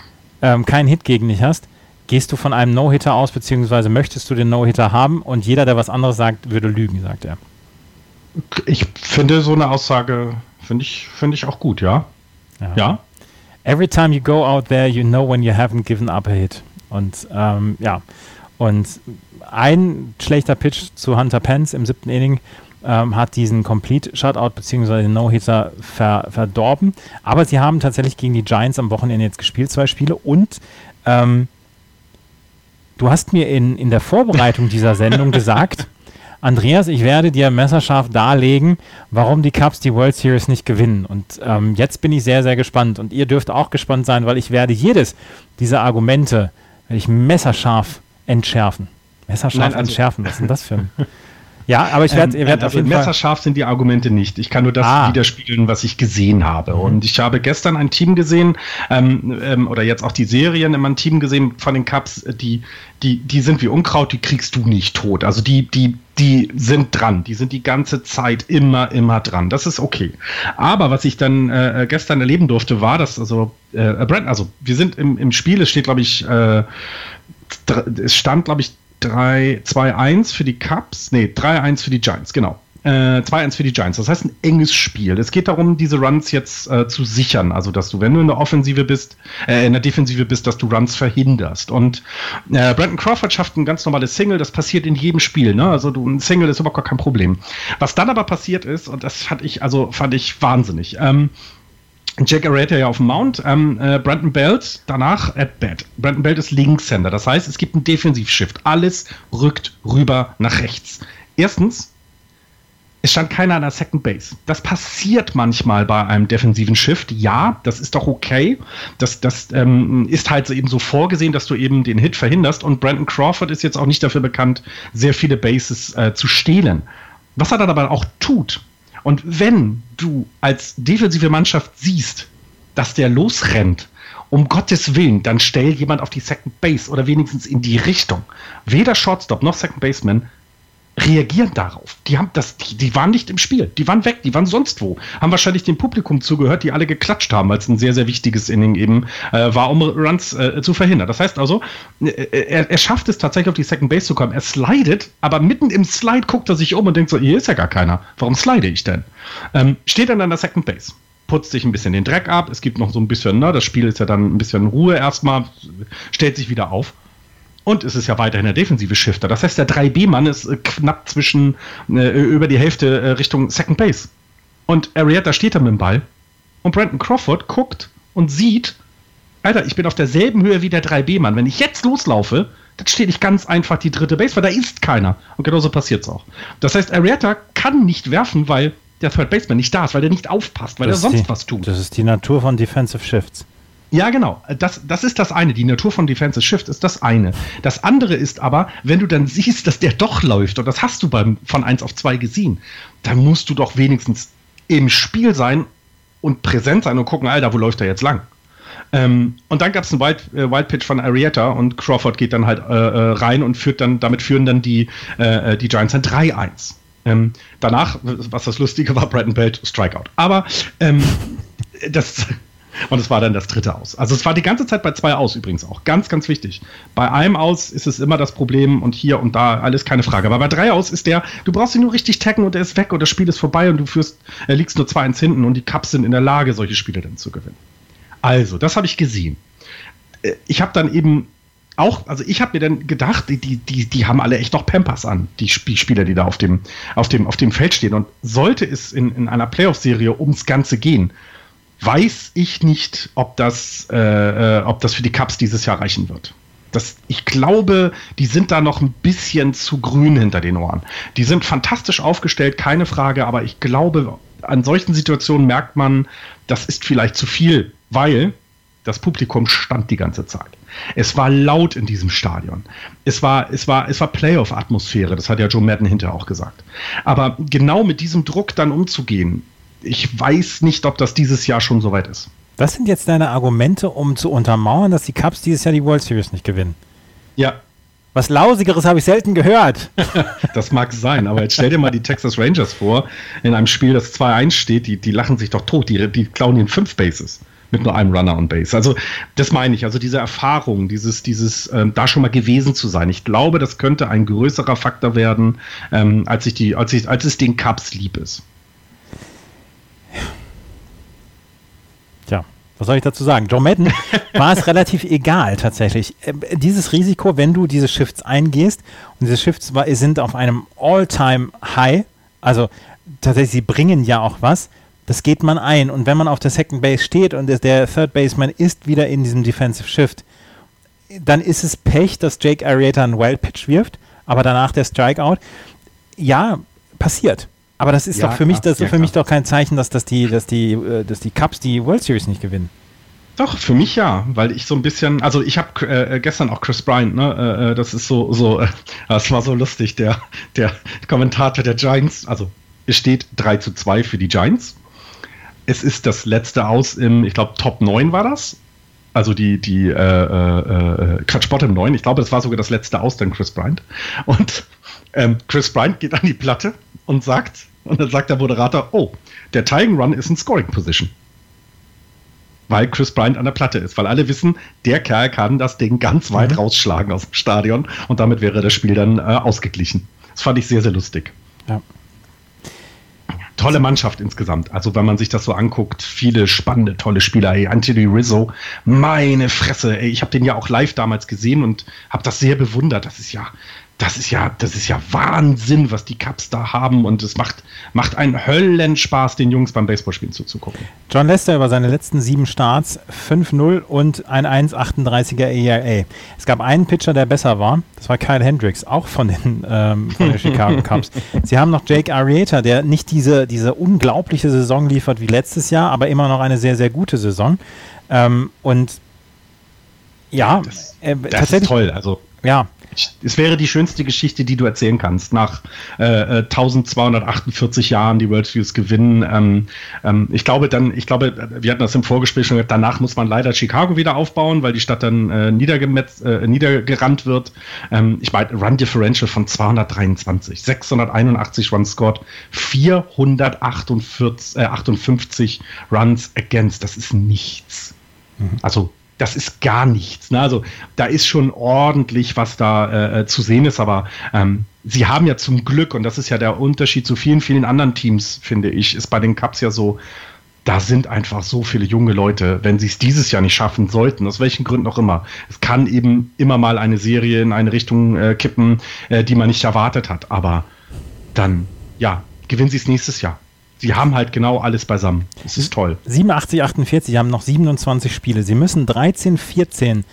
ähm, keinen Hit gegen dich hast, gehst du von einem No-Hitter aus, beziehungsweise möchtest du den No-Hitter haben und jeder, der was anderes sagt, würde lügen, sagt er. Ich finde so eine Aussage, finde ich, finde ich auch gut, ja. ja. Ja. Every time you go out there, you know when you haven't given up a hit. Und ähm, ja, und ein schlechter Pitch zu Hunter Pence im siebten Inning ähm, hat diesen Complete Shutout bzw. No-Hitter ver verdorben. Aber sie haben tatsächlich gegen die Giants am Wochenende jetzt gespielt, zwei Spiele. Und ähm, du hast mir in, in der Vorbereitung dieser Sendung [laughs] gesagt, Andreas, ich werde dir messerscharf darlegen, warum die Cubs die World Series nicht gewinnen. Und ähm, jetzt bin ich sehr, sehr gespannt. Und ihr dürft auch gespannt sein, weil ich werde jedes dieser Argumente werde ich messerscharf entschärfen. Messerscharf Nein, also entschärfen, was ist denn das für ein... [laughs] Ja, aber ich werde ähm, werd also auf jeden messerscharf sind die Argumente nicht. Ich kann nur das ah. widerspiegeln, was ich gesehen habe. Mhm. Und ich habe gestern ein Team gesehen, ähm, ähm, oder jetzt auch die Serien immer ein Team gesehen von den Cups, die, die, die sind wie Unkraut, die kriegst du nicht tot. Also die, die, die sind dran. Die sind die ganze Zeit immer, immer dran. Das ist okay. Aber was ich dann äh, gestern erleben durfte, war, dass also äh, Brand, also wir sind im, im Spiel, es steht, glaube ich, äh, es stand, glaube ich, 3-2-1 für die Cubs, nee, 3-1 für die Giants, genau. Äh, 2-1 für die Giants. Das heißt ein enges Spiel. Es geht darum, diese Runs jetzt äh, zu sichern. Also, dass du, wenn du in der Offensive bist, äh, in der Defensive bist, dass du Runs verhinderst. Und äh, Brandon Crawford schafft ein ganz normales Single. Das passiert in jedem Spiel. Ne? Also, du, ein Single ist überhaupt gar kein Problem. Was dann aber passiert ist, und das fand ich, also fand ich wahnsinnig. Ähm, Jack Arata ja auf dem Mount, ähm, äh, Brandon Belt danach at bat. Brandon Belt ist Linkshänder, das heißt, es gibt einen Defensivshift. Alles rückt rüber nach rechts. Erstens, es stand keiner an der Second Base. Das passiert manchmal bei einem defensiven Shift. Ja, das ist doch okay. Das, das ähm, ist halt eben so vorgesehen, dass du eben den Hit verhinderst. Und Brandon Crawford ist jetzt auch nicht dafür bekannt, sehr viele Bases äh, zu stehlen. Was er dann aber auch tut, und wenn du als defensive Mannschaft siehst, dass der losrennt, um Gottes Willen, dann stell jemand auf die Second Base oder wenigstens in die Richtung. Weder Shortstop noch Second Baseman reagieren darauf. Die haben das, die, die, waren nicht im Spiel, die waren weg, die waren sonst wo. Haben wahrscheinlich dem Publikum zugehört, die alle geklatscht haben, es ein sehr, sehr wichtiges Inning eben äh, war, um Runs äh, zu verhindern. Das heißt also, äh, er, er, schafft es tatsächlich auf die Second Base zu kommen. Er slidet, aber mitten im Slide guckt er sich um und denkt so, hier ist ja gar keiner. Warum slide ich denn? Ähm, steht dann an der Second Base putzt sich ein bisschen den Dreck ab. Es gibt noch so ein bisschen, ne, das Spiel ist ja dann ein bisschen Ruhe erstmal, stellt sich wieder auf. Und es ist ja weiterhin der defensive Shifter. Das heißt, der 3B-Mann ist äh, knapp zwischen äh, über die Hälfte äh, Richtung Second Base. Und Arietta steht da mit dem Ball. Und Brandon Crawford guckt und sieht, Alter, ich bin auf derselben Höhe wie der 3B-Mann. Wenn ich jetzt loslaufe, dann steht ich ganz einfach die dritte Base, weil da ist keiner. Und genauso passiert es auch. Das heißt, Arietta kann nicht werfen, weil der Third Baseman nicht da ist, weil der nicht aufpasst, weil das er sonst die, was tut. Das ist die Natur von Defensive Shifts. Ja, genau. Das, das ist das eine. Die Natur von Defensive Shift ist das eine. Das andere ist aber, wenn du dann siehst, dass der doch läuft, und das hast du beim von 1 auf 2 gesehen, dann musst du doch wenigstens im Spiel sein und präsent sein und gucken, Alter, wo läuft er jetzt lang? Ähm, und dann gab es einen Wild, äh, Wild Pitch von Arietta und Crawford geht dann halt äh, äh, rein und führt dann, damit führen dann die, äh, äh die Giants dann 3-1. Ähm, danach, was das Lustige war, Brandon Belt Strikeout. Aber ähm, das und es war dann das dritte Aus. Also es war die ganze Zeit bei zwei Aus übrigens auch. Ganz, ganz wichtig. Bei einem Aus ist es immer das Problem und hier und da alles keine Frage. Aber bei drei Aus ist der, du brauchst ihn nur richtig taggen und er ist weg und das Spiel ist vorbei und du führst, er liegst nur 2-1 hinten und die Cups sind in der Lage, solche Spiele dann zu gewinnen. Also, das habe ich gesehen. Äh, ich habe dann eben auch, also ich habe mir dann gedacht, die, die, die haben alle echt noch Pampers an, die Spieler, die da auf dem, auf dem, auf dem Feld stehen. Und sollte es in, in einer Playoff-Serie ums Ganze gehen, weiß ich nicht, ob das, äh, äh, ob das für die Cups dieses Jahr reichen wird. Das, ich glaube, die sind da noch ein bisschen zu grün hinter den Ohren. Die sind fantastisch aufgestellt, keine Frage, aber ich glaube, an solchen Situationen merkt man, das ist vielleicht zu viel, weil das Publikum stand die ganze Zeit. Es war laut in diesem Stadion. Es war, es war, es war Playoff-Atmosphäre, das hat ja Joe Madden hinterher auch gesagt. Aber genau mit diesem Druck dann umzugehen, ich weiß nicht, ob das dieses Jahr schon soweit ist. Was sind jetzt deine Argumente, um zu untermauern, dass die Cubs dieses Jahr die World Series nicht gewinnen? Ja. Was Lausigeres habe ich selten gehört. [laughs] das mag sein, aber jetzt stell dir mal die Texas Rangers vor, in einem Spiel, das 2-1 steht, die, die lachen sich doch tot, die, die klauen ihnen fünf Bases mit nur einem Runner on Base. Also das meine ich, also diese Erfahrung, dieses, dieses ähm, da schon mal gewesen zu sein. Ich glaube, das könnte ein größerer Faktor werden, ähm, als, ich die, als, ich, als es den Cubs lieb ist. Was soll ich dazu sagen? Joe Madden [laughs] war es relativ egal tatsächlich. Ähm, dieses Risiko, wenn du diese Shifts eingehst, und diese Shifts sind auf einem All-Time-High, also tatsächlich, sie bringen ja auch was, das geht man ein. Und wenn man auf der Second Base steht und der Third Baseman ist wieder in diesem Defensive Shift, dann ist es Pech, dass Jake Arrieta einen Wild Pitch wirft, aber danach der Strikeout. Ja, passiert. Aber das ist ja, doch für klar, mich, das ja, für mich doch kein Zeichen, dass, dass, die, dass, die, äh, dass die Cups die World Series nicht gewinnen. Doch, für mich ja, weil ich so ein bisschen, also ich habe äh, gestern auch Chris Bryant, ne, äh, äh, das ist so, so, äh, das war so lustig, der, der Kommentator der Giants, also es steht 3 zu 2 für die Giants. Es ist das letzte Aus im, ich glaube, Top 9 war das. Also die, die, äh, äh, äh, Quatsch, Bottom 9, ich glaube, das war sogar das letzte Aus, dann Chris Bryant. Und ähm, Chris Bryant geht an die Platte und sagt, und dann sagt der Moderator, oh, der Tying Run ist in Scoring Position. Weil Chris Bryant an der Platte ist. Weil alle wissen, der Kerl kann das Ding ganz weit mhm. rausschlagen aus dem Stadion und damit wäre das Spiel dann äh, ausgeglichen. Das fand ich sehr, sehr lustig. Ja. Tolle Mannschaft insgesamt. Also, wenn man sich das so anguckt, viele spannende, tolle Spieler. Ey, Anthony Rizzo, meine Fresse. Ey, ich habe den ja auch live damals gesehen und habe das sehr bewundert. Das ist ja, das ist ja, das ist ja Wahnsinn, was die Cups da haben und es macht, macht einen Höllenspaß, den Jungs beim Baseballspielen zuzugucken. John Lester über seine letzten sieben Starts 5-0 und ein 1,38er ERA. Es gab einen Pitcher, der besser war, das war Kyle Hendricks, auch von den, ähm, von den Chicago [laughs] Cubs. Sie haben noch Jake Arrieta, der nicht diese, diese unglaubliche Saison liefert wie letztes Jahr, aber immer noch eine sehr, sehr gute Saison. Ähm, und ja, das, äh, das tatsächlich. Ist toll. Also Ja, es wäre die schönste Geschichte, die du erzählen kannst. Nach äh, 1248 äh, Jahren die World Series gewinnen. Ähm, ähm, ich glaube dann, ich glaube, wir hatten das im Vorgespräch schon gesagt, danach muss man leider Chicago wieder aufbauen, weil die Stadt dann äh, niedergemetz, äh, niedergerannt wird. Ähm, ich meine, Run Differential von 223, 681 Runs scored, 458 äh, Runs against. Das ist nichts. Mhm. Also das ist gar nichts. Ne? Also da ist schon ordentlich, was da äh, äh, zu sehen ist, aber ähm, sie haben ja zum Glück, und das ist ja der Unterschied zu vielen, vielen anderen Teams, finde ich, ist bei den Cups ja so, da sind einfach so viele junge Leute, wenn sie es dieses Jahr nicht schaffen sollten, aus welchen Gründen auch immer. Es kann eben immer mal eine Serie in eine Richtung äh, kippen, äh, die man nicht erwartet hat, aber dann, ja, gewinnen sie es nächstes Jahr sie haben halt genau alles beisammen. Das ist toll. 87, 48, sie haben noch 27 Spiele. Sie müssen 13, 14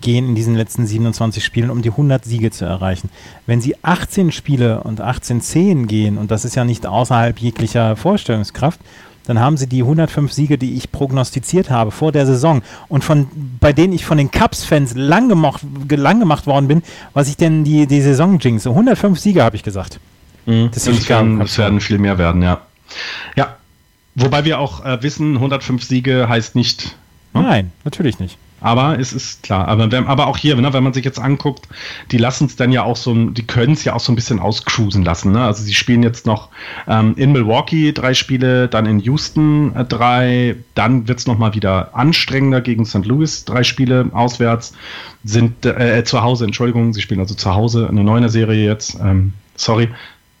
gehen in diesen letzten 27 Spielen, um die 100 Siege zu erreichen. Wenn sie 18 Spiele und 18, 10 gehen, und das ist ja nicht außerhalb jeglicher Vorstellungskraft, dann haben sie die 105 Siege, die ich prognostiziert habe vor der Saison und von bei denen ich von den Cubs-Fans lang, gemocht, lang gemacht worden bin, was ich denn die, die Saison jinxe. 105 Siege habe ich gesagt. Mhm. Das, das, werden, das werden viel mehr werden, ja. Ja, wobei wir auch äh, wissen, 105 Siege heißt nicht. Ne? Nein, natürlich nicht. Aber es ist klar. Aber, wenn, aber auch hier, ne, wenn man sich jetzt anguckt, die lassen es dann ja auch so, die können es ja auch so ein bisschen auscruisen lassen. Ne? Also sie spielen jetzt noch ähm, in Milwaukee drei Spiele, dann in Houston äh, drei, dann wird es nochmal wieder anstrengender gegen St. Louis, drei Spiele auswärts, sind äh, zu Hause, Entschuldigung, sie spielen also zu Hause eine neue Serie jetzt. Ähm, sorry,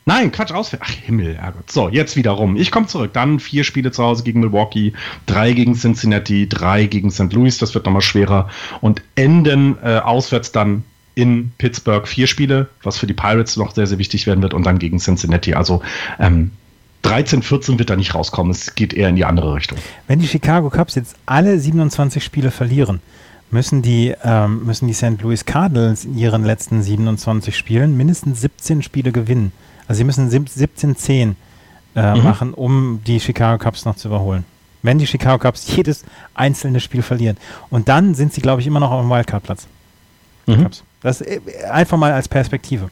Nein, Quatsch, ausfällt. Ach, Himmel, Herrgott. So, jetzt wieder rum. Ich komme zurück. Dann vier Spiele zu Hause gegen Milwaukee, drei gegen Cincinnati, drei gegen St. Louis. Das wird nochmal schwerer. Und enden äh, auswärts dann in Pittsburgh vier Spiele, was für die Pirates noch sehr, sehr wichtig werden wird. Und dann gegen Cincinnati. Also, ähm, 13, 14 wird da nicht rauskommen. Es geht eher in die andere Richtung. Wenn die Chicago Cubs jetzt alle 27 Spiele verlieren, müssen die, ähm, müssen die St. Louis Cardinals in ihren letzten 27 Spielen mindestens 17 Spiele gewinnen. Also sie müssen 17-10 äh, mhm. machen, um die Chicago Cubs noch zu überholen. Wenn die Chicago Cubs jedes einzelne Spiel verlieren. Und dann sind sie, glaube ich, immer noch auf dem Wildcard-Platz. Mhm. Das äh, einfach mal als Perspektive.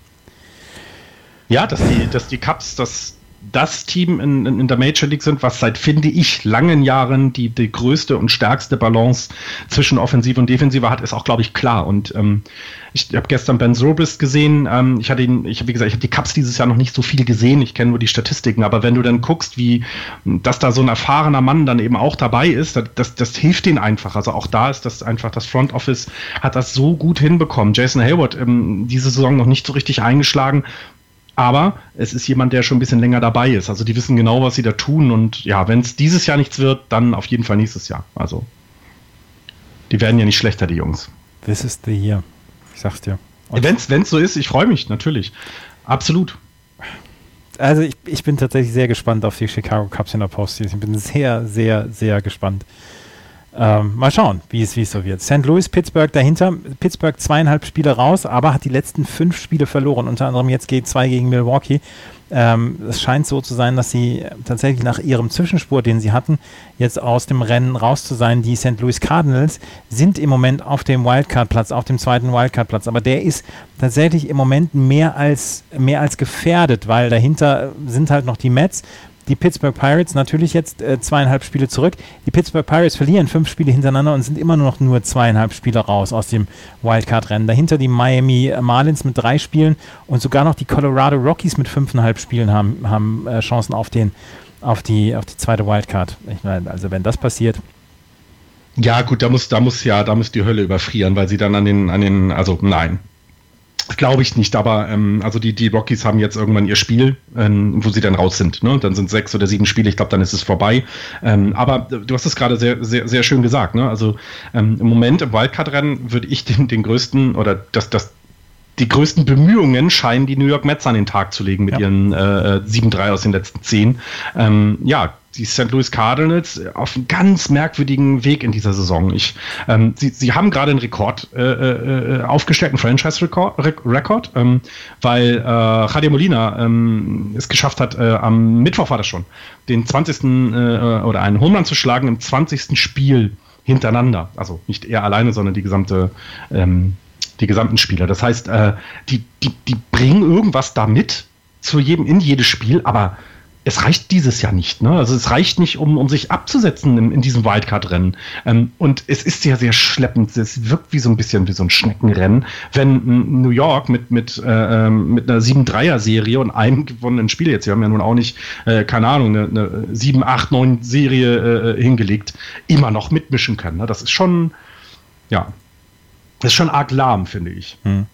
Ja, dass die, dass die Cubs das das Team in, in, der Major League sind, was seit, finde ich, langen Jahren die, die größte und stärkste Balance zwischen Offensive und Defensive hat, ist auch, glaube ich, klar. Und ähm, ich habe gestern Ben Zobrist gesehen. Ähm, ich hatte ihn, ich wie gesagt, ich habe die Cups dieses Jahr noch nicht so viel gesehen. Ich kenne nur die Statistiken. Aber wenn du dann guckst, wie, dass da so ein erfahrener Mann dann eben auch dabei ist, das, das hilft ihnen einfach. Also auch da ist das einfach, das Front Office hat das so gut hinbekommen. Jason Hayward ähm, diese Saison noch nicht so richtig eingeschlagen. Aber es ist jemand, der schon ein bisschen länger dabei ist. Also die wissen genau, was sie da tun. Und ja, wenn es dieses Jahr nichts wird, dann auf jeden Fall nächstes Jahr. Also die werden ja nicht schlechter, die Jungs. This is the year. Ich sag's dir. Wenn es so ist, ich freue mich natürlich. Absolut. Also ich, ich bin tatsächlich sehr gespannt auf die Chicago Cubs in der Postseason. Ich bin sehr, sehr, sehr gespannt. Ähm, mal schauen, wie es, wie es so wird. St. Louis, Pittsburgh dahinter. Pittsburgh zweieinhalb Spiele raus, aber hat die letzten fünf Spiele verloren. Unter anderem jetzt geht zwei gegen Milwaukee. Ähm, es scheint so zu sein, dass sie tatsächlich nach ihrem Zwischenspur, den sie hatten, jetzt aus dem Rennen raus zu sein. Die St. Louis Cardinals sind im Moment auf dem Wildcard-Platz, auf dem zweiten Wildcard-Platz. Aber der ist tatsächlich im Moment mehr als, mehr als gefährdet, weil dahinter sind halt noch die Mets die Pittsburgh Pirates natürlich jetzt äh, zweieinhalb Spiele zurück. Die Pittsburgh Pirates verlieren fünf Spiele hintereinander und sind immer nur noch nur zweieinhalb Spiele raus aus dem Wildcard-Rennen. Dahinter die Miami Marlins mit drei Spielen und sogar noch die Colorado Rockies mit fünfeinhalb Spielen haben, haben äh, Chancen auf, den, auf, die, auf die zweite Wildcard. Ich meine, also wenn das passiert. Ja, gut, da muss, da muss ja, da muss die Hölle überfrieren, weil sie dann an den, an den, also nein, Glaube ich nicht, aber ähm, also die, die Rockies haben jetzt irgendwann ihr Spiel, ähm, wo sie dann raus sind. Ne? Dann sind sechs oder sieben Spiele, ich glaube, dann ist es vorbei. Ähm, aber du hast es gerade sehr, sehr, sehr schön gesagt. Ne? Also ähm, im Moment im Wildcard-Rennen würde ich den, den größten oder das, das, die größten Bemühungen scheinen die New York Mets an den Tag zu legen mit ja. ihren äh, 7-3 aus den letzten zehn. Ähm, ja, die St. Louis Cardinals auf einem ganz merkwürdigen Weg in dieser Saison. Ich, ähm, sie, sie haben gerade einen Rekord äh, äh, aufgestellt, einen Franchise-Rekord, ähm, weil äh, Javier Molina ähm, es geschafft hat, äh, am Mittwoch war das schon, den 20. Äh, oder einen Homerun zu schlagen im 20. Spiel hintereinander. Also nicht er alleine, sondern die gesamte ähm, die gesamten Spieler. Das heißt, äh, die, die, die bringen irgendwas da mit zu jedem, in jedes Spiel, aber es reicht dieses Jahr nicht. Ne? Also es reicht nicht, um, um sich abzusetzen in, in diesem Wildcard-Rennen. Ähm, und es ist ja sehr schleppend. Es wirkt wie so ein bisschen wie so ein Schneckenrennen, wenn New York mit, mit, äh, ähm, mit einer 7-3er-Serie und einem gewonnenen Spiel jetzt, wir haben ja nun auch nicht, äh, keine Ahnung, eine, eine 7, 8, 9 Serie äh, hingelegt, immer noch mitmischen können. Ne? Das ist schon, ja, das ist schon arg lahm, finde ich. Hm.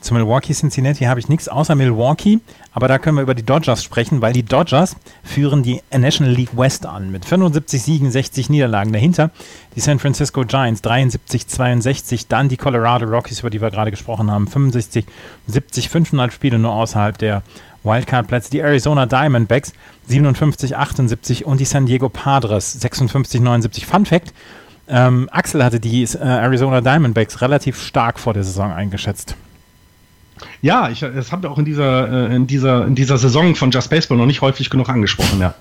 Zu Milwaukee Cincinnati habe ich nichts außer Milwaukee, aber da können wir über die Dodgers sprechen, weil die Dodgers führen die National League West an mit 75 Siegen, 60 Niederlagen. Dahinter die San Francisco Giants 73, 62, dann die Colorado Rockies, über die wir gerade gesprochen haben, 65, 70, 500 Spiele nur außerhalb der Wildcard-Plätze, die Arizona Diamondbacks 57, 78 und die San Diego Padres 56, 79. Fun Fact, ähm, Axel hatte die äh, Arizona Diamondbacks relativ stark vor der Saison eingeschätzt. Ja, ich, das haben wir auch in dieser, äh, in, dieser, in dieser Saison von Just Baseball noch nicht häufig genug angesprochen, ja.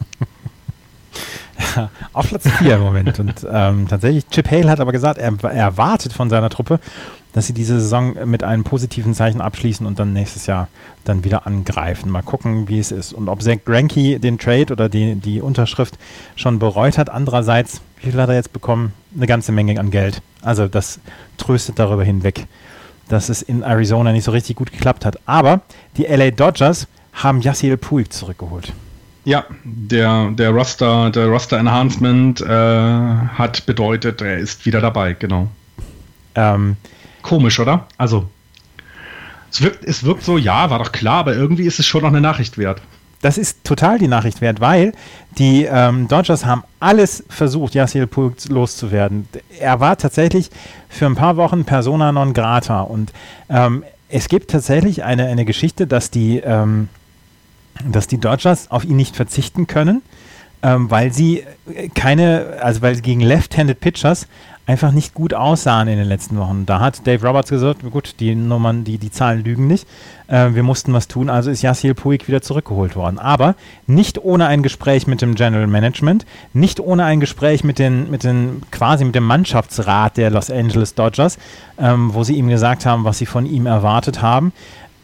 ja [laughs] auf Platz 4 im Moment. Und ähm, tatsächlich, Chip Hale hat aber gesagt, er, er erwartet von seiner Truppe, dass sie diese Saison mit einem positiven Zeichen abschließen und dann nächstes Jahr dann wieder angreifen. Mal gucken, wie es ist. Und ob Zach Granke den Trade oder die, die Unterschrift schon bereut hat. Andererseits, wie viel hat er jetzt bekommen? Eine ganze Menge an Geld. Also das tröstet darüber hinweg dass es in Arizona nicht so richtig gut geklappt hat. Aber die LA Dodgers haben Yasiel Puig zurückgeholt. Ja, der, der Roster, der Roster Enhancement äh, hat bedeutet, er ist wieder dabei, genau. Ähm, Komisch, oder? Also, es wirkt, es wirkt so, ja, war doch klar, aber irgendwie ist es schon noch eine Nachricht wert das ist total die Nachricht wert, weil die ähm, Dodgers haben alles versucht, Yasiel Puig loszuwerden. Er war tatsächlich für ein paar Wochen Persona non grata und ähm, es gibt tatsächlich eine, eine Geschichte, dass die, ähm, dass die Dodgers auf ihn nicht verzichten können, ähm, weil sie keine, also weil sie gegen Left-Handed Pitchers einfach nicht gut aussahen in den letzten Wochen. Da hat Dave Roberts gesagt, gut, die Nummern, die, die Zahlen lügen nicht. Äh, wir mussten was tun, also ist Yasiel Puig wieder zurückgeholt worden. Aber nicht ohne ein Gespräch mit dem General Management, nicht ohne ein Gespräch mit den, mit den quasi mit dem Mannschaftsrat der Los Angeles Dodgers, ähm, wo sie ihm gesagt haben, was sie von ihm erwartet haben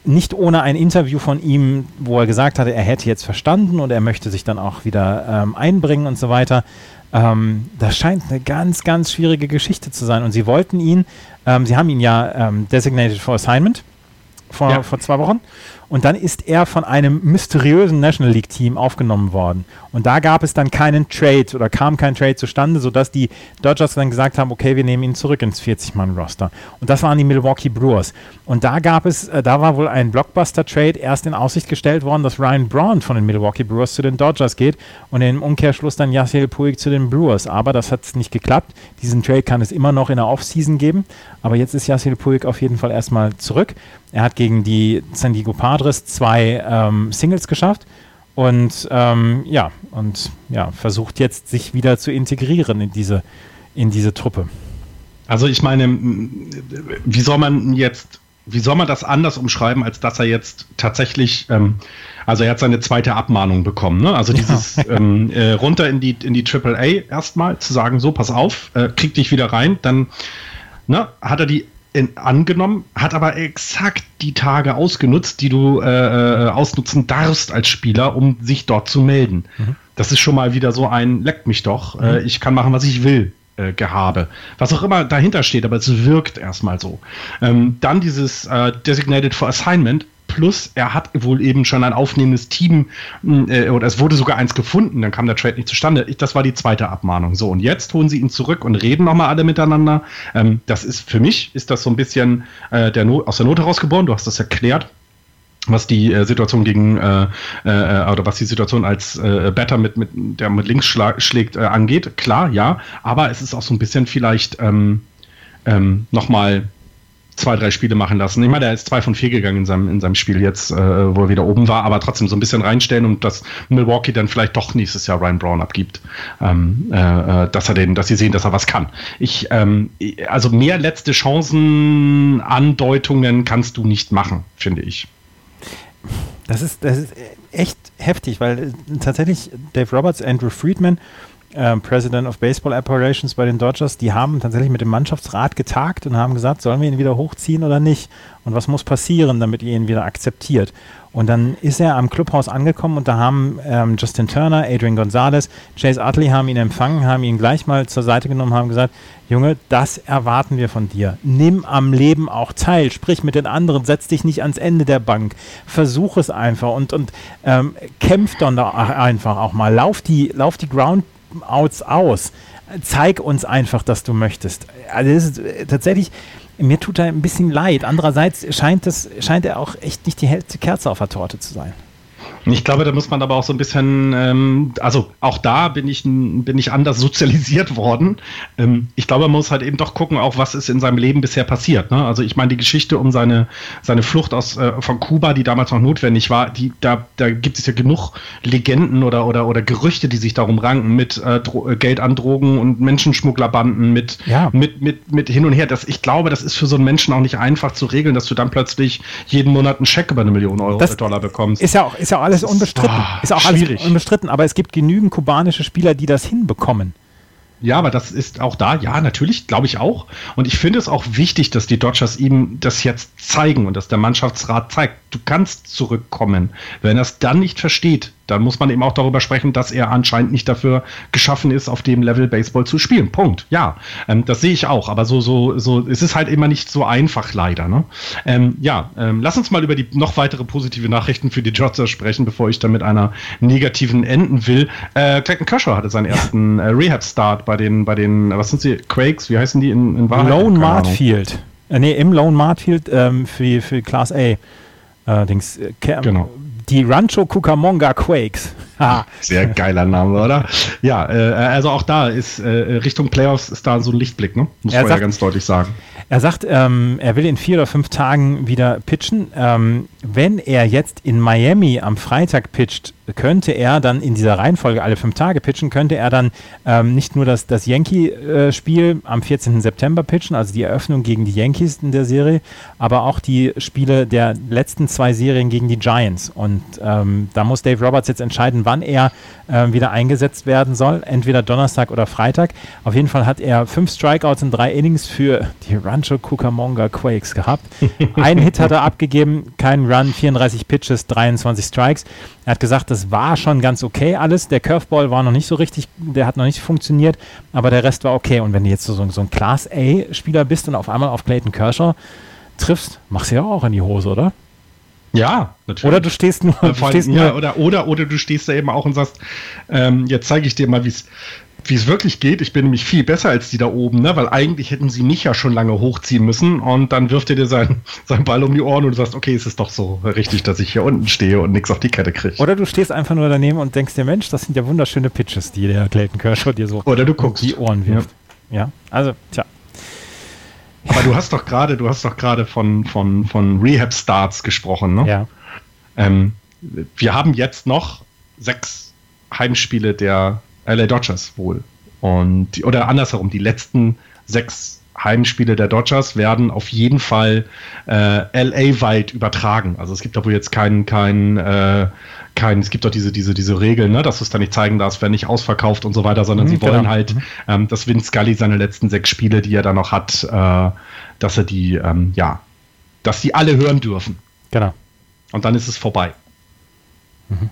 nicht ohne ein Interview von ihm, wo er gesagt hatte, er hätte jetzt verstanden und er möchte sich dann auch wieder ähm, einbringen und so weiter. Ähm, das scheint eine ganz, ganz schwierige Geschichte zu sein. Und sie wollten ihn, ähm, sie haben ihn ja ähm, designated for assignment vor, ja. vor zwei Wochen. Und dann ist er von einem mysteriösen National League Team aufgenommen worden. Und da gab es dann keinen Trade oder kam kein Trade zustande, sodass die Dodgers dann gesagt haben, okay, wir nehmen ihn zurück ins 40-Mann-Roster. Und das waren die Milwaukee Brewers. Und da gab es, äh, da war wohl ein Blockbuster-Trade erst in Aussicht gestellt worden, dass Ryan Braun von den Milwaukee Brewers zu den Dodgers geht und im Umkehrschluss dann Yasiel Puig zu den Brewers. Aber das hat nicht geklappt. Diesen Trade kann es immer noch in der Offseason geben. Aber jetzt ist Yasiel Puig auf jeden Fall erstmal zurück. Er hat gegen die San Diego Padres zwei ähm, Singles geschafft und ähm, ja, und ja, versucht jetzt sich wieder zu integrieren in diese, in diese Truppe. Also ich meine, wie soll man jetzt, wie soll man das anders umschreiben, als dass er jetzt tatsächlich, ähm, also er hat seine zweite Abmahnung bekommen, ne? Also dieses ja. [laughs] ähm, äh, runter in die in die AAA erstmal zu sagen, so pass auf, äh, krieg dich wieder rein, dann ne, hat er die in, angenommen, hat aber exakt die Tage ausgenutzt, die du äh, äh, ausnutzen darfst als Spieler, um sich dort zu melden. Mhm. Das ist schon mal wieder so ein Leck mich doch, mhm. äh, ich kann machen, was ich will. Äh, Gehabe. Was auch immer dahinter steht, aber es wirkt erstmal so. Ähm, dann dieses äh, Designated for Assignment Plus, er hat wohl eben schon ein aufnehmendes Team hm, äh, oder es wurde sogar eins gefunden, dann kam der Trade nicht zustande. Ich, das war die zweite Abmahnung. So, und jetzt holen sie ihn zurück und reden nochmal alle miteinander. Ähm, das ist für mich, ist das so ein bisschen äh, der aus der Not herausgeboren. Du hast das erklärt was die äh, Situation gegen äh, äh, oder was die Situation als äh, Better mit, mit der mit links schlägt äh, angeht, klar, ja, aber es ist auch so ein bisschen vielleicht ähm, ähm, nochmal zwei, drei Spiele machen lassen. Ich meine, er ist zwei von vier gegangen in seinem, in seinem Spiel jetzt, äh, wo er wieder oben war, aber trotzdem so ein bisschen reinstellen und dass Milwaukee dann vielleicht doch nächstes Jahr Ryan Brown abgibt, ähm, äh, äh dass er den, dass sie sehen, dass er was kann. Ich, ähm, also mehr letzte Chancen, Andeutungen kannst du nicht machen, finde ich. Das ist, das ist echt heftig, weil tatsächlich Dave Roberts, Andrew Friedman äh, President of Baseball Operations bei den Dodgers, die haben tatsächlich mit dem Mannschaftsrat getagt und haben gesagt, sollen wir ihn wieder hochziehen oder nicht? Und was muss passieren, damit ihr ihn wieder akzeptiert? Und dann ist er am Clubhaus angekommen und da haben ähm, Justin Turner, Adrian Gonzalez, Chase Utley haben ihn empfangen, haben ihn gleich mal zur Seite genommen, haben gesagt, Junge, das erwarten wir von dir. Nimm am Leben auch teil, sprich mit den anderen, setz dich nicht ans Ende der Bank, versuch es einfach und, und ähm, kämpf dann da einfach auch mal, lauf die, lauf die Groundouts aus, zeig uns einfach, dass du möchtest. Also das ist äh, tatsächlich mir tut er ein bisschen leid. Andererseits scheint, das, scheint er auch echt nicht die hellste Kerze auf der Torte zu sein. Ich glaube, da muss man aber auch so ein bisschen, ähm, also auch da bin ich, bin ich anders sozialisiert [laughs] worden. Ähm, ich glaube, man muss halt eben doch gucken, auch was ist in seinem Leben bisher passiert. Ne? Also ich meine, die Geschichte um seine, seine Flucht aus, äh, von Kuba, die damals noch notwendig war, die, da, da gibt es ja genug Legenden oder, oder, oder Gerüchte, die sich darum ranken mit äh, äh Geld an Drogen und Menschenschmugglerbanden, mit, ja. mit, mit, mit hin und her. Das, ich glaube, das ist für so einen Menschen auch nicht einfach zu regeln, dass du dann plötzlich jeden Monat einen Scheck über eine Million Euro das Dollar bekommst. Ist ja auch, ist ja auch alles unbestritten. Oh, ist auch schwierig. alles unbestritten, aber es gibt genügend kubanische Spieler, die das hinbekommen. Ja, aber das ist auch da, ja, natürlich, glaube ich auch. Und ich finde es auch wichtig, dass die Dodgers ihm das jetzt zeigen und dass der Mannschaftsrat zeigt, du kannst zurückkommen. Wenn er es dann nicht versteht, dann muss man eben auch darüber sprechen, dass er anscheinend nicht dafür geschaffen ist, auf dem Level Baseball zu spielen. Punkt. Ja, ähm, das sehe ich auch. Aber so, so, so, es ist halt immer nicht so einfach, leider. Ne? Ähm, ja, ähm, lass uns mal über die noch weitere positive Nachrichten für die Dodgers sprechen, bevor ich da mit einer negativen enden will. Äh, Clayton Kershaw hatte seinen ersten äh, Rehab-Start bei den, bei den, was sind sie, Quakes, wie heißen die in, in Wahrheit? Lone Martfield. Äh, nee, im Lone Martfield ähm, für, für Class A. Äh, Dings, äh, genau die Rancho Cucamonga Quakes. [laughs] Sehr geiler Name, oder? Ja, äh, also auch da ist äh, Richtung Playoffs ist da so ein Lichtblick, ne? Muss man ja ganz deutlich sagen. Er sagt, ähm, er will in vier oder fünf Tagen wieder pitchen. Ähm, wenn er jetzt in Miami am Freitag pitcht, könnte er dann in dieser Reihenfolge alle fünf Tage pitchen, könnte er dann ähm, nicht nur das, das Yankee-Spiel am 14. September pitchen, also die Eröffnung gegen die Yankees in der Serie, aber auch die Spiele der letzten zwei Serien gegen die Giants. Und ähm, da muss Dave Roberts jetzt entscheiden, wann er äh, wieder eingesetzt werden soll, entweder Donnerstag oder Freitag. Auf jeden Fall hat er fünf Strikeouts in drei Innings für die Rancho Cucamonga Quakes gehabt. [laughs] Einen Hit hat er abgegeben, kein Run, 34 Pitches, 23 Strikes. Er hat gesagt, das war schon ganz okay alles. Der Curveball war noch nicht so richtig, der hat noch nicht funktioniert, aber der Rest war okay. Und wenn du jetzt so, so ein Class A-Spieler bist und auf einmal auf Clayton Kershaw triffst, machst du ja auch in die Hose, oder? Ja, natürlich. Oder du stehst nur. Du stehst ja, nur oder, oder, oder du stehst da eben auch und sagst, ähm, jetzt zeige ich dir mal, wie es wie es wirklich geht. Ich bin nämlich viel besser als die da oben, ne? weil eigentlich hätten sie mich ja schon lange hochziehen müssen und dann wirft er dir seinen [laughs] sein Ball um die Ohren und du sagst, okay, es ist doch so richtig, dass ich hier unten stehe und nichts auf die Kette kriege. Oder du stehst einfach nur daneben und denkst dir, Mensch, das sind ja wunderschöne Pitches, die der Clayton Kershaw dir so Oder du guckst. die Ohren wirft. Ja. ja, also, tja. Aber du hast doch gerade, du hast doch gerade von, von, von Rehab-Starts gesprochen, ne? Ja. Ähm, wir haben jetzt noch sechs Heimspiele der LA Dodgers wohl. Und die, oder andersherum, die letzten sechs Heimspiele der Dodgers werden auf jeden Fall äh, LA-weit übertragen. Also es gibt da wohl jetzt keinen, keinen, äh, kein, es gibt doch diese, diese, diese Regeln, ne, dass du es da nicht zeigen darfst, wenn nicht ausverkauft und so weiter, sondern mhm, sie wollen genau. halt, mhm. ähm, dass Vince Scully seine letzten sechs Spiele, die er da noch hat, äh, dass er die, ähm, ja, dass die alle hören dürfen. Genau. Und dann ist es vorbei. Mhm.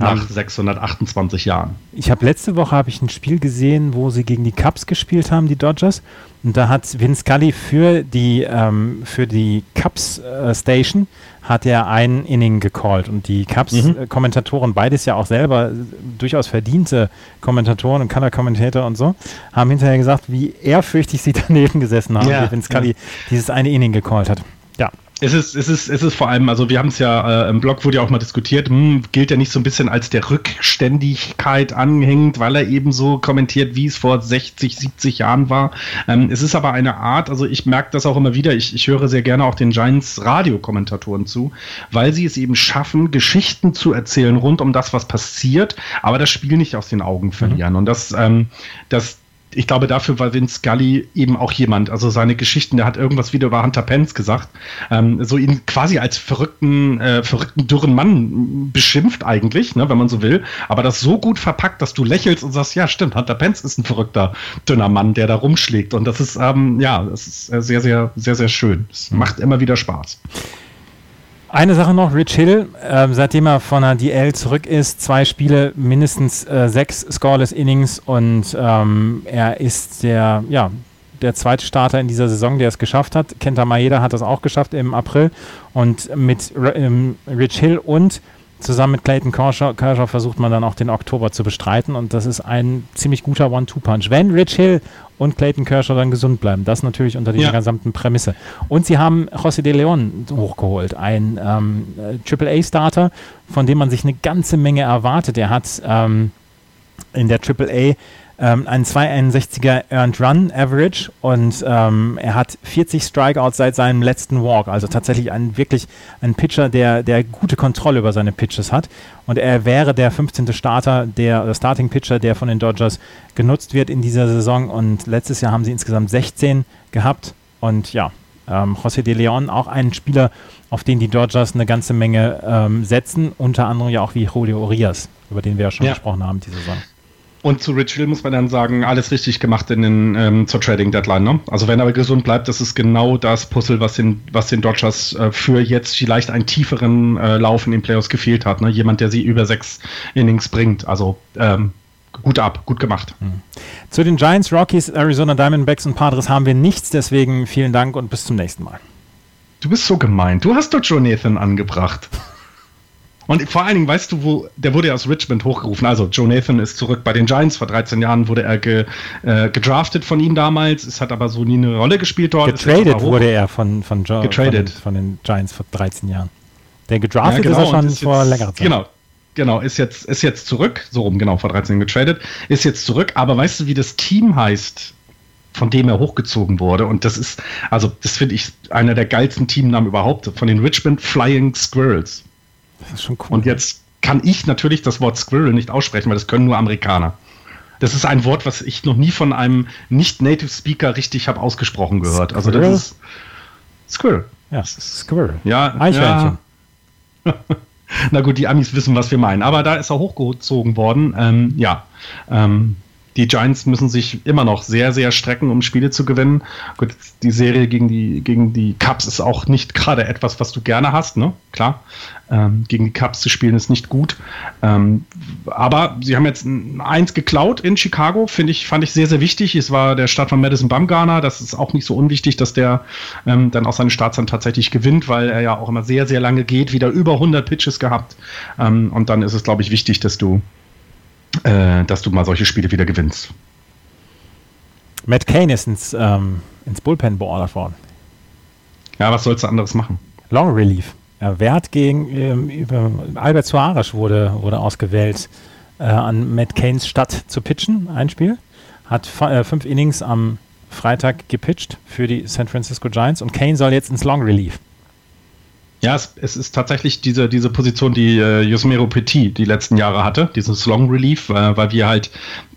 Nach 628 Jahren. Ich habe letzte Woche habe ich ein Spiel gesehen, wo sie gegen die Cubs gespielt haben, die Dodgers. Und da hat Vince Scully für die, ähm, für die Cubs äh, Station hat er ein Inning gecallt. Und die Cubs-Kommentatoren, mhm. beides ja auch selber durchaus verdiente Kommentatoren und Color-Kommentator und so, haben hinterher gesagt, wie ehrfürchtig sie [laughs] daneben gesessen haben, ja, wie Vince Scully ja. dieses eine Inning gecallt hat. Ja. Es ist, es ist, es ist vor allem, also wir haben es ja äh, im Blog wurde ja auch mal diskutiert, hm, gilt er nicht so ein bisschen als der Rückständigkeit anhängt, weil er eben so kommentiert, wie es vor 60, 70 Jahren war. Ähm, es ist aber eine Art, also ich merke das auch immer wieder, ich, ich höre sehr gerne auch den Giants Radiokommentatoren zu, weil sie es eben schaffen, Geschichten zu erzählen rund um das, was passiert, aber das Spiel nicht aus den Augen verlieren. Mhm. Und das, ähm, das ich glaube, dafür war Vince Scully eben auch jemand. Also seine Geschichten, der hat irgendwas wieder über Hunter Pence gesagt. Ähm, so ihn quasi als verrückten, äh, verrückten, dürren Mann beschimpft eigentlich, ne, wenn man so will. Aber das so gut verpackt, dass du lächelst und sagst, ja, stimmt, Hunter Pence ist ein verrückter, dünner Mann, der da rumschlägt. Und das ist, ähm, ja, das ist sehr, sehr, sehr, sehr schön. Es macht immer wieder Spaß. Eine Sache noch, Rich Hill, äh, seitdem er von der DL zurück ist, zwei Spiele, mindestens äh, sechs Scoreless Innings und ähm, er ist der, ja, der zweite Starter in dieser Saison, der es geschafft hat. Kenta Maeda hat das auch geschafft im April und mit ähm, Rich Hill und zusammen mit Clayton Kershaw, Kershaw, versucht man dann auch den Oktober zu bestreiten und das ist ein ziemlich guter One-Two-Punch. Wenn Rich Hill und Clayton Kershaw dann gesund bleiben, das natürlich unter dieser ja. gesamten Prämisse. Und sie haben José de Leon hochgeholt, ein ähm, AAA-Starter, von dem man sich eine ganze Menge erwartet. Er hat ähm, in der AAA ähm, ein 261er Earned Run Average und ähm, er hat 40 Strikeouts seit seinem letzten Walk. Also tatsächlich ein wirklich ein Pitcher, der, der gute Kontrolle über seine Pitches hat. Und er wäre der 15. Starter, der, der Starting Pitcher, der von den Dodgers genutzt wird in dieser Saison. Und letztes Jahr haben sie insgesamt 16 gehabt. Und ja, ähm, José de Leon, auch ein Spieler, auf den die Dodgers eine ganze Menge ähm, setzen, unter anderem ja auch wie Julio Urias, über den wir ja schon ja. gesprochen haben diese Saison. Und zu Rich Hill muss man dann sagen, alles richtig gemacht in den, ähm, zur Trading Deadline. Ne? Also wenn er gesund bleibt, das ist genau das Puzzle, was den, was den Dodgers äh, für jetzt vielleicht einen tieferen äh, Lauf in den Playoffs gefehlt hat. Ne? Jemand, der sie über sechs Innings bringt. Also ähm, gut ab, gut gemacht. Mhm. Zu den Giants, Rockies, Arizona Diamondbacks und Padres haben wir nichts. Deswegen vielen Dank und bis zum nächsten Mal. Du bist so gemein. Du hast doch Jonathan angebracht. Und vor allen Dingen, weißt du, wo, der wurde ja aus Richmond hochgerufen. Also Joe Nathan ist zurück bei den Giants. Vor 13 Jahren wurde er ge, äh, gedraftet von ihnen damals. Es hat aber so nie eine Rolle gespielt dort. Getradet wurde er von, von, jo Getradet. Von, von, den Giants vor 13 Jahren. Der gedraftet ja, genau, ist er schon ist vor jetzt, längerer Zeit. Genau. Genau, ist jetzt, ist jetzt zurück, so rum, genau, vor 13 Jahren getradet, ist jetzt zurück, aber weißt du, wie das Team heißt, von dem er hochgezogen wurde. Und das ist, also das finde ich einer der geilsten Teamnamen überhaupt, von den Richmond Flying Squirrels. Das ist schon cool. Und jetzt kann ich natürlich das Wort Squirrel nicht aussprechen, weil das können nur Amerikaner. Das ist ein Wort, was ich noch nie von einem nicht-Native Speaker richtig habe ausgesprochen gehört. Also das ist Squirrel. Ja, Squirrel. Ja, Eichhörnchen. Ja. [laughs] Na gut, die Amis wissen, was wir meinen. Aber da ist er hochgezogen worden. Ähm, ja, ähm, die Giants müssen sich immer noch sehr, sehr strecken, um Spiele zu gewinnen. Gut, die Serie gegen die, gegen die Cubs ist auch nicht gerade etwas, was du gerne hast, ne? Klar. Ähm, gegen die Cubs zu spielen ist nicht gut. Ähm, aber sie haben jetzt eins geklaut in Chicago, finde ich, fand ich sehr, sehr wichtig. Es war der Start von Madison Bumgarner. Das ist auch nicht so unwichtig, dass der ähm, dann auch seine Starts dann tatsächlich gewinnt, weil er ja auch immer sehr, sehr lange geht, wieder über 100 Pitches gehabt. Ähm, und dann ist es, glaube ich, wichtig, dass du äh, dass du mal solche Spiele wieder gewinnst. Matt Kane ist ins, ähm, ins Bullpen beordert worden. Ja, was sollst du anderes machen? Long Relief. Ja, wer hat gegen ähm, Albert Suarez wurde, wurde ausgewählt, äh, an Matt Kanes Stadt zu pitchen, ein Spiel. Hat äh, fünf Innings am Freitag gepitcht für die San Francisco Giants und Kane soll jetzt ins Long Relief. Ja, es, es, ist tatsächlich diese, diese Position, die äh, Yosmero Petit die letzten Jahre hatte, dieses Long Relief, äh, weil wir halt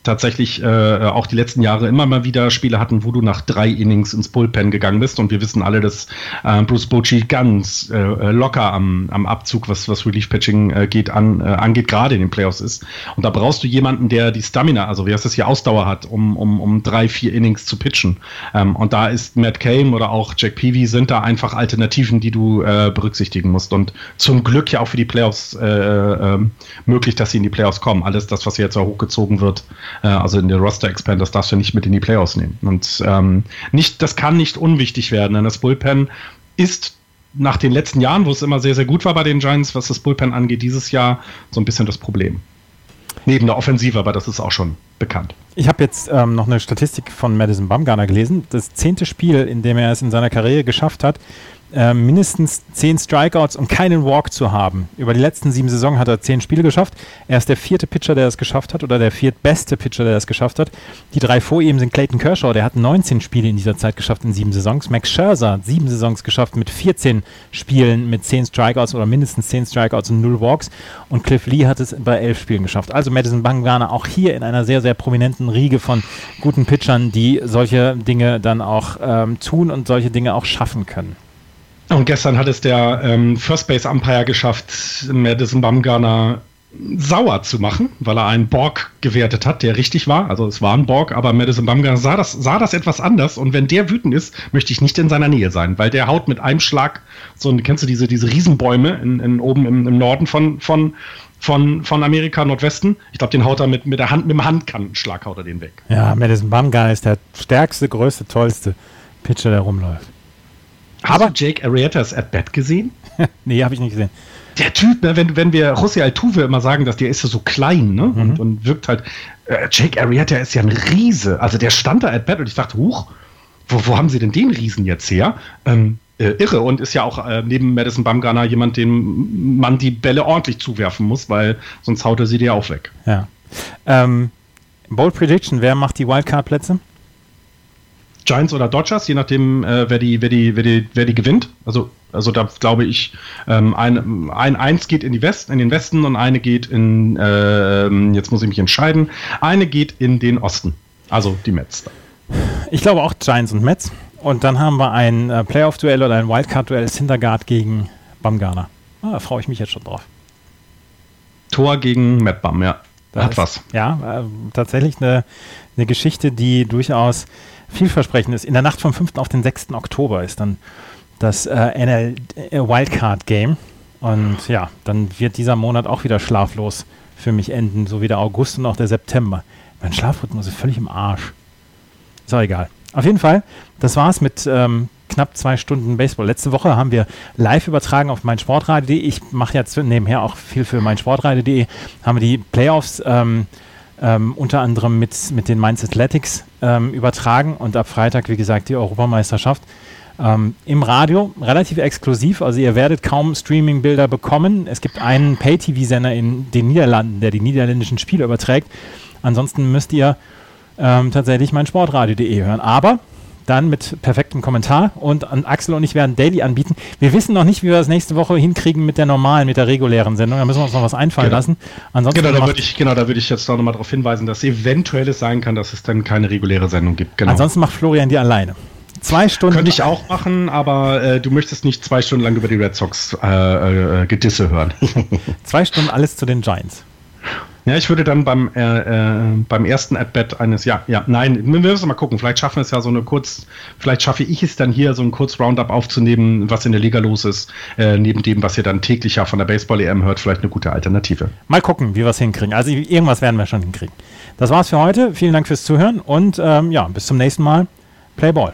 tatsächlich äh, auch die letzten Jahre immer mal wieder Spiele hatten, wo du nach drei Innings ins Bullpen gegangen bist. Und wir wissen alle, dass äh, Bruce Bochy ganz äh, äh, locker am, am Abzug, was, was Relief-Pitching äh, an, äh, angeht, gerade in den Playoffs ist. Und da brauchst du jemanden, der die Stamina, also wie heißt das hier, Ausdauer hat, um, um, um drei, vier Innings zu pitchen. Ähm, und da ist Matt Kame oder auch Jack Peavy sind da einfach Alternativen, die du äh, berücksichtigen musst. Und zum Glück ja auch für die Playoffs äh, äh, möglich, dass sie in die Playoffs kommen. Alles das, was jetzt auch hochgezogen wird, äh, also in der Roster Expand, das darfst du nicht mit in die Playoffs nehmen. Und ähm, nicht, das kann nicht unwichtig werden, denn das Bullpen ist nach den letzten Jahren, wo es immer sehr, sehr gut war bei den Giants, was das Bullpen angeht, dieses Jahr so ein bisschen das Problem. Neben der Offensive, aber das ist auch schon bekannt. Ich habe jetzt ähm, noch eine Statistik von Madison Bumgarner gelesen. Das zehnte Spiel, in dem er es in seiner Karriere geschafft hat, äh, mindestens zehn Strikeouts und keinen Walk zu haben. Über die letzten sieben Saisons hat er zehn Spiele geschafft. Er ist der vierte Pitcher, der das geschafft hat, oder der viertbeste Pitcher, der das geschafft hat. Die drei vor ihm sind Clayton Kershaw, der hat 19 Spiele in dieser Zeit geschafft in sieben Saisons. Max Scherzer hat sieben Saisons geschafft mit 14 Spielen mit zehn Strikeouts oder mindestens zehn Strikeouts und null Walks. Und Cliff Lee hat es bei elf Spielen geschafft. Also Madison Bumgarner auch hier in einer sehr, sehr prominenten Riege von guten Pitchern, die solche Dinge dann auch ähm, tun und solche Dinge auch schaffen können. Und gestern hat es der ähm, First Base Umpire geschafft, Madison Bumgarner sauer zu machen, weil er einen Borg gewertet hat, der richtig war. Also es war ein Borg, aber Madison Bumgarner sah das, sah das etwas anders. Und wenn der wütend ist, möchte ich nicht in seiner Nähe sein, weil der haut mit einem Schlag so, kennst du diese, diese Riesenbäume in, in oben im, im Norden von, von, von, von Amerika, Nordwesten. Ich glaube, den haut er mit, mit der Hand, mit dem Handkannenschlag haut er den weg. Ja, Madison Bumgarner ist der stärkste, größte, tollste Pitcher, der rumläuft. Hast Aber Jake Arrieta's At-Bat gesehen? [laughs] nee, habe ich nicht gesehen. Der Typ, ne, wenn, wenn wir José Altuve immer sagen, dass der ist ja so klein ne, mhm. und, und wirkt halt. Äh, Jake Arrieta ist ja ein Riese. Also der stand da At-Bat und ich dachte, huch, wo, wo haben sie denn den Riesen jetzt her? Ähm, äh, irre und ist ja auch äh, neben Madison Bumgarner jemand, dem man die Bälle ordentlich zuwerfen muss, weil sonst haut er sie dir auch weg. Ja. Ähm, Bold Prediction, wer macht die Wildcard-Plätze? Giants oder Dodgers, je nachdem, äh, wer, die, wer, die, wer, die, wer die gewinnt. Also, also da glaube ich, ähm, ein, ein eins geht in, die West, in den Westen und eine geht in, äh, jetzt muss ich mich entscheiden, eine geht in den Osten. Also die Mets. Ich glaube auch Giants und Mets. Und dann haben wir ein äh, Playoff-Duell oder ein Wildcard-Duell Syndergaard gegen Bamgarner. Ah, da freue ich mich jetzt schon drauf. Tor gegen Matt Bam, ja. Da Hat ist, was. Ja, äh, tatsächlich eine, eine Geschichte, die durchaus vielversprechend ist. In der Nacht vom 5. auf den 6. Oktober ist dann das äh, NL äh, Wildcard Game. Und ja, dann wird dieser Monat auch wieder schlaflos für mich enden, so wie der August und auch der September. Mein Schlafrhythmus ist völlig im Arsch. Ist auch egal. Auf jeden Fall, das war's mit ähm, knapp zwei Stunden Baseball. Letzte Woche haben wir live übertragen auf meinsportradio.de. Ich mache jetzt nebenher auch viel für meinsportradio.de. Haben wir die Playoffs ähm, ähm, unter anderem mit, mit den Mainz Athletics ähm, übertragen und ab Freitag, wie gesagt, die Europameisterschaft. Ähm, Im Radio relativ exklusiv, also ihr werdet kaum Streaming-Bilder bekommen. Es gibt einen Pay-TV-Sender in den Niederlanden, der die niederländischen Spiele überträgt. Ansonsten müsst ihr ähm, tatsächlich mein Sportradio.de hören. Aber dann mit perfektem Kommentar und an Axel und ich werden Daily anbieten. Wir wissen noch nicht, wie wir das nächste Woche hinkriegen mit der normalen, mit der regulären Sendung. Da müssen wir uns noch was einfallen genau. lassen. Ansonsten genau, da würde ich, genau, da würde ich jetzt noch mal darauf hinweisen, dass eventuell es sein kann, dass es dann keine reguläre Sendung gibt. Genau. Ansonsten macht Florian die alleine. Zwei Stunden. Könnte ich auch machen, aber äh, du möchtest nicht zwei Stunden lang über die Red Sox äh, äh, Gedisse hören. [laughs] zwei Stunden alles zu den Giants. Ja, ich würde dann beim, äh, äh, beim ersten At-Bat eines, ja, ja, nein, wir müssen mal gucken. Vielleicht schaffen wir es ja so eine kurz, vielleicht schaffe ich es dann hier, so ein kurz Roundup aufzunehmen, was in der Liga los ist, äh, neben dem, was ihr dann täglich ja von der Baseball-EM hört, vielleicht eine gute Alternative. Mal gucken, wie wir es hinkriegen. Also irgendwas werden wir schon hinkriegen. Das war's für heute. Vielen Dank fürs Zuhören und ähm, ja, bis zum nächsten Mal. Play Ball.